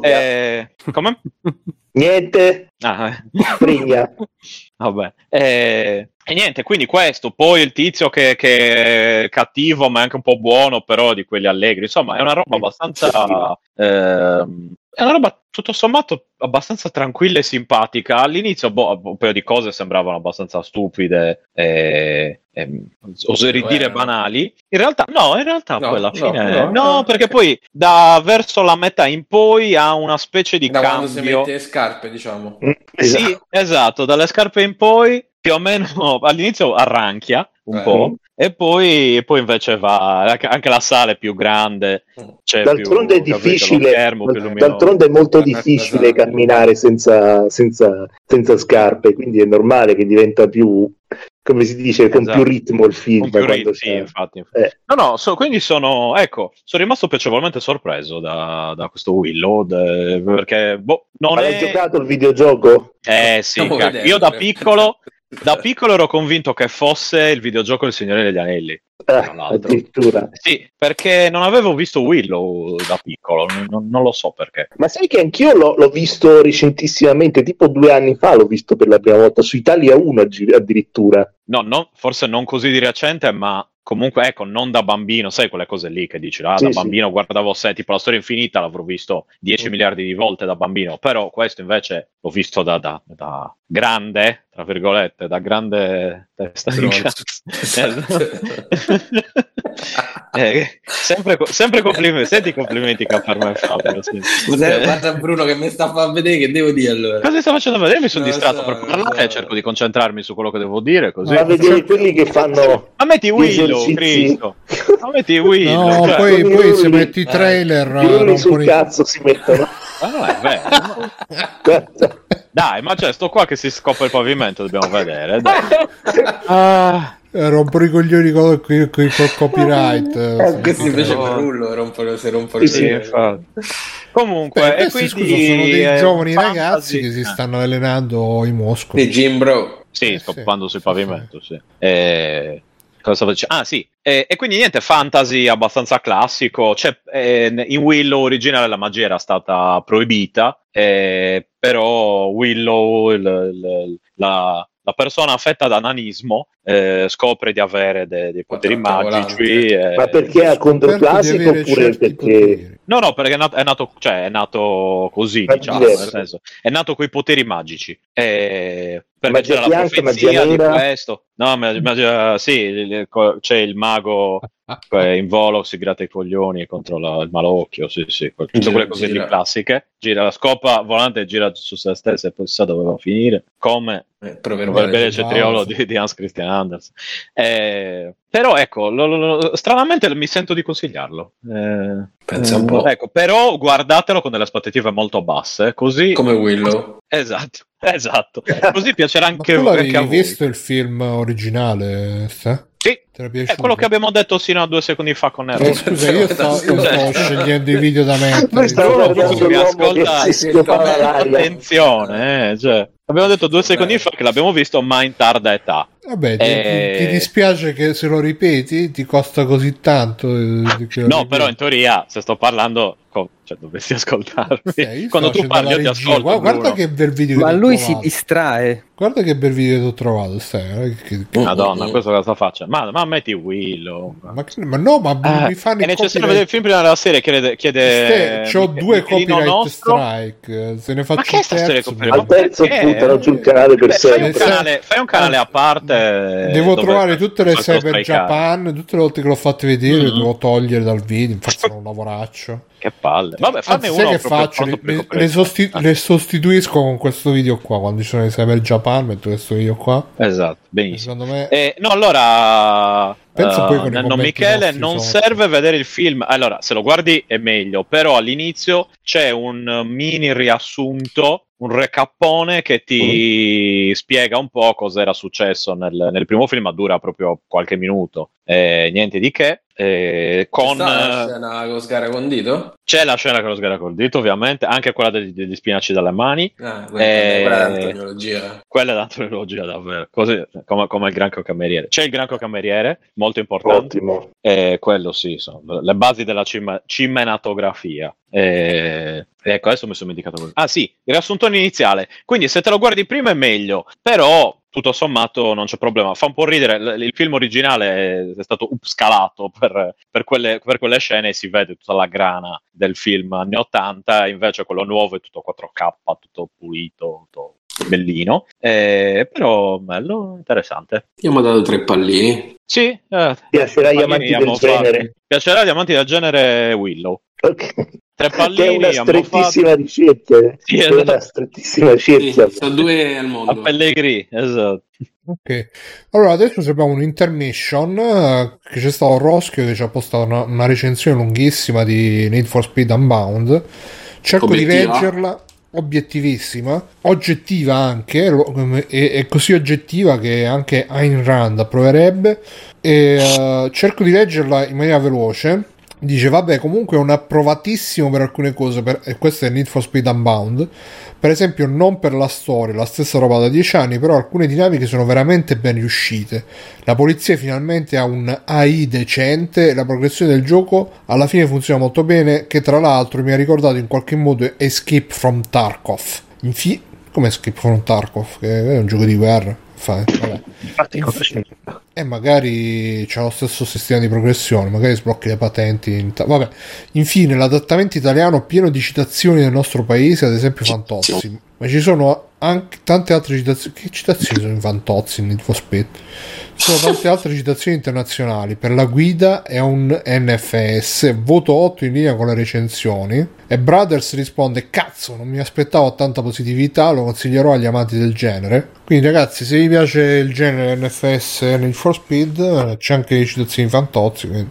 eh, come? Niente, Ah, eh. Vabbè. Eh, e niente, quindi questo, poi il tizio che, che è cattivo ma è anche un po' buono, però di quelli allegri. Insomma, è una roba abbastanza... ehm, è una roba tutto sommato abbastanza tranquilla e simpatica. All'inizio boh, un paio di cose sembravano abbastanza stupide e, e oserei dire banali. In realtà no, in realtà No, poi alla no, fine... no, No, no. perché poi da verso la metà in poi ha una specie di Da quando si cambio... mette le scarpe, diciamo. Mm, esatto. Sì, esatto, dalle scarpe in poi più o meno all'inizio arranchia un Eh. po' e poi, e poi invece va anche, la sala è più grande, c'è D'altronde più, è difficile, schermo d'altronde è molto difficile esatto. camminare senza, senza, senza scarpe, quindi è normale che diventa più, come si dice, con Esatto. più ritmo il film. Con più ritmi, sì, c'è- infatti. Eh. No, no, so- quindi sono, ecco, sono rimasto piacevolmente sorpreso da, da questo Willow, de- perché, boh, non Ma è... giocato il videogioco? Eh sì, io da piccolo, da piccolo ero convinto che fosse il videogioco Il Signore degli Anelli. L'altro. addirittura. Sì, perché non avevo visto Willow da piccolo, non, non lo so perché. Ma sai che anch'io l'ho, l'ho visto recentissimamente, tipo due anni fa l'ho visto per la prima volta su Italia 1 aggi- addirittura. No, no, forse non così di recente, ma comunque, ecco, non da bambino, sai quelle cose lì che dici, ah, Sì, da sì. bambino guardavo sé, tipo la storia infinita l'avrò visto 10 Mm. miliardi di volte da bambino, però questo invece l'ho visto da, da- da grande, tra virgolette, da grande testa di cazzo. Eh, sempre, co- sempre complimenti, senti i complimenti che per me Fabio. sì. Scusa, Eh, guarda Bruno che mi sta a far vedere che devo dire allora. Cosa stai facendo vedere? Mi sono distratto so, per parlare so. e cerco di concentrarmi su quello che devo dire. Così. Ma vedere quelli che fanno Ma metti Willow, Cristo. Ma metti Willow. No, cioè, poi, poi se metti i eh, trailer rompono sul cazzo si mettono. ma non è vero. Dai, ma c'è sto qua che si scopre il pavimento, dobbiamo vedere. dai. Ah, eh, rompono i coglioni con, con, con- col copyright. eh, Eh, Questo invece No. per Rullo rompono, se rompono Sì, sì. Comunque, Beh, e questi, quindi, scusa, sono dei eh, giovani fantasy- ragazzi che si eh. stanno allenando i muscoli. Di Jim Bro. Sì, Eh, scoppando sì, sul sì, pavimento, sì. E... Cosa stavo dicendo? Ah, sì. E, e quindi niente, fantasy abbastanza classico. Cioè, eh, in Willow originale la magia era stata proibita, eh, però Willow, il- il- la, la persona affetta da nanismo, eh, scopre di avere de- dei poteri magici. e- Ma perché ha controclassico oppure perché... poteri. No, no, perché è nato, è nato, cioè, è nato così, Ma diciamo, diverso. nel senso, è nato con i poteri magici. E perché Magia c'era la bianca, profezia magia di questo. No, ma, ma- sì, c'è il mago eh, in volo, si gratta i coglioni e controlla il malocchio, sì, sì, tutte Gira, quelle cose lì gira. classiche. Gira la scopa volante, gira su se stessa e poi sa dove va a finire. Come Eh, per il vedere bel se- cetriolo di, di Hans Christian Andersen. Eh, però ecco, lo- lo- stranamente mi sento di consigliarlo. Eh, Pensa un po'. Ecco, però guardatelo con delle aspettative molto basse, così... Come Willow. Esatto, esatto. Così piacerà Ma anche, tu l'avevi anche a voi. visto il film originale? Ste? Sì, è quello che abbiamo detto sino a due secondi fa con Eh, Errol. scusa, io sto, io sto scegliendo i video da mettere. Guardando scusa, mi ascolta-. Attenzione, eh, cioè, abbiamo detto due secondi fa che l'abbiamo visto, ma in tarda età. Vabbè, ti, Eh. ti- ti dispiace che se lo ripeti ti costa così tanto? eh, lo No, ripeti? però in teoria, se sto parlando, co- cioè, dovresti ascoltarmi. Io Quando tu parli, io ti ascolto. Guarda, guarda che bel video che Ma lui si distrae. Guarda che bel video che ti ho trovato, stai. eh, che- che- Madonna, questo cosa faccia? Ma, ma metti Willow. Ma, ma no, ma Eh, mi fanno è necessario vedere il film prima della serie. Chiede, chiede C'ho Mich- due copyright nostro. strike. Se ne faccio Ma che il terzo, copyright? Al terzo buttano sul canale per Beh, fai, un sempre. canale, fai un canale a parte. Devo trovare tutte le Cyber strikare. Japan, tutte le volte che l'ho fatte vedere, Mhm. devo togliere dal video. Infatti, sono un lavoraccio. Che palle. Vabbè, fanne Anzi, uno che faccio? Le, le- le sosti- le sostituisco con questo video qua. Quando ci sono i Cyber Japan, metto questo video qua. Esatto, benissimo. Secondo me. Eh, no, allora. Pensa eh, poi con i Nanno commenti Michele, non sopra. serve vedere il film. Allora, se lo guardi è meglio, però all'inizio c'è un eh, mini riassunto, un recappone che ti spiega un po' cosa era successo nel, nel primo film, ma dura proprio qualche minuto. Eh, niente di che. Eh, con, la eh, scena con Sgara condito? c'è la scena con lo sgara col dito, ovviamente, anche quella degli, degli spinaci dalle mani. Ah, quella Eh, quella è l'antologia. Quella è l'antologia davvero, così come, come il granco cameriere. C'è il granco cameriere, molto importante. Ottimo. Eh, quello sì, sono le basi della cima- cinematografia. Eh, ecco, adesso mi sono dimenticato. quello. Ah sì, il riassuntone iniziale. Quindi se te lo guardi prima è meglio, però tutto sommato non c'è problema. Fa un po' ridere, l- il film originale è, stato upscalato per, per quelle, per quelle scene e si vede tutta la grana del film anni 80, invece quello nuovo è tutto 4K, tutto pulito, tutto bellino. Eh, però bello, interessante. Io mi ho dato tre pallini. Sì, eh, Piacerà agli amanti del genere. Piacerà agli amanti del genere Willow. Ok. Tre Che è pallini una strettissima ricerca. Sì, È esatto. una strettissima Sì, ricerca. sono due al a mondo. Pellegrini, esatto. Ok, allora adesso abbiamo un intermission eh, che c'è stato Roschio che ci ha postato una, una recensione lunghissima di Need for Speed Unbound. Cerco Obiettiva? di leggerla, obiettivissima, oggettiva anche, lo- è, è così oggettiva che anche Ayn Rand approverebbe. E, eh, cerco di leggerla in maniera veloce. Dice, vabbè, comunque è un approvatissimo per alcune cose, per- e questo è Need for Speed Unbound. Per esempio, non per la storia, la stessa roba da 10 anni, però alcune dinamiche sono veramente ben riuscite. La polizia finalmente ha un AI decente e la progressione del gioco alla fine funziona molto bene, che tra l'altro mi ha ricordato in qualche modo Escape from Tarkov. Infi- come Escape from Tarkov? Che è un gioco di guerra. Fa- vabbè. Infatti, c'entra? E magari c'è lo stesso sistema di progressione, magari sblocchi le patenti. in ta- Vabbè, infine l'adattamento italiano pieno di citazioni del nostro paese, ad esempio Fantozzi. Ma ci sono anche tante altre citazioni. Che citazioni sono in Fantozzi? In Need for Speed? Ci sono tante altre citazioni internazionali. Per la guida è un NFS, voto 8 in linea con le recensioni. E Brothers risponde: Cazzo, non mi aspettavo tanta positività, lo consiglierò agli amanti del genere. Quindi, ragazzi, se vi piace il genere NFS Need for Speed, eh, c'è anche le citazioni Fantozzi. Quindi.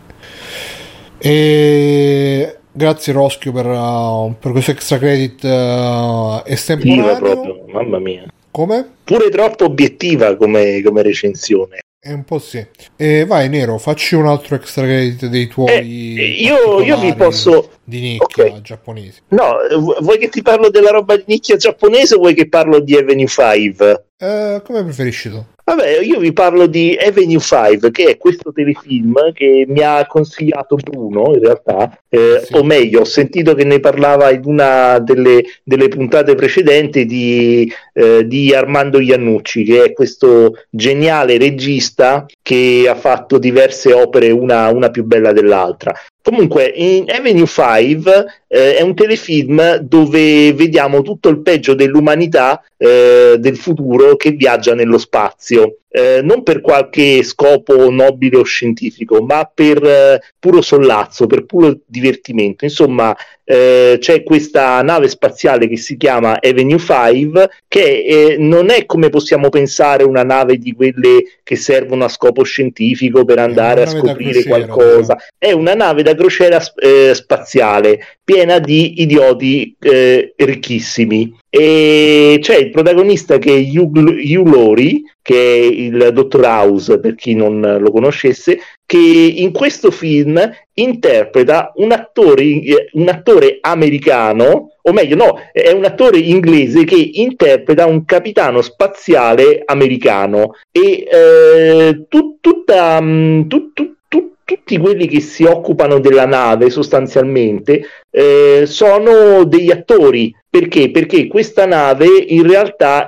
E grazie Roschio per, uh, per questo extra credit uh, estemporaneo. proprio, mamma mia. Come? Pure troppo obiettiva come, come recensione. È un po' sì. E vai Nero, facci un altro extra credit dei tuoi. Eh, io, io vi posso. Di nicchia Ok. giapponesi. No, vu- vuoi che ti parlo della roba di nicchia giapponese o vuoi che parlo di Avenue 5? Eh, come preferisci tu? Vabbè, io vi parlo di Avenue 5, che è questo telefilm che mi ha consigliato Bruno, in realtà, eh, Sì. o meglio, ho sentito che ne parlava in una delle, delle puntate precedenti di, eh, di Armando Iannucci, che è questo geniale regista che ha fatto diverse opere, una, una più bella dell'altra. Comunque, in Avenue 5 eh, è un telefilm dove vediamo tutto il peggio dell'umanità eh, del futuro che viaggia nello spazio. Eh, non per qualche scopo nobile o scientifico, ma per eh, puro sollazzo, per puro divertimento. Insomma, eh, c'è questa nave spaziale che si chiama Avenue 5, che eh, non è come possiamo pensare una nave di quelle che servono a scopo scientifico per andare a scoprire crociera, qualcosa. È una nave da crociera eh, spaziale piena di idioti ricchissimi. E c'è il protagonista che è Hugh, Laurie, che è il dottor House, per chi non lo conoscesse, che in questo film interpreta un attore, eh, un attore americano, o meglio, no, è un attore inglese che interpreta un capitano spaziale americano. E eh, tu- tutta, mh, tu- tu- tu- tutti quelli che si occupano della nave sostanzialmente eh, sono degli attori. Perché? Perché questa nave in realtà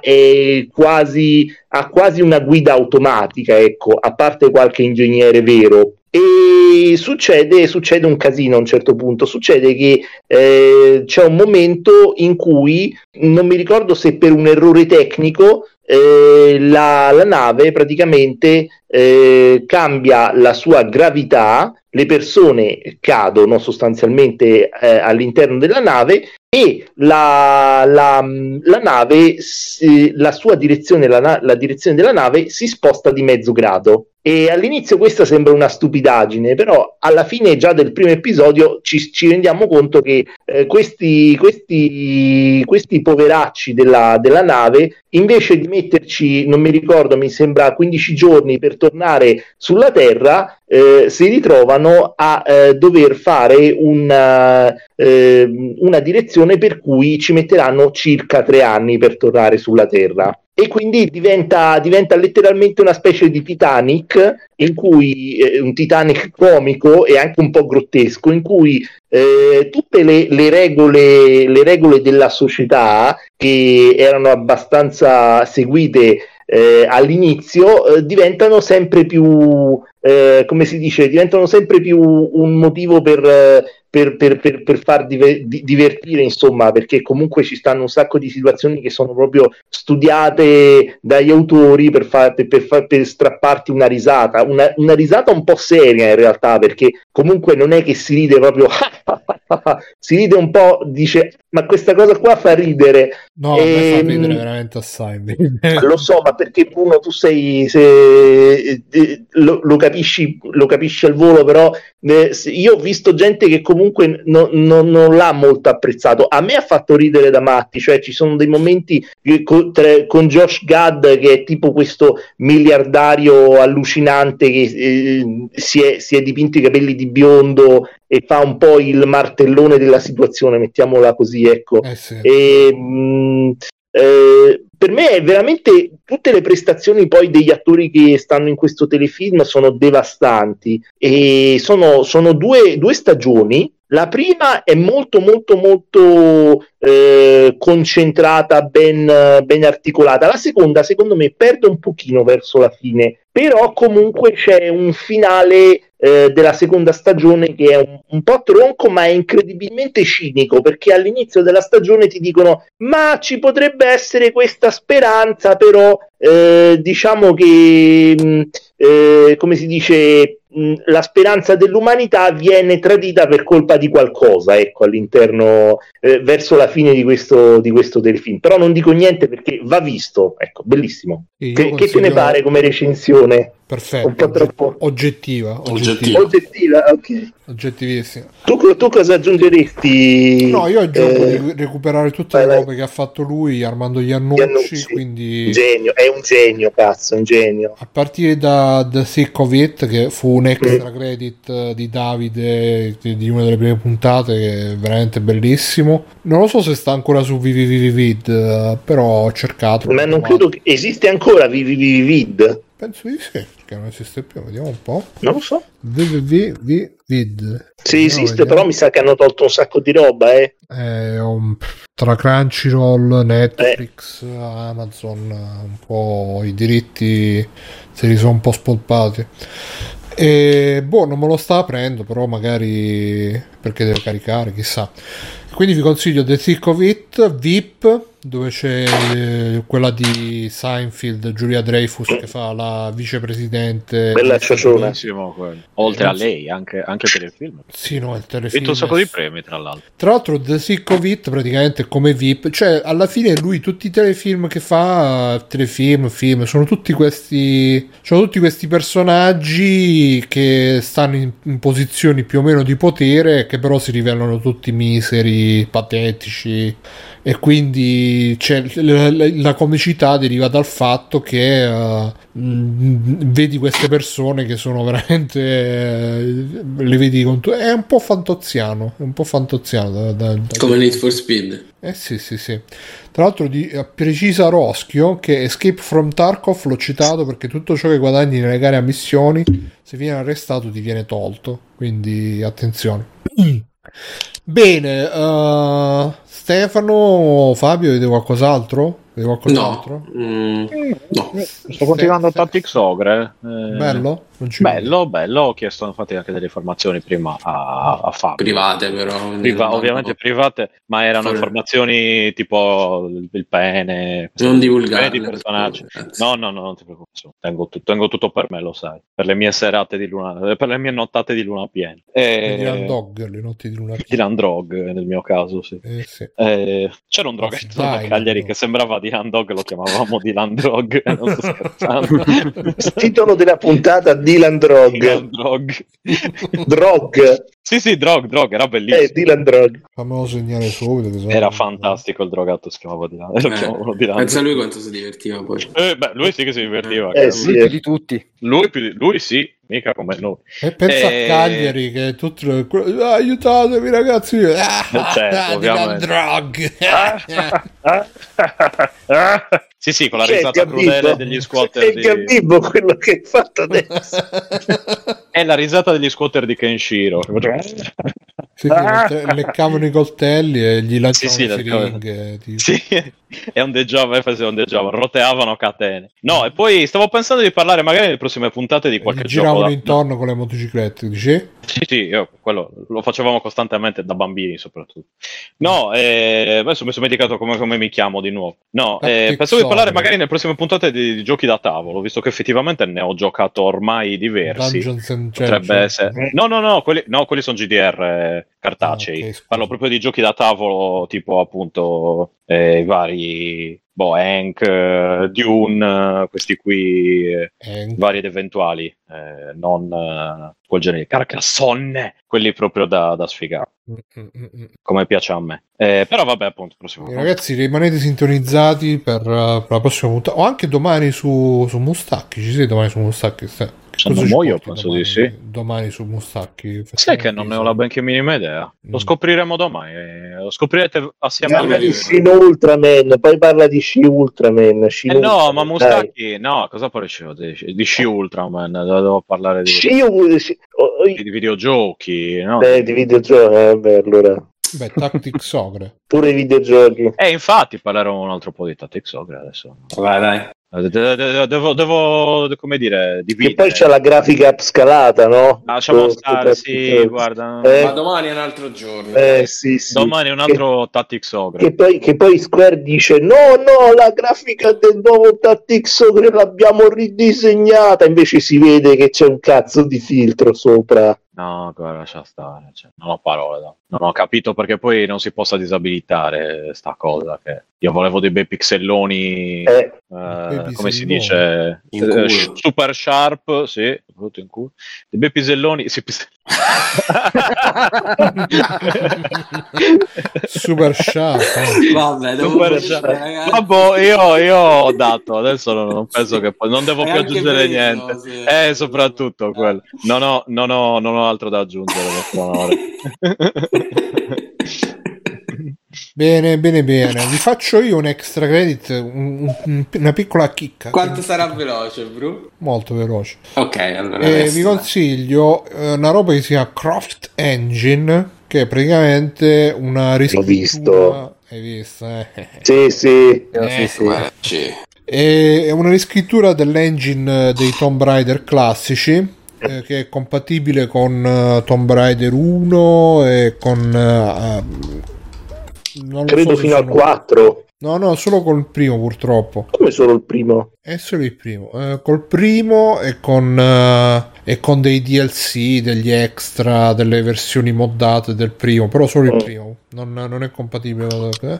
quasi, ha quasi una guida automatica, ecco, a parte qualche ingegnere vero. E succede, succede un casino a un certo punto. Succede che eh, c'è un momento in cui non mi ricordo se per un errore tecnico eh, la, la nave praticamente eh, cambia la sua gravità, le persone cadono sostanzialmente eh, all'interno della nave e la, la, la nave, la sua direzione, la, la direzione della nave si sposta di mezzo grado. E all'inizio questa sembra una stupidaggine, però alla fine già del primo episodio ci, ci rendiamo conto che eh, questi, questi, questi poveracci della, della nave, invece di metterci, non mi ricordo, mi sembra 15 giorni per tornare sulla Terra, eh, si ritrovano a eh, dover fare una, eh, una direzione per cui ci metteranno circa tre anni per tornare sulla Terra. E quindi diventa, diventa letteralmente una specie di Titanic, in cui eh, un Titanic comico e anche un po' grottesco, in cui eh, tutte le, le regole, le regole della società che erano abbastanza seguite eh, all'inizio eh, diventano sempre più, eh, come si dice, diventano sempre più un motivo per, per, per, per, per far dive- di- divertire, insomma, perché comunque ci stanno un sacco di situazioni che sono proprio studiate dagli autori per, far- far- per strapparti una risata, una, una risata un po' seria in realtà, perché comunque non è che si ride proprio, si ride un po', dice, ma questa cosa qua fa ridere, No, me fa Ehm, ridere veramente assai. lo so, ma perché Bruno tu sei se, eh, lo, lo capisci, lo capisci al volo, però eh, io ho visto gente che comunque no- no- non l'ha molto apprezzato. A me ha fatto ridere da matti, cioè ci sono dei momenti che co- tra- con Josh Gad che è tipo questo miliardario allucinante che eh, si, è, si è dipinto i capelli di biondo e fa un po' il martellone della situazione, mettiamola così, ecco. Eh sì. E, mh, eh, per me è veramente tutte le prestazioni poi degli attori che stanno in questo telefilm sono devastanti e sono, sono due, due stagioni. La prima è molto molto molto eh, concentrata, ben, ben articolata. La seconda, secondo me, perde un pochino verso la fine, però comunque c'è un finale eh, della seconda stagione che è un, un po' tronco, ma è incredibilmente cinico perché all'inizio della stagione ti dicono: Ma ci potrebbe essere questa speranza, però eh, diciamo che mh, eh, come si dice. Mh, La speranza dell'umanità viene tradita per colpa di qualcosa, ecco, all'interno, eh, verso la fine di questo, di questo telefilm. Però non dico niente perché va visto, ecco, bellissimo. Che, che te ne consiglio- pare come recensione? Perfetto, Un po' troppo oggettiva, Oggettiva. oggettiva, ok. Oggettivissimo. Tu, tu cosa aggiungeresti? No, io aggiungo Eh, di recuperare tutte vai, le vai. robe che ha fatto lui, Armando Iannucci, Iannucci. quindi genio, è un genio, cazzo, un genio. a partire da The Thick of It, che fu un Mm. extra credit eh, di Davide di una delle prime puntate, che è veramente bellissimo. Non lo so se sta ancora su VVVVid, eh, però ho cercato. Ma non credo che esiste ancora VVVVid, Penso di sì, perché non esiste più, vediamo un po'. non lo so. Se Vediamo, esiste, vediamo. però mi sa che hanno tolto un sacco di roba, eh. È un- tra Crunchyroll, Netflix, Amazon, un po' i diritti se li sono un po' spolpati. E boh, non me lo sta aprendo, però magari perché deve caricare, chissà. Quindi vi consiglio The Thick of It, VIP, dove c'è eh, quella di Seinfeld, Giulia Dreyfus, che fa la vicepresidente. Bella quello. Oltre a lei, anche, anche per il film. Sì, no, il Ha telefilm. vinto un sacco di premi, tra l'altro. Tra l'altro, The Sick of It praticamente come VIP, cioè alla fine lui tutti i telefilm che fa, telefilm, film, sono tutti questi, sono tutti questi personaggi che stanno in, in posizioni più o meno di potere, che però si rivelano tutti miseri, patetici. E quindi c'è, la, la- la comicità deriva dal fatto che mh, vedi queste persone che sono veramente eh, le vedi con tu- è un po' fantoziano è un po' fantoziano da- da- da- Come Need for Speed. eh sì sì sì tra l'altro di, eh, precisa Roschio che Escape from Tarkov l'ho citato perché tutto ciò che guadagni nelle gare a missioni se viene arrestato ti viene tolto quindi attenzione bene eh, Stefano Fabio vede qualcos'altro? vede No. qualcos'altro? Mm, no. Sto continuando a Tactics Ogre. eh, bello? Bello, bello. Ho chiesto infatti anche delle informazioni prima a, a Fabio. Private però. Priva- ovviamente private, ma erano Fuori. informazioni tipo il, il pene, Non divulgarle. pene di personaggi. No, no, no, non ti preoccupare. Tengo, tu- tengo tutto per me, lo sai. Per le mie serate di luna, per le mie nottate di luna piena. vede. Dylan E... Dog le notti di luna Dylan Drog nel mio caso, sì. eh, sì. Eh, c'era un droghetto da Dai, Cagliari no. che sembrava Dylan Dog, lo chiamavamo Dylan Drog, non sto scherzando. Titolo della puntata Dylan Drog. Dylan Drog. Drog. Sì, sì, Drog, Drog, era bellissimo. Eh, Dylan Drog. fammelo segnare subito sono- Era fantastico il drogato, si chiamava Dylan. Lo Eh, chiamavano Dylan Pensa a lui quanto si divertiva poi. Eh, beh, lui sì che si divertiva. Eh, sì. Lui più di tutti. Lui, più di- lui sì, mica come noi. E pensa Eh, a Cagliari che è tutto ah, aiutatemi ragazzi ah, certo, ah, Drog sì, sì, con la risata crudele degli È squatter il di... Gabibbo quello che hai fatto adesso. È la risata degli squatter di Kenshiro. Sì, leccavano i coltelli e gli lanciavano Sì, sì, le siringhe tipo. Sì, e ondeggiavano, eh, facevano ondeggiavano, roteavano catene. No, e poi stavo pensando di parlare magari nelle prossime puntate di qualche Gli gioco. giravano da- intorno con le motociclette dici? Sì, sì, io quello lo facevamo costantemente da bambini soprattutto. No, eh, adesso mi sono dimenticato come, come mi chiamo di nuovo. No, eh, Tactics pensavo di parlare magari nelle prossime puntate di, di giochi da tavolo, visto che effettivamente ne ho giocato ormai diversi. Dungeons and Potrebbe Dragons. essere... No, no, no, quelli, no, quelli sono GDR eh, cartacei. Ah, ok, scusa. Parlo proprio di giochi da tavolo, tipo appunto eh, i vari boh, Hank, eh, Dune, eh, questi qui, eh, Eh, vari ed eventuali, eh, non eh, quel genere, Carcassonne, quelli proprio da, da sfigare, mm, mm, mm, come piace a me. Eh, però vabbè, appunto, prossimo. Eh, Ragazzi, rimanete sintonizzati per, per la prossima puntata. O anche domani su, su Mustacchi. Ci sei domani su Mustacchi? Ste- Se non ci muoio, penso domani, di sì. Domani su Mustacchi. Sai che non ne ho la benché minima idea. Lo Mm. scopriremo domani. eh, Lo scoprirete assieme a Parla me. di Shin Ultraman, poi parla di Shin Ultraman. Shin Eh no, Ultraman, ma dai. Mustacchi, no, cosa dicevo di, di Sci Ultraman? Devo parlare di, Shin- Shin- oh, oh, di videogiochi, no? eh, di videogiochi, eh, beh, allora. Beh, Tactics Ogre. Pure i videogiochi. Eh, infatti parlerò un altro po' di Tactics Ogre adesso. Vai, vai. Eh, de- de- de- Devo, devo, come dire, Che dividere. poi c'è la grafica upscalata, no? Lasciamo Con- stare, sì, guarda. Eh, Ma domani è un altro giorno. eh, sì, sì. Domani un altro Tactics Ogre. Che poi, che poi Square dice: No, no, la grafica del nuovo Tactics Ogre l'abbiamo ridisegnata. Invece si vede che c'è un cazzo di filtro sopra. No, guarda, lascia stare. cioè, non ho parole. no. Non ho capito perché poi non si possa disabilitare sta cosa che Io volevo dei bei pixelloni. Eh, eh, come si dice? In Eh, super sharp, sì, brutto in culo. Dei bei piselloni. Sì, pis- Super sharp. eh. Vabbè, devo Super sharp. Vabbè, io, io ho dato, adesso non, non penso che poi non devo Hai più aggiungere preso, niente. sì. Eh, soprattutto quello. Non ho, non ho- non ho altro da aggiungere, vostro onore. Bene, bene, bene. Vi faccio io un extra credit, un- un- una piccola chicca. Quanto sarà veloce, Bru? Molto veloce. Ok, allora. E adesso- vi consiglio eh, una roba che si chiama Croft Engine, che è praticamente una riscrittura. visto. Hai visto? eh? sì, sì. Eh, sì, sì. Sì. È una riscrittura dell'engine dei Tomb Raider classici. Eh, che è compatibile con eh, Tomb Raider 1 e con lo Credo so fino al sono- 4. no no solo col primo purtroppo Come solo il primo? È solo il primo. Eh, col primo e con, eh, e con dei DLC, degli extra, delle versioni moddate del primo, però solo il Mm. primo. Non, non è compatibile. con- eh.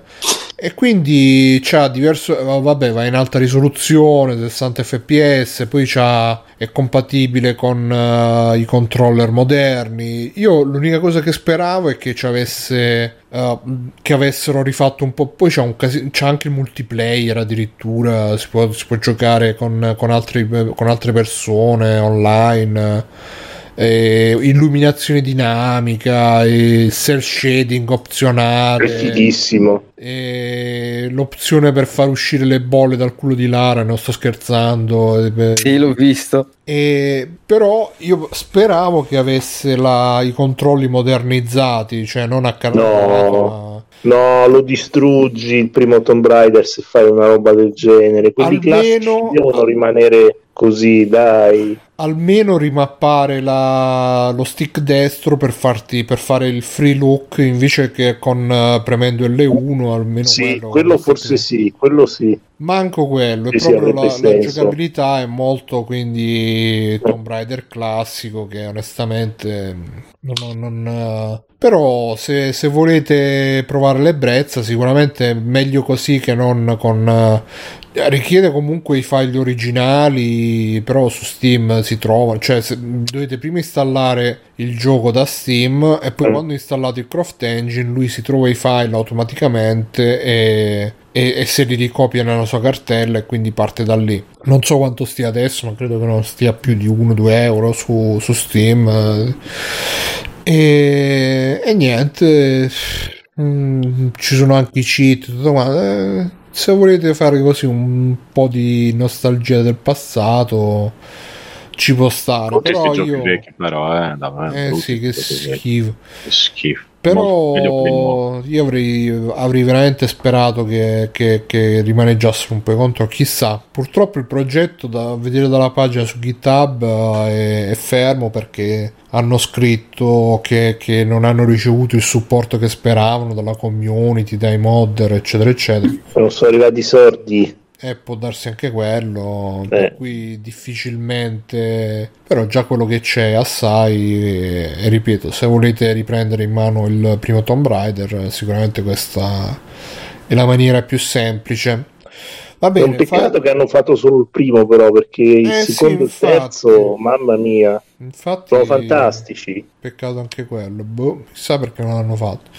E quindi c'ha diverso. eh, Vabbè, va in alta risoluzione, 60 fps, poi c'ha, è compatibile con eh, i controller moderni. Io l'unica cosa che speravo è che ci avesse. eh, che avessero rifatto un po'. Poi c'è, un casi- c'è anche il multiplayer addirittura. Si può, si può giocare con, con, altri- con altre persone online. Eh, illuminazione dinamica, il cell shading È opzionale, fighissimo. e l'opzione per far uscire le bolle dal culo di Lara. Non sto scherzando. eh, Sì, l'ho visto. e, però io speravo che avesse la- i controlli modernizzati, cioè non a carrozzata, No. ma No, lo distruggi il primo Tomb Raider se fai una roba del genere. Quelli Almeno- classici devono rimanere così, dai. Almeno rimappare la- lo stick destro per, farti, per fare il free look invece che con eh, premendo L1 almeno Sì, quello, quello forse sì, quello sì. manco quello è Sì, proprio la, la giocabilità è molto quindi Tomb Raider classico che onestamente non, non- non- però se, se volete provare l'ebbrezza sicuramente è meglio così che non con eh, richiede comunque i file originali però su Steam si trovano cioè se- dovete prima installare il gioco da Steam e poi Mm. quando installate il Croft Engine lui si trova i file automaticamente e, e- e se li ricopia nella sua cartella e quindi parte da lì non so quanto stia adesso ma credo che non stia più di 1-2 euro su, su Steam eh. e, e niente mm, ci sono anche i cheat tutto quanto. Eh, se volete fare così un po' di nostalgia del passato ci può stare Tutti però io vecchi, però, eh, davvero, eh brutti sì che schifo Che schifo. Però io avrei, avrei veramente sperato che, che, che rimaneggiassero un po' contro. Chissà, purtroppo il progetto da vedere dalla pagina su GitHub eh, è, è fermo perché hanno scritto che, che non hanno ricevuto il supporto che speravano dalla community, dai modder, eccetera, eccetera. Non sono arrivati i sordi. E può darsi anche quello, Eh. per cui difficilmente, però già quello che c'è è assai e, e ripeto, se volete riprendere in mano il primo Tomb Raider, sicuramente questa è la maniera più semplice. Va È bene, un peccato fa- che hanno fatto solo il primo, però, perché il Eh, sì, secondo e il terzo, mamma mia, infatti sono fantastici. Peccato anche quello, boh, chissà perché non l'hanno fatto.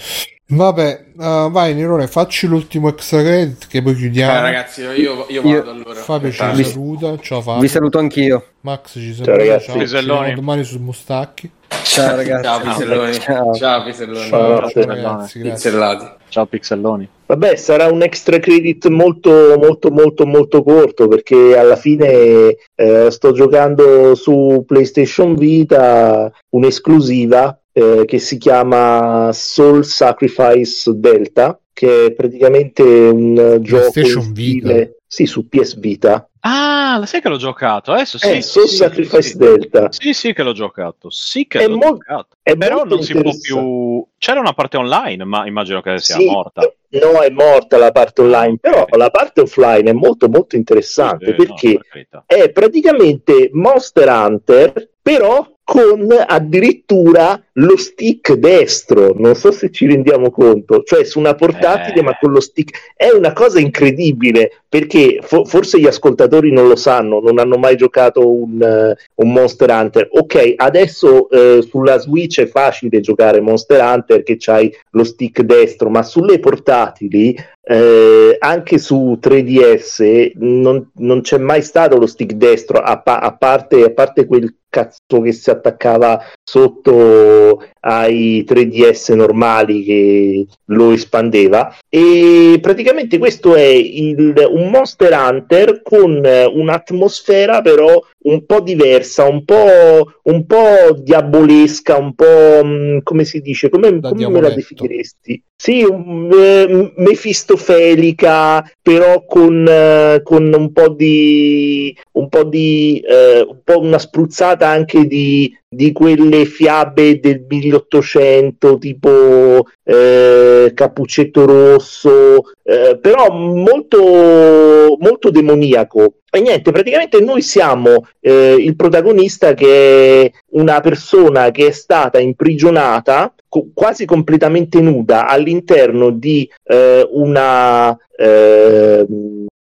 Vabbè, eh, vai Nerone, facci l'ultimo extra credit che poi chiudiamo. Ah, ragazzi, io, io Io- vado allora. Fabio ci Aspettate. saluta, ciao Fabio. Vi saluto anch'io. Max ci Ciao, saluta, ragazzi. ciao, ci Piselloni. vediamo domani su Mustacchi. Ciao ragazzi. Ciao, Piselloni. Ciao. Ciao, Piselloni. Ciao. Ciao, Ciao, ragazzi, grazie. Pizzellati. Ciao Pixelloni. Vabbè, sarà un extra credit molto, molto, molto, molto corto perché alla fine eh, sto giocando su PlayStation Vita un'esclusiva eh, che si chiama Soul Sacrifice Delta, che è praticamente un eh, gioco stile, sì, su PS Vita. Ah, lo sai che l'ho giocato? Adesso sì. Eh, Soul sì, Sacrifice sì. Delta. Sì, sì che l'ho giocato. Sì che È l'ho mol- giocato. È Però molto non si può più. C'era una parte online, ma immagino che sia Sì, morta. No, è morta la parte online, però la parte offline è molto molto interessante Sì, no, perché per carità. è praticamente Monster Hunter, però con addirittura lo stick destro. Non so se ci rendiamo conto, cioè su una portatile, Eh. ma con lo stick è una cosa incredibile perché fo- forse gli ascoltatori non lo sanno, non hanno mai giocato un, eh, un Monster Hunter. Ok, adesso eh, sulla Switch è facile giocare Monster Hunter che c'hai lo stick destro, ma sulle portatili eh, anche su 3DS non, non c'è mai stato lo stick destro a, pa- a parte, a parte quel cazzo che si attaccava sotto ai 3DS normali che lo espandeva e praticamente questo è il- un Monster Hunter con eh, un'atmosfera però un po' diversa, un po', un po' diabolesca, un po' mh, come si dice, come, come me la definiresti? Sì, un, eh, mefistofelica, però con, eh, con un po' di un po' di eh, un po' una spruzzata anche di, di quelle fiabe del 1800 tipo eh, Cappuccetto Rosso eh, però molto molto demoniaco. E niente, praticamente noi siamo eh, il protagonista che è una persona che è stata imprigionata co- quasi completamente nuda all'interno di eh, una eh,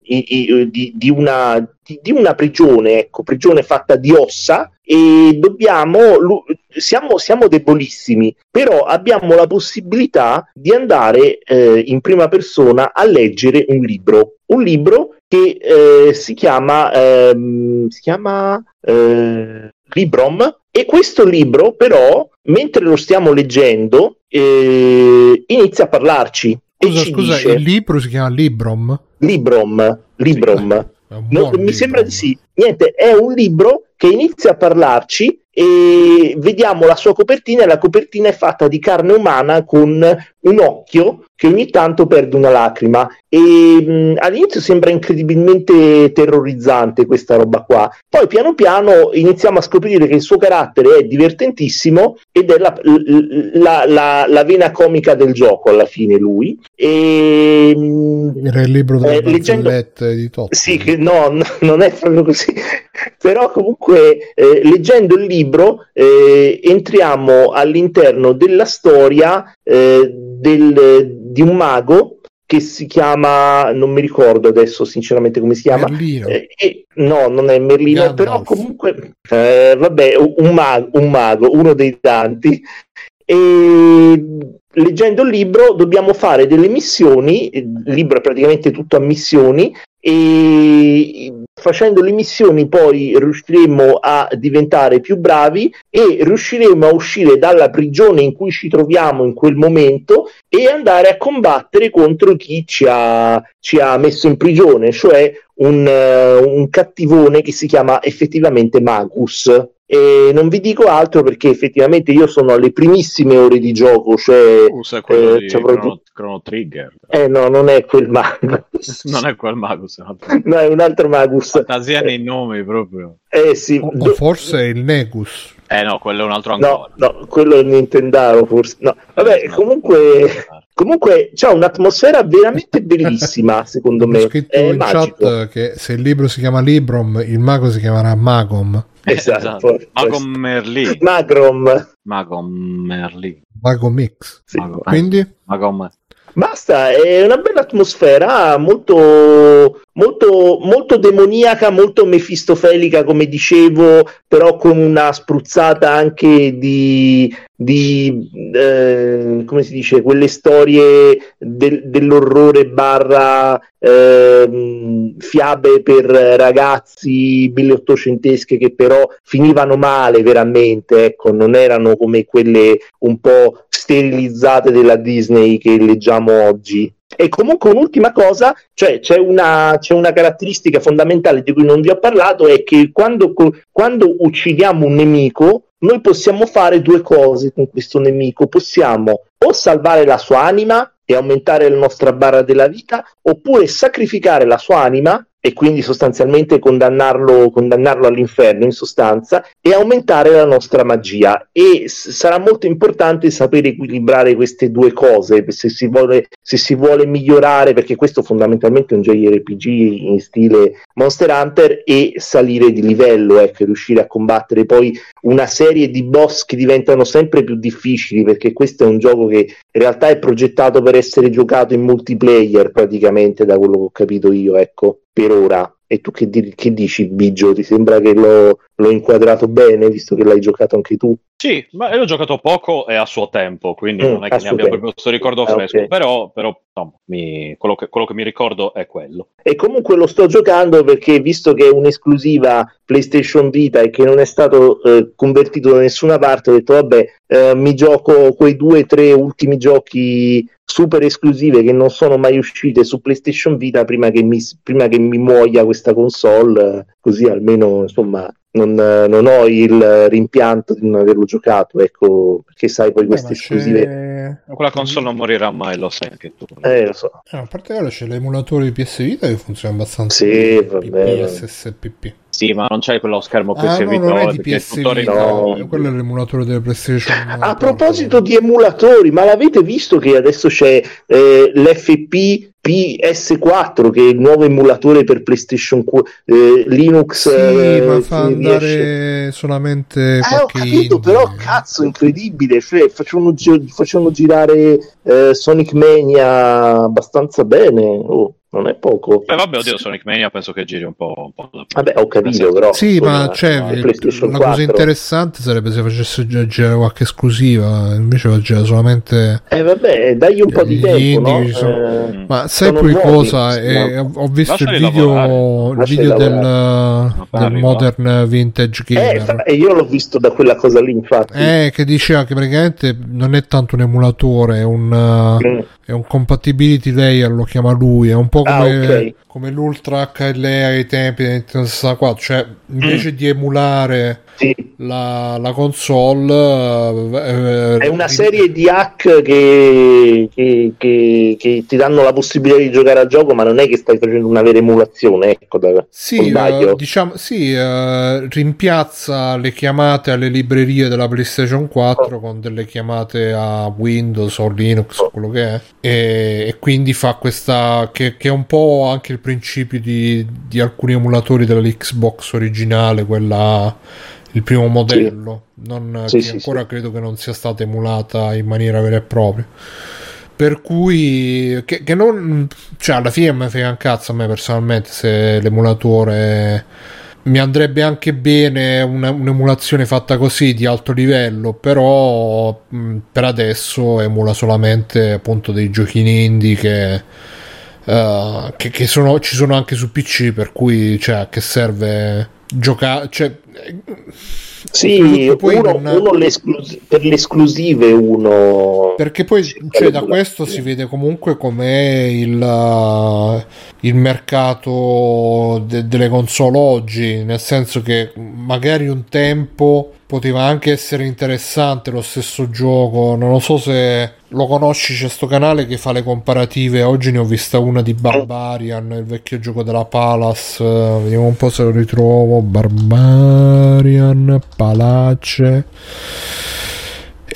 di, di una, di, una prigione, ecco, prigione fatta di ossa e dobbiamo, siamo, siamo debolissimi, però abbiamo la possibilità di andare eh, in prima persona a leggere un libro, un libro che eh, si chiama, ehm, si chiama eh, Librom e questo libro però, mentre lo stiamo leggendo, eh, inizia a parlarci. Scusa, scusa, dice, il libro si chiama Librom? Librom, Librom. È un No, mi libro. sembra di sì. Niente, è un libro che inizia a parlarci e vediamo la sua copertina e la copertina è fatta di carne umana con un occhio che ogni tanto perde una lacrima e mh, all'inizio sembra incredibilmente terrorizzante questa roba qua poi piano piano iniziamo a scoprire che il suo carattere è divertentissimo ed è la, la- la- la vena comica del gioco alla fine lui e Era il libro delle Eh, leggendo- di Totti. sì, che no, n- non è proprio così. Però comunque eh, leggendo il libro eh, entriamo all'interno della storia eh, del- di un mago che si chiama, non mi ricordo adesso sinceramente come si chiama. Merlino. Eh, e- no, non è Merlino, Gandalf. però comunque, eh, vabbè, un mago, un mago, uno dei tanti. E leggendo il libro dobbiamo fare delle missioni, il libro è praticamente tutto a missioni e facendo le missioni poi riusciremo a diventare più bravi e riusciremo a uscire dalla prigione in cui ci troviamo in quel momento e andare a combattere contro chi ci ha, ci ha messo in prigione, cioè un, eh, un cattivone che si chiama effettivamente Magus. E non vi dico altro perché effettivamente io sono alle primissime ore di gioco, cioè sai quello Eh, di Chrono, Chrono Trigger. eh no, non è quel Magus. Non è quel mago, se no. No, è un altro Magus. Fantasia nei nomi proprio. Eh sì, O, o forse il Negus. Eh no, quello è un altro no, ancora. no, quello è Nintendaro forse. No, vabbè, No. comunque comunque c'ha un'atmosfera veramente bellissima, secondo Ho me. scritto È in magico. chat che se il libro si chiama Librom, il mago si chiamerà Magom. Esatto. Mago Merlì. Magrom. Mago Merlì. Mago Mix. Sì. Mago, eh, Quindi Mago Me- Basta, è una bella atmosfera, molto, molto, molto demoniaca, molto mefistofelica, come dicevo, però con una spruzzata anche di, di eh, come si dice, quelle storie del- dell'orrore barra ehm, fiabe per ragazzi milleottocentesche che però finivano male veramente, ecco, non erano come quelle un po' sterilizzate della Disney che leggiamo oggi. E comunque un'ultima cosa, cioè c'è una, c'è una caratteristica fondamentale di cui non vi ho parlato, è che quando, quando uccidiamo un nemico, noi possiamo fare due cose con questo nemico. Possiamo o salvare la sua anima e aumentare la nostra barra della vita, oppure sacrificare la sua anima e quindi sostanzialmente condannarlo, condannarlo all'inferno in sostanza e aumentare la nostra magia. E s- sarà molto importante sapere equilibrare queste due cose se si vuole, se si vuole migliorare perché questo fondamentalmente è un JRPG in stile Monster Hunter e salire di livello, ecco, riuscire a combattere poi una serie di boss che diventano sempre più difficili perché questo è un gioco che in realtà è progettato per essere giocato in multiplayer praticamente da quello che ho capito io, ecco, per ora. E tu che, di- che dici, Biggio? Ti sembra che l'ho, l'ho inquadrato bene, visto che l'hai giocato anche tu? Sì, ma io ho giocato poco e a suo tempo, quindi Mm, non è che ne abbia tempo. proprio questo ricordo Ah, fresco, ok. però, però no, mi- quello, che, quello che mi ricordo è quello. E comunque lo sto giocando perché, visto che è un'esclusiva PlayStation Vita e che non è stato eh, convertito da nessuna parte, ho detto, vabbè, eh, mi gioco quei due o tre ultimi giochi super esclusive che non sono mai uscite su PlayStation Vita prima che mi, prima che mi muoia questa console, eh, così almeno insomma non, eh, non ho il rimpianto di non averlo giocato, ecco, perché sai poi queste ma esclusive... Quella console non morirà mai, lo sai anche tu. Eh, lo so. Eh, a parte quello c'è l'emulatore di PS Vita che funziona abbastanza Sì, bene, vabbè. Sì, ma non c'hai quello schermo PS Ah no, non è di perché è PS tutto Vita, No. quello è l'emulatore delle PlayStation. A proposito di emulatori, ma l'avete visto che adesso c'è eh, l'FP PS4 che è il nuovo emulatore per PlayStation eh, Linux Sì, eh, ma fa che riesce- andare solamente Eh, ho capito, indie. però cazzo, incredibile. Cioè, facevano, gi- facevano girare eh, Sonic Mania abbastanza bene. Oh, non è poco. Eh, vabbè, oddio, Sonic Mania penso che giri un po'. Un po Vabbè, ho capito, però. Sì, ma cioè, è il- PlayStation la 4. cosa interessante sarebbe se facesse gi- girare qualche esclusiva, invece fa girare solamente... Eh, vabbè, dagli un po' di tempo, indie no? sono- Eh, Ma sai poi cosa? Eh, ho- visto il Lasciali video, lavorare. il video del, del. Modern Vintage eh, Gamer. fa- e io l'ho visto da quella cosa lì, infatti. Eh, che diceva che praticamente non è tanto un emulatore, è un, Mm. È un compatibility layer, lo chiama lui, è un po' Ah, come, ok. come l'Ultra HLA ai tempi del Nintendo 64, cioè invece di emulare Sì. la, la console eh, È una ri- serie di hack che, che- che- che ti danno la possibilità di giocare al gioco, ma non è che stai facendo una vera emulazione. Ecco, da, Sì, eh, diciamo, sì eh, rimpiazza le chiamate alle librerie della PlayStation 4 con delle chiamate a Windows o Linux, quello che è, e, e quindi fa questa che, che è un po' anche il principio di, di alcuni emulatori dell'Xbox originale, quella il primo modello, non, Sì, che sì, ancora credo che non sia stata emulata in maniera vera e propria. Per cui, che, che non, cioè, alla fine mi frega un cazzo a me personalmente se l'emulatore mi andrebbe anche bene una- un'emulazione fatta così di alto livello, però mh, per adesso emula solamente appunto dei giochini indie che, eh, che, che sono, ci sono anche su PC, per cui cioè, che serve giocare. Cioè, eh, Sì, uno, non- uno l'esclus- per le esclusive uno... Perché poi cioè, da questo si vede comunque com'è il, il mercato de- delle console oggi, nel senso che magari un tempo poteva anche essere interessante lo stesso gioco, non lo so se lo conosci, c'è sto canale che fa le comparative, oggi ne ho vista una di Barbarian, il vecchio gioco della Palace, vediamo un po' se lo ritrovo, Barbarian, Palace...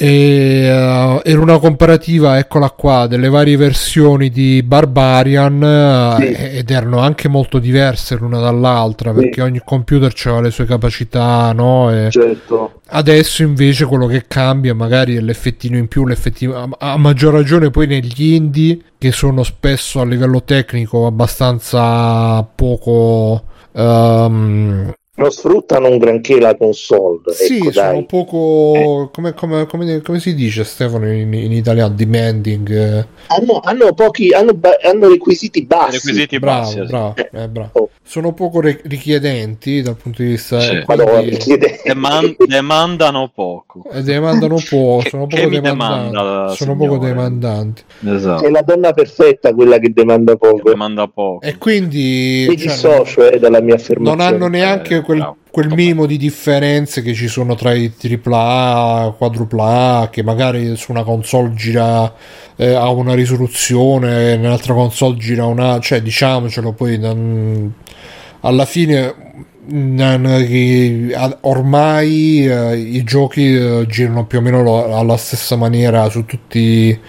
E, eh, era una comparativa, eccola qua, delle varie versioni di Barbarian eh, Sì. ed erano anche molto diverse l'una dall'altra Sì. perché ogni computer aveva le sue capacità, no? E Certo. adesso invece quello che cambia magari è l'effettino in più, l'effettino a, maggior ragione poi negli indie che sono spesso a livello tecnico abbastanza poco ehm, Non sfruttano un granché la console. sì, ecco, sono dai. poco. Come, come- come- come si dice Stefano in, in italiano? Demanding. eh. Hanno, hanno pochi, hanno, hanno requisiti bassi. requisiti bassi. Bravo, sì. bravo, eh, bravo. Oh. Sono poco re- richiedenti dal punto di vista. Sì. eh, Madonna, quindi- Deman- demandano poco. eh, demandano poco, Che- sono che poco demandanti. demanda, sono poco demandanti. Esatto. È la donna perfetta quella che demanda poco. Demanda poco. E quindi. Mi cioè, dissocio eh, dalla mia affermazione. non hanno neanche Eh, quel, quel minimo di differenze che ci sono tra i AAA, quadrupla che magari su una console gira eh, a una risoluzione, nell'altra console gira una, cioè diciamocelo poi non- alla fine a- ormai eh, i giochi eh, girano più o meno lo- alla stessa maniera su tutti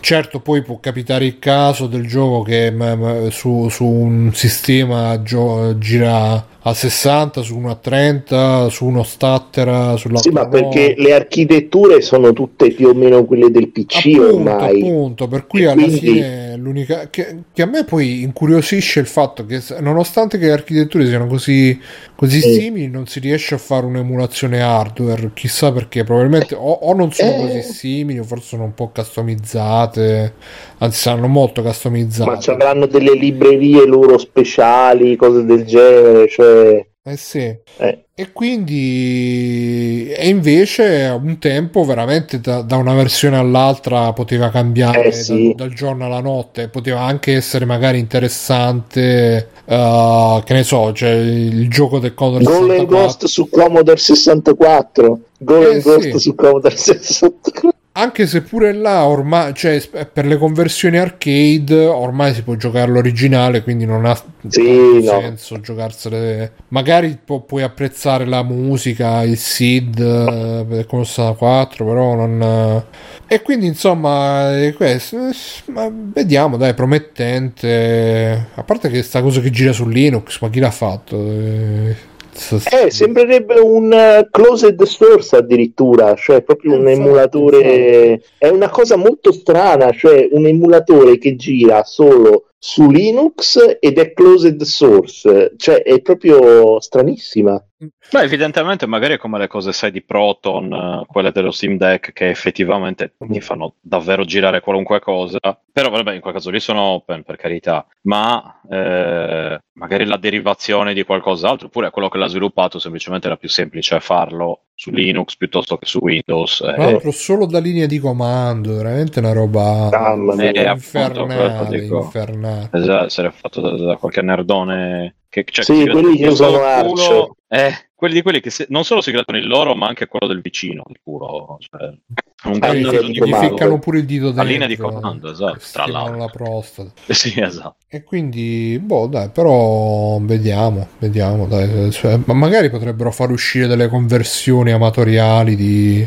certo poi può capitare il caso del gioco che m- m- su, su un sistema gio- gira a 60 su uno a 30 su uno statter sulla Sì, ma perché le architetture sono tutte più o meno quelle del PC appunto, ormai. appunto, per cui E alla quindi- fine l'unica che, che a me poi incuriosisce il fatto che nonostante che le architetture siano così, così Sì. simili non si riesce a fare un'emulazione hardware chissà perché probabilmente o, o non sono Eh. così simili o forse sono un po' customizzate anzi saranno molto customizzate Ma ci avranno delle librerie loro speciali, cose del genere, cioè... eh sì eh. E quindi, e invece un tempo veramente da, da una versione all'altra poteva cambiare Eh, sì. dal, dal giorno alla notte, poteva anche essere magari interessante, eh, che ne so, cioè il gioco del Commodore Golden 64. Ghost su Commodore 64. Golden Eh, Ghost sì. su Commodore 64. Anche se pure là ormai, cioè sp- per le conversioni arcade ormai si può giocare l'originale, quindi non ha Sì, no. senso giocarsele. Magari pu- puoi apprezzare la musica, il SID eh, per il Commodore 64, però non. E quindi insomma, questo. eh, Ma vediamo, dai, promettente. A parte che sta cosa che gira su Linux, ma chi l'ha fatto? Eh, Eh, sembrerebbe un eh, closed source addirittura, cioè proprio un emulatore. È una cosa molto strana, cioè un emulatore che gira solo su Linux ed è closed source, cioè è proprio stranissima. Beh, evidentemente magari è come le cose sai di Proton, eh, quelle dello Steam Deck che effettivamente ti fanno davvero girare qualunque cosa, però vabbè in quel caso lì sono open per carità, ma eh, magari la derivazione di qualcos'altro, oppure quello che l'ha sviluppato semplicemente era più semplice farlo su Linux piuttosto che su Windows. eh. Tra l'altro solo da linea di comando, veramente una roba. Eh, infernale, dico. infernale. Esatto, essere fatto da, da qualche nerdone che cioè, Sì, quelli che usano Arch. eh, quelli di quelli che si- non solo si grattano il loro, ma anche quello del vicino il culo. Cioè, un Ah, di gli ficcano pure il dito La dentro linea di comando, esatto, che tra l'altro. la prostata Sì, esatto. e quindi boh dai però vediamo vediamo dai cioè, ma magari potrebbero far uscire delle conversioni amatoriali di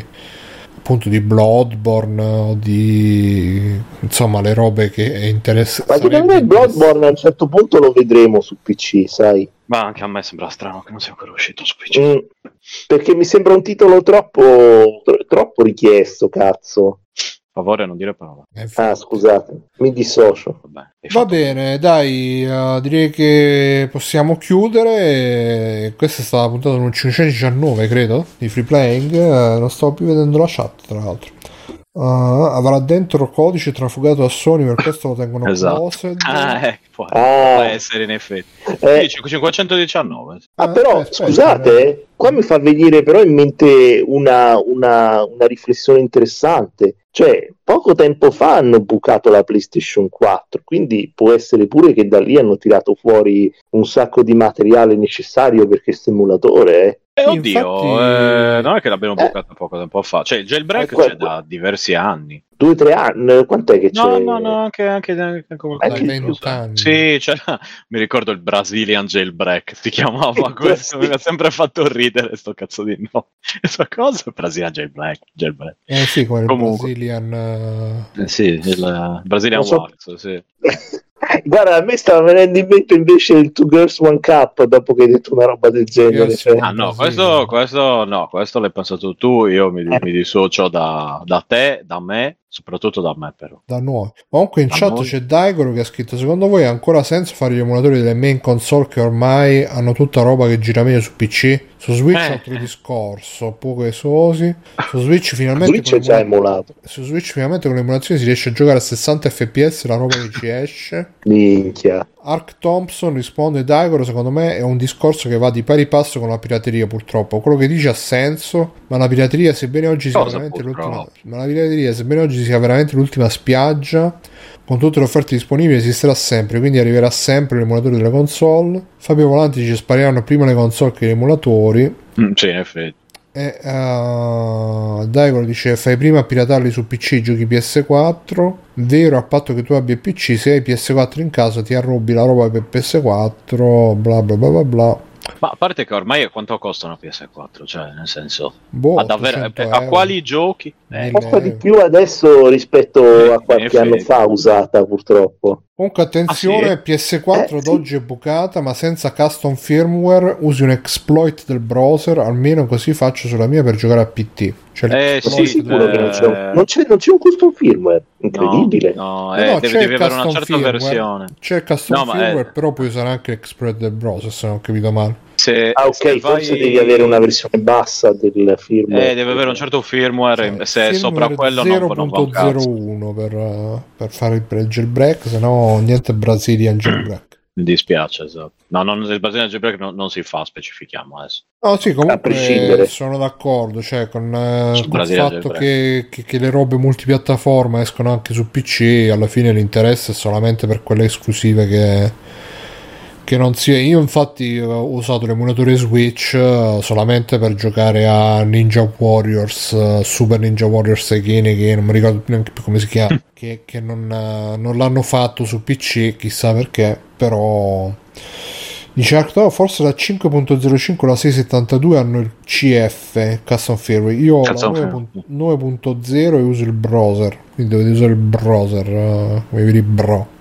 appunto di Bloodborne o di insomma le robe che è Ma interessante secondo me Bloodborne a un certo punto lo vedremo su PC, sai? Ma anche a me sembra strano che non sia ancora uscito su PC. Mm, perché mi sembra un titolo troppo, tro- troppo richiesto, cazzo. Favore, non dire parole. Ah, scusate, mi dissocio. Vabbè, Va bene, dai, eh, direi che possiamo chiudere. Questa è stata la puntata numero 519, credo, di Free Playing. Eh, non stavo più vedendo la chat, tra l'altro. Eh, avrà dentro codice trafugato a Sony, per questo lo tengono Esatto. closed. Ah, eh, può, Ah. può essere in effetti. Eh, Sì, 519. Ah, Ah, però aspetta, scusate, eh, qua mi fa venire però in mente una, una- una riflessione interessante. Cioè, poco tempo fa hanno bucato la PlayStation 4, quindi può essere pure che da lì hanno tirato fuori un sacco di materiale necessario per questo emulatore. eh. Eh, Sì, oddio, infatti- eh, non è che l'abbiamo Eh. bucata poco tempo fa. Cioè, il jailbreak Eh, c'è da diversi anni. Due o tre anni, quant'è che c'è? No, no, no, anche, anche, anche come Dai, Dai, che 20 anni. Sì, cioè, mi ricordo il Brazilian Jailbreak, si chiamava questo, mi ha sempre fatto ridere sto cazzo di nome. Questa cosa Brazilian Jailbreak, Jailbreak. Eh sì, come il Comunque. Brazilian. eh, Eh, sì, il Brazilian so- Wars, sì. Guarda, a me stava venendo in mente invece il Two Girls One Cup dopo che hai detto una roba del genere. Cioè. Ah no, questo, questo no, questo l'hai pensato tu, io mi, mi dissocio da, da te, da me, soprattutto da me però. da noi. Comunque in Da chat noi. c'è Daigoro che ha scritto: Secondo voi ha ancora senso fare gli emulatori delle main console che ormai hanno tutta roba che gira meglio su PC? Su Switch Eh. altro discorso, poco esosi. Su Switch finalmente Switch con è già emulato. Su Switch finalmente con l'emulazione si riesce a giocare a 60 fps la roba che ci esce. Minchia. Ark Thompson risponde Daigoro secondo me è un discorso che va di pari passo con la pirateria purtroppo. Quello che dice ha senso ma la pirateria sebbene oggi sia veramente l'ultima ma la pirateria sebbene oggi sia veramente l'ultima spiaggia con tutte le offerte disponibili esisterà sempre quindi arriverà sempre l'emulatore delle console. Fabio Volanti dice spariranno prima le console che gli emulatori. Mm, sì, in effetti. E uh, Daigoro dice fai prima a piratarli su PC giochi PS4 vero a patto che tu abbia PC se hai PS4 in casa ti arrobi la roba per PS4 bla bla bla bla bla Ma a parte che ormai quanto costa una PS4? Cioè, nel senso, Boh, a, davvero- 800 a quali giochi? Eh, Costa di più adesso rispetto Eh, a qualche anno fa usata purtroppo. Comunque attenzione, Ah, PS4 Eh, ad oggi è bucata, ma senza custom firmware usi un exploit del browser, almeno così faccio sulla mia per giocare a PT. Cioè, Eh, sì, Sono sicuro del- che non c'è, un, eh, non, c'è, non c'è un custom firmware, incredibile. No, no, eh, no, c'è devi il avere una custom certa firmware. versione. C'è il custom No, ma, eh, firmware, però puoi usare anche del browser, se non ho capito male. Se, Ah, ok, se forse vai- devi avere una versione bassa del firmware. Eh, deve avere un certo firmware, Cioè, se è sopra firmware quello non, non va un cazzo. 0.01 per, per fare il jailbreak, se no niente Brazilian jailbreak. Mi dispiace, esatto. No, non, il Brazilian Jailbreak non, non si fa, specifichiamo adesso. No, sì, A comunque prescindere. sono d'accordo, cioè con, eh, col Brazilian fatto che, che- che le robe multipiattaforma escono anche su PC, alla fine l'interesse è solamente per quelle esclusive che, che non sia... Io infatti ho usato l'emulatore Switch eh, solamente per giocare a Ninja Warriors, eh, Super Ninja Warriors Again, che non mi ricordo neanche più come si chiama, che, che non, eh, non l'hanno fatto su PC, chissà perché, però... Dice Arcto, forse la 5.05 e la 672 hanno il CF Custom Firmware. Io ho la Custom 9.- 9.0 e uso il browser. Quindi dovete usare il browser, come vedi bro.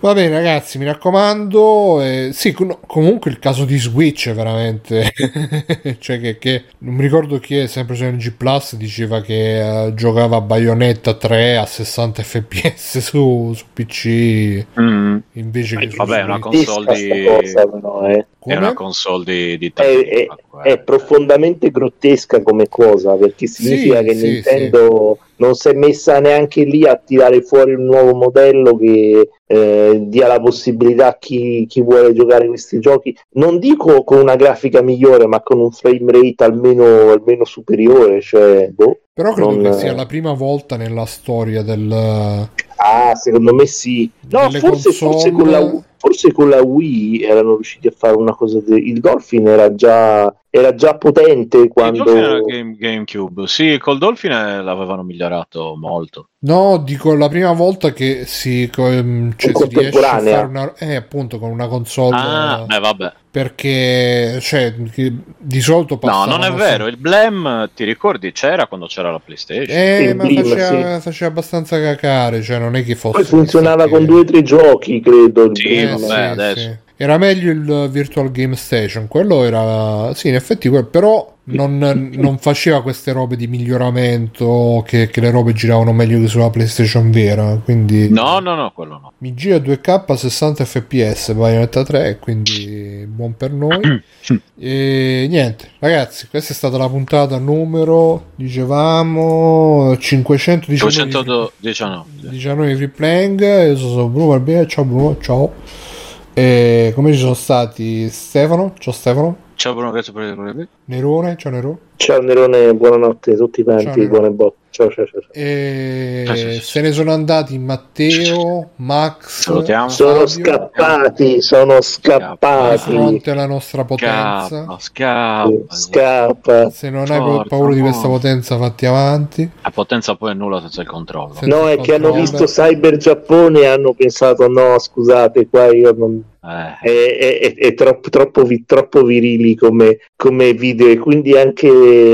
Va bene ragazzi, mi raccomando. eh, sì, com- comunque il caso di Switch è veramente... cioè che, che- Non mi ricordo chi è, sempre su NG Plus, diceva che eh, giocava a Bayonetta 3 a 60 fps su, su PC Mm. invece che su Vabbè, è una console di- cosa, però, eh. È una console di, di È, è- è profondamente grottesca come cosa perché significa Sì, che sì, Nintendo non si è messa neanche lì a tirare fuori un nuovo modello che eh, dia la possibilità a chi, chi vuole giocare questi giochi non dico con una grafica migliore ma con un frame rate almeno, almeno superiore cioè boh. Però credo Non- che sia la prima volta nella storia del... Ah, secondo me sì. No, forse, forse, con la, forse con la Wii erano riusciti a fare una cosa. de- Il Dolphin era già, era già potente Il quando. Dolphin era Game- GameCube, sì, col Dolphin eh, l'avevano migliorato molto. No, dico la prima volta che si, ehm, cioè, si riesce a fare una... Eh, appunto, con una console... Ah, beh, vabbè. Perché, cioè, di solito No, non è vero. Il Blem, ti ricordi, c'era quando c'era la PlayStation. Eh, Il ma Blim, faceva, faceva abbastanza cacare, cioè non è che fosse... Poi funzionava con due o tre giochi, credo. il Sì. Eh, vabbè, adesso. Era meglio il Virtual Game Station, quello era... Sì, in effetti, quel- però non, non faceva queste robe di miglioramento, che, che le robe giravano meglio che sulla PlayStation vera, quindi... No, no, no, quello no. Mi gira 2K a 60 fps Bayonetta 3, quindi buon per noi. e niente, ragazzi, questa è stata la puntata numero, dicevamo, 519 219. 19 free playing. Io sono Bruno Barbera, ciao Bruno, ciao. E come ci sono stati Stefano? Ciao Stefano. Ciao Bruno, grazie per il Nerone, ciao Nerone. Ciao Nerone, buonanotte a tutti quanti, buone botte. E Sì, sì, sì. se ne sono andati Matteo, Max, Salutiamo. Sono Fabio, scappati, sono di scappati. fronte alla nostra potenza. Scappa, scappa. Scappa. Se non hai Forza, paura di questa potenza, fatti avanti. La potenza poi è nulla senza il controllo. Sì. No, è che hanno visto Cyber Giappone e hanno pensato: no, scusate, qua io non, Eh, è, è- è- è troppo, troppo, vi- troppo virili come, come video e quindi anche,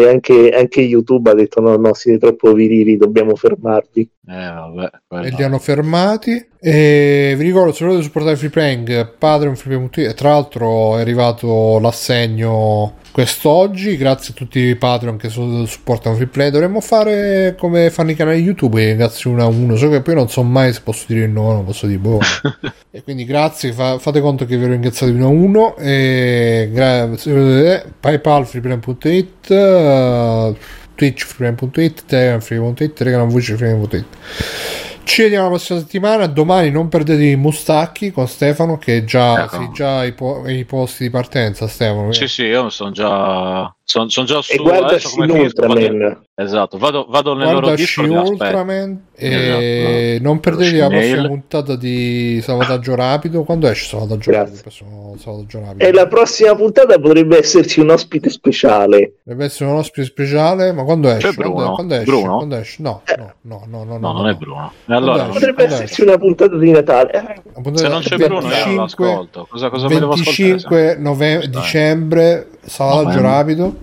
anche, anche YouTube ha detto no no siete troppo virili dobbiamo fermarvi eh, vabbè, E li hanno fermati. E vi ricordo, se volete supportare Free Playing, Patreon, freeplay.it. Tra l'altro è arrivato l'assegno quest'oggi. Grazie a tutti i Patreon che su- supportano Free Play. Dovremmo fare come fanno i canali YouTube, ringrazi uno a uno. So che poi non so mai se posso dire il nome, non posso dire boh. e quindi grazie, fa- fate conto che vi ho ringraziato uno a uno. E gra- se volete, PayPal, freeplay.it. eh, Twitch freeplay.it, Telegram freeplay.it, Telegram voce freeplay.it. Ci vediamo la prossima settimana. Domani non perdetevi i mustacchi con Stefano, che è già, Ecco. sei già ai, po- ai posti di partenza. Stefano, Sì, sì, io sono già Sono già su E guarda adesso Shin come finisco, vado- Ultraman. Esatto, vado, vado nel loro Guardaci e aspetto. Ultraman e Esatto. non perdetevi la prossima puntata di Salvataggio Rapido. Quando esce Salvataggio Grazie. Rapido? Salvataggio Rapido. E la prossima puntata potrebbe esserci un ospite speciale. Deve essere un ospite speciale, ma quando esce? C'è Bruno? Quando, quando esce? Bruno? Quando esce? No, no, no, no, no, No, non è Bruno. Allora, esce? Potrebbe esserci una puntata di Natale. Eh, puntata se non c'è 25 Bruno, io non l'ascolto. Cosa, cosa me devo ascoltare? 25 nove- dicembre, Salvataggio. Rapido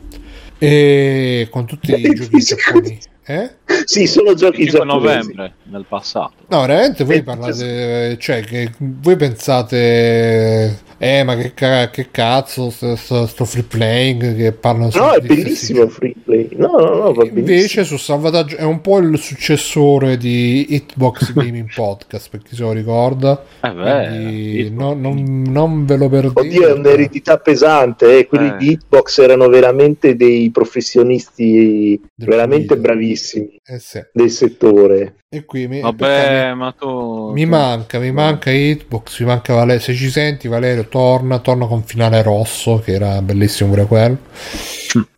e con tutti i giochi giapponesi. Eh? Sì, sono giochi 25 giapponesi. novembre, nel passato. No, veramente voi Eh, parlate, cioè, che voi pensate, eh, ma che, ca- che cazzo, sto, sto- sto free playing che parlano No, è bellissimo giochi. Free Play. No, no, no, va. Invece su Salvataggio è un po' il successore di Hitbox Gaming Podcast, per chi se lo ricorda. Eh beh, no- non, non ve lo perdete. Oddio, è un'eredità pesante. eh. Quelli Eh. di Hitbox erano veramente dei professionisti Del veramente video. Bravissimi Eh sì. del settore. E qui mi, Vabbè, ma tu... mi manca, mi manca Hitbox, mi manca Valerio. Se ci senti, Valerio, torna, torna con finale rosso, che era bellissimo pure quello.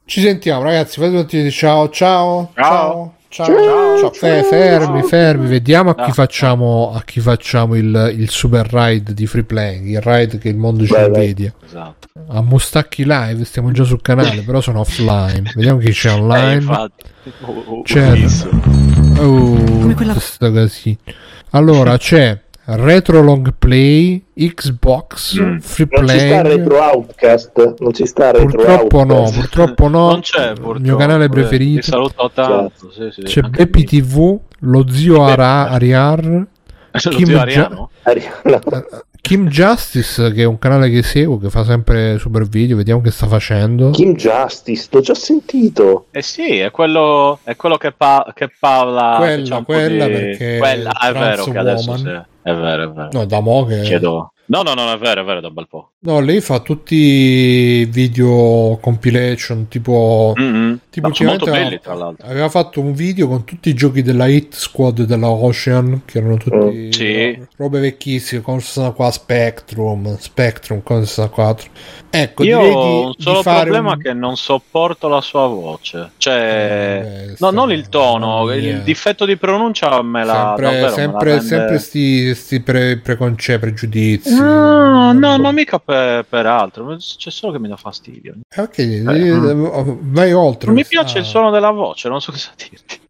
Ci sentiamo, ragazzi. Fate tutti ciao, ciao, ciao. Ciao, ciao, ciao. Fe- fermi, fermi, vediamo a chi Ciao. facciamo, a chi facciamo il, il super ride di free playing, il ride che il mondo ci invidia. Esatto. A Mustacchi Live, stiamo già sul canale, però sono offline. Vediamo chi c'è Eh, online. Oh, oh, Certo. Oh, sto così. Allora c'è Retro Long Play, Xbox, Mm. Free Non ci sta Play. Retro Outcast. Non ci sta Retro Purtroppo no, Outcast. purtroppo no. non c'è Il purtroppo. mio canale eh, Ti preferito. saluto tanto. Sì, sì, C'è Beppi. TV, lo zio Ara- Ariar, Lo Kim zio Gia- Ariano? Kim Justice, che è un canale che seguo, che fa sempre super video. Vediamo che sta facendo. Kim Justice, t'ho già sentito. Eh sì, è quello, è quello che, pa- che parla. Quella, po' quella, di- perché quella- è vero che adesso sì. È vero, è vero. No, da mo che. Chiedo. No, no, no, è vero, è vero, da un bel po'. No, lei fa tutti i video compilation tipo. Mm-hmm. Tipo sono molto belli, aveva- tra l'altro. Aveva fatto un video con tutti i giochi della Hit Squad della Ocean, che erano tutti Mm. Sì. ro- robe vecchissime, con 64 Spectrum, Spectrum con 64. Ecco, Io direi di, ho un di solo fare problema un... che non sopporto la sua voce. Cioè, Eh, no, sta- non il tono, mia. il difetto di pronuncia me la sempre, davvero me sempre, la rende- sempre sti, sti pre, preconce- pregiudizi. No, no, ma mica per, per altro, c'è solo che mi dà fastidio. Eh, Ok, eh, vai oltre. Non mi piace il suono della voce, non so cosa dirti.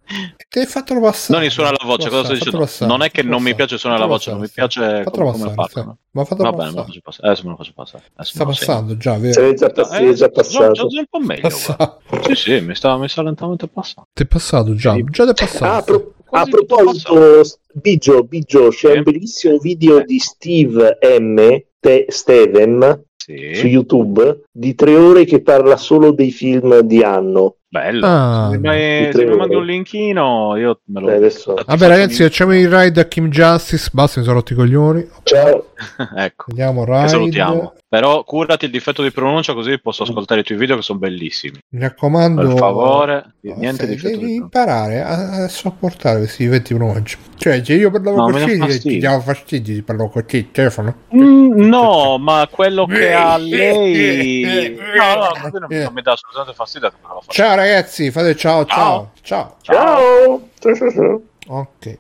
Ti hai fatto passare. Non il suono della voce, cosa sto dicendo? Non è che non mi piace il suono della voce, non mi piace come, parlano. Ma fatelo Va bene, me lo passare. faccio passare. Adesso me lo faccio passare. Adesso Sta passando già, vero? è già, pass- Eh, già già- passato. già- un po' meglio. Sì, sì, mi sta, mi sta lentamente passando. Ti è passato già, già ti è passato. Ah, a, pro- proposito, Biggio, Biggio, c'è un bellissimo video di Steve M. Te- Steven su Sì, YouTube di tre ore che parla solo dei film di anno. Bello. Ah, se mi, se mandi un linkino, io me lo... Eh, adesso- Vabbè, ragazzi, facciamo il ride a Kim Justice. Basta, mi sono rotti i coglioni. Ciao. ecco. Vediamo Che ride. salutiamo. Però curati il difetto di pronuncia così posso ascoltare i tuoi video che sono bellissimi. Mi raccomando. Per favore, No, niente difetto devi di pronuncia. imparare a, a sopportare questi difetti di pronuncia. Cioè, se io parlavo No, così, ti diamo fastidio. Ti parlo così, il telefono. Mm, no, ma quello che ha lei... No, no, non, non mi dà assolutamente fastidio. Ciao, ragazzi. Fate ciao, ciao, ciao. Ciao. Ciao, ciao, ciao. Ok.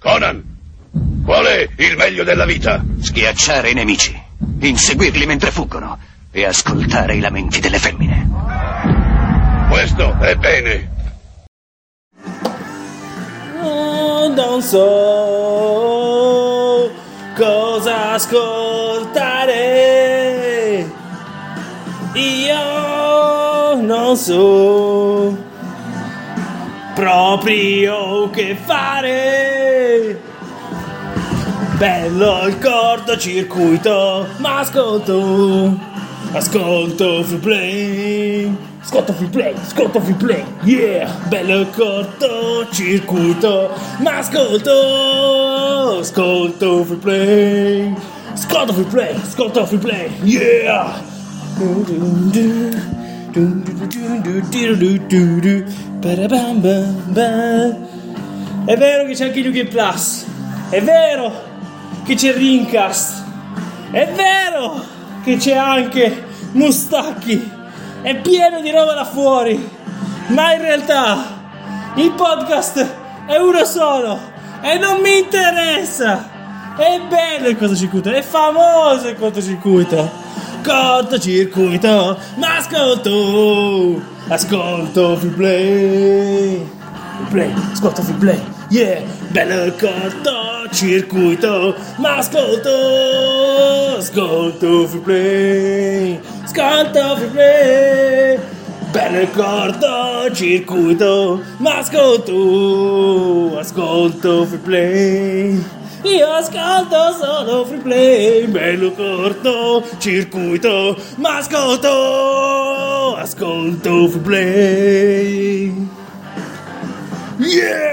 Conan, qual è il meglio della vita? Schiacciare i nemici, inseguirli mentre fuggono e ascoltare i lamenti delle femmine. Questo è bene. Non so cosa ascoltare. Io non so proprio che fare. Bello il cortocircuito, ma ascolto, ascolto free play, ascolto free play, ascolto free play, yeah! Bello il cortocircuito, ma ascolto, ascolto free play, ascolto free play, ascolto free play, yeah! È vero che c'è anche New Game Plus, è vero che c'è Rincast, è vero che c'è anche Mustacchi, è pieno di roba da fuori, ma in realtà il podcast è uno solo e non mi interessa. È bello il cortocircuito, è famoso il cortocircuito. Cortocircuito, ma ascolto, ascolto free play. Free play, ascolto free play, yeah, bello il cortocircuito, ma ascolto, ascolto free play, ascolto free play. Bello il cortocircuito, ma ascolto, ascolto free play. Io ascolto solo free play, bello corto circuito, ma ascolto, ascolto free play. Yeah!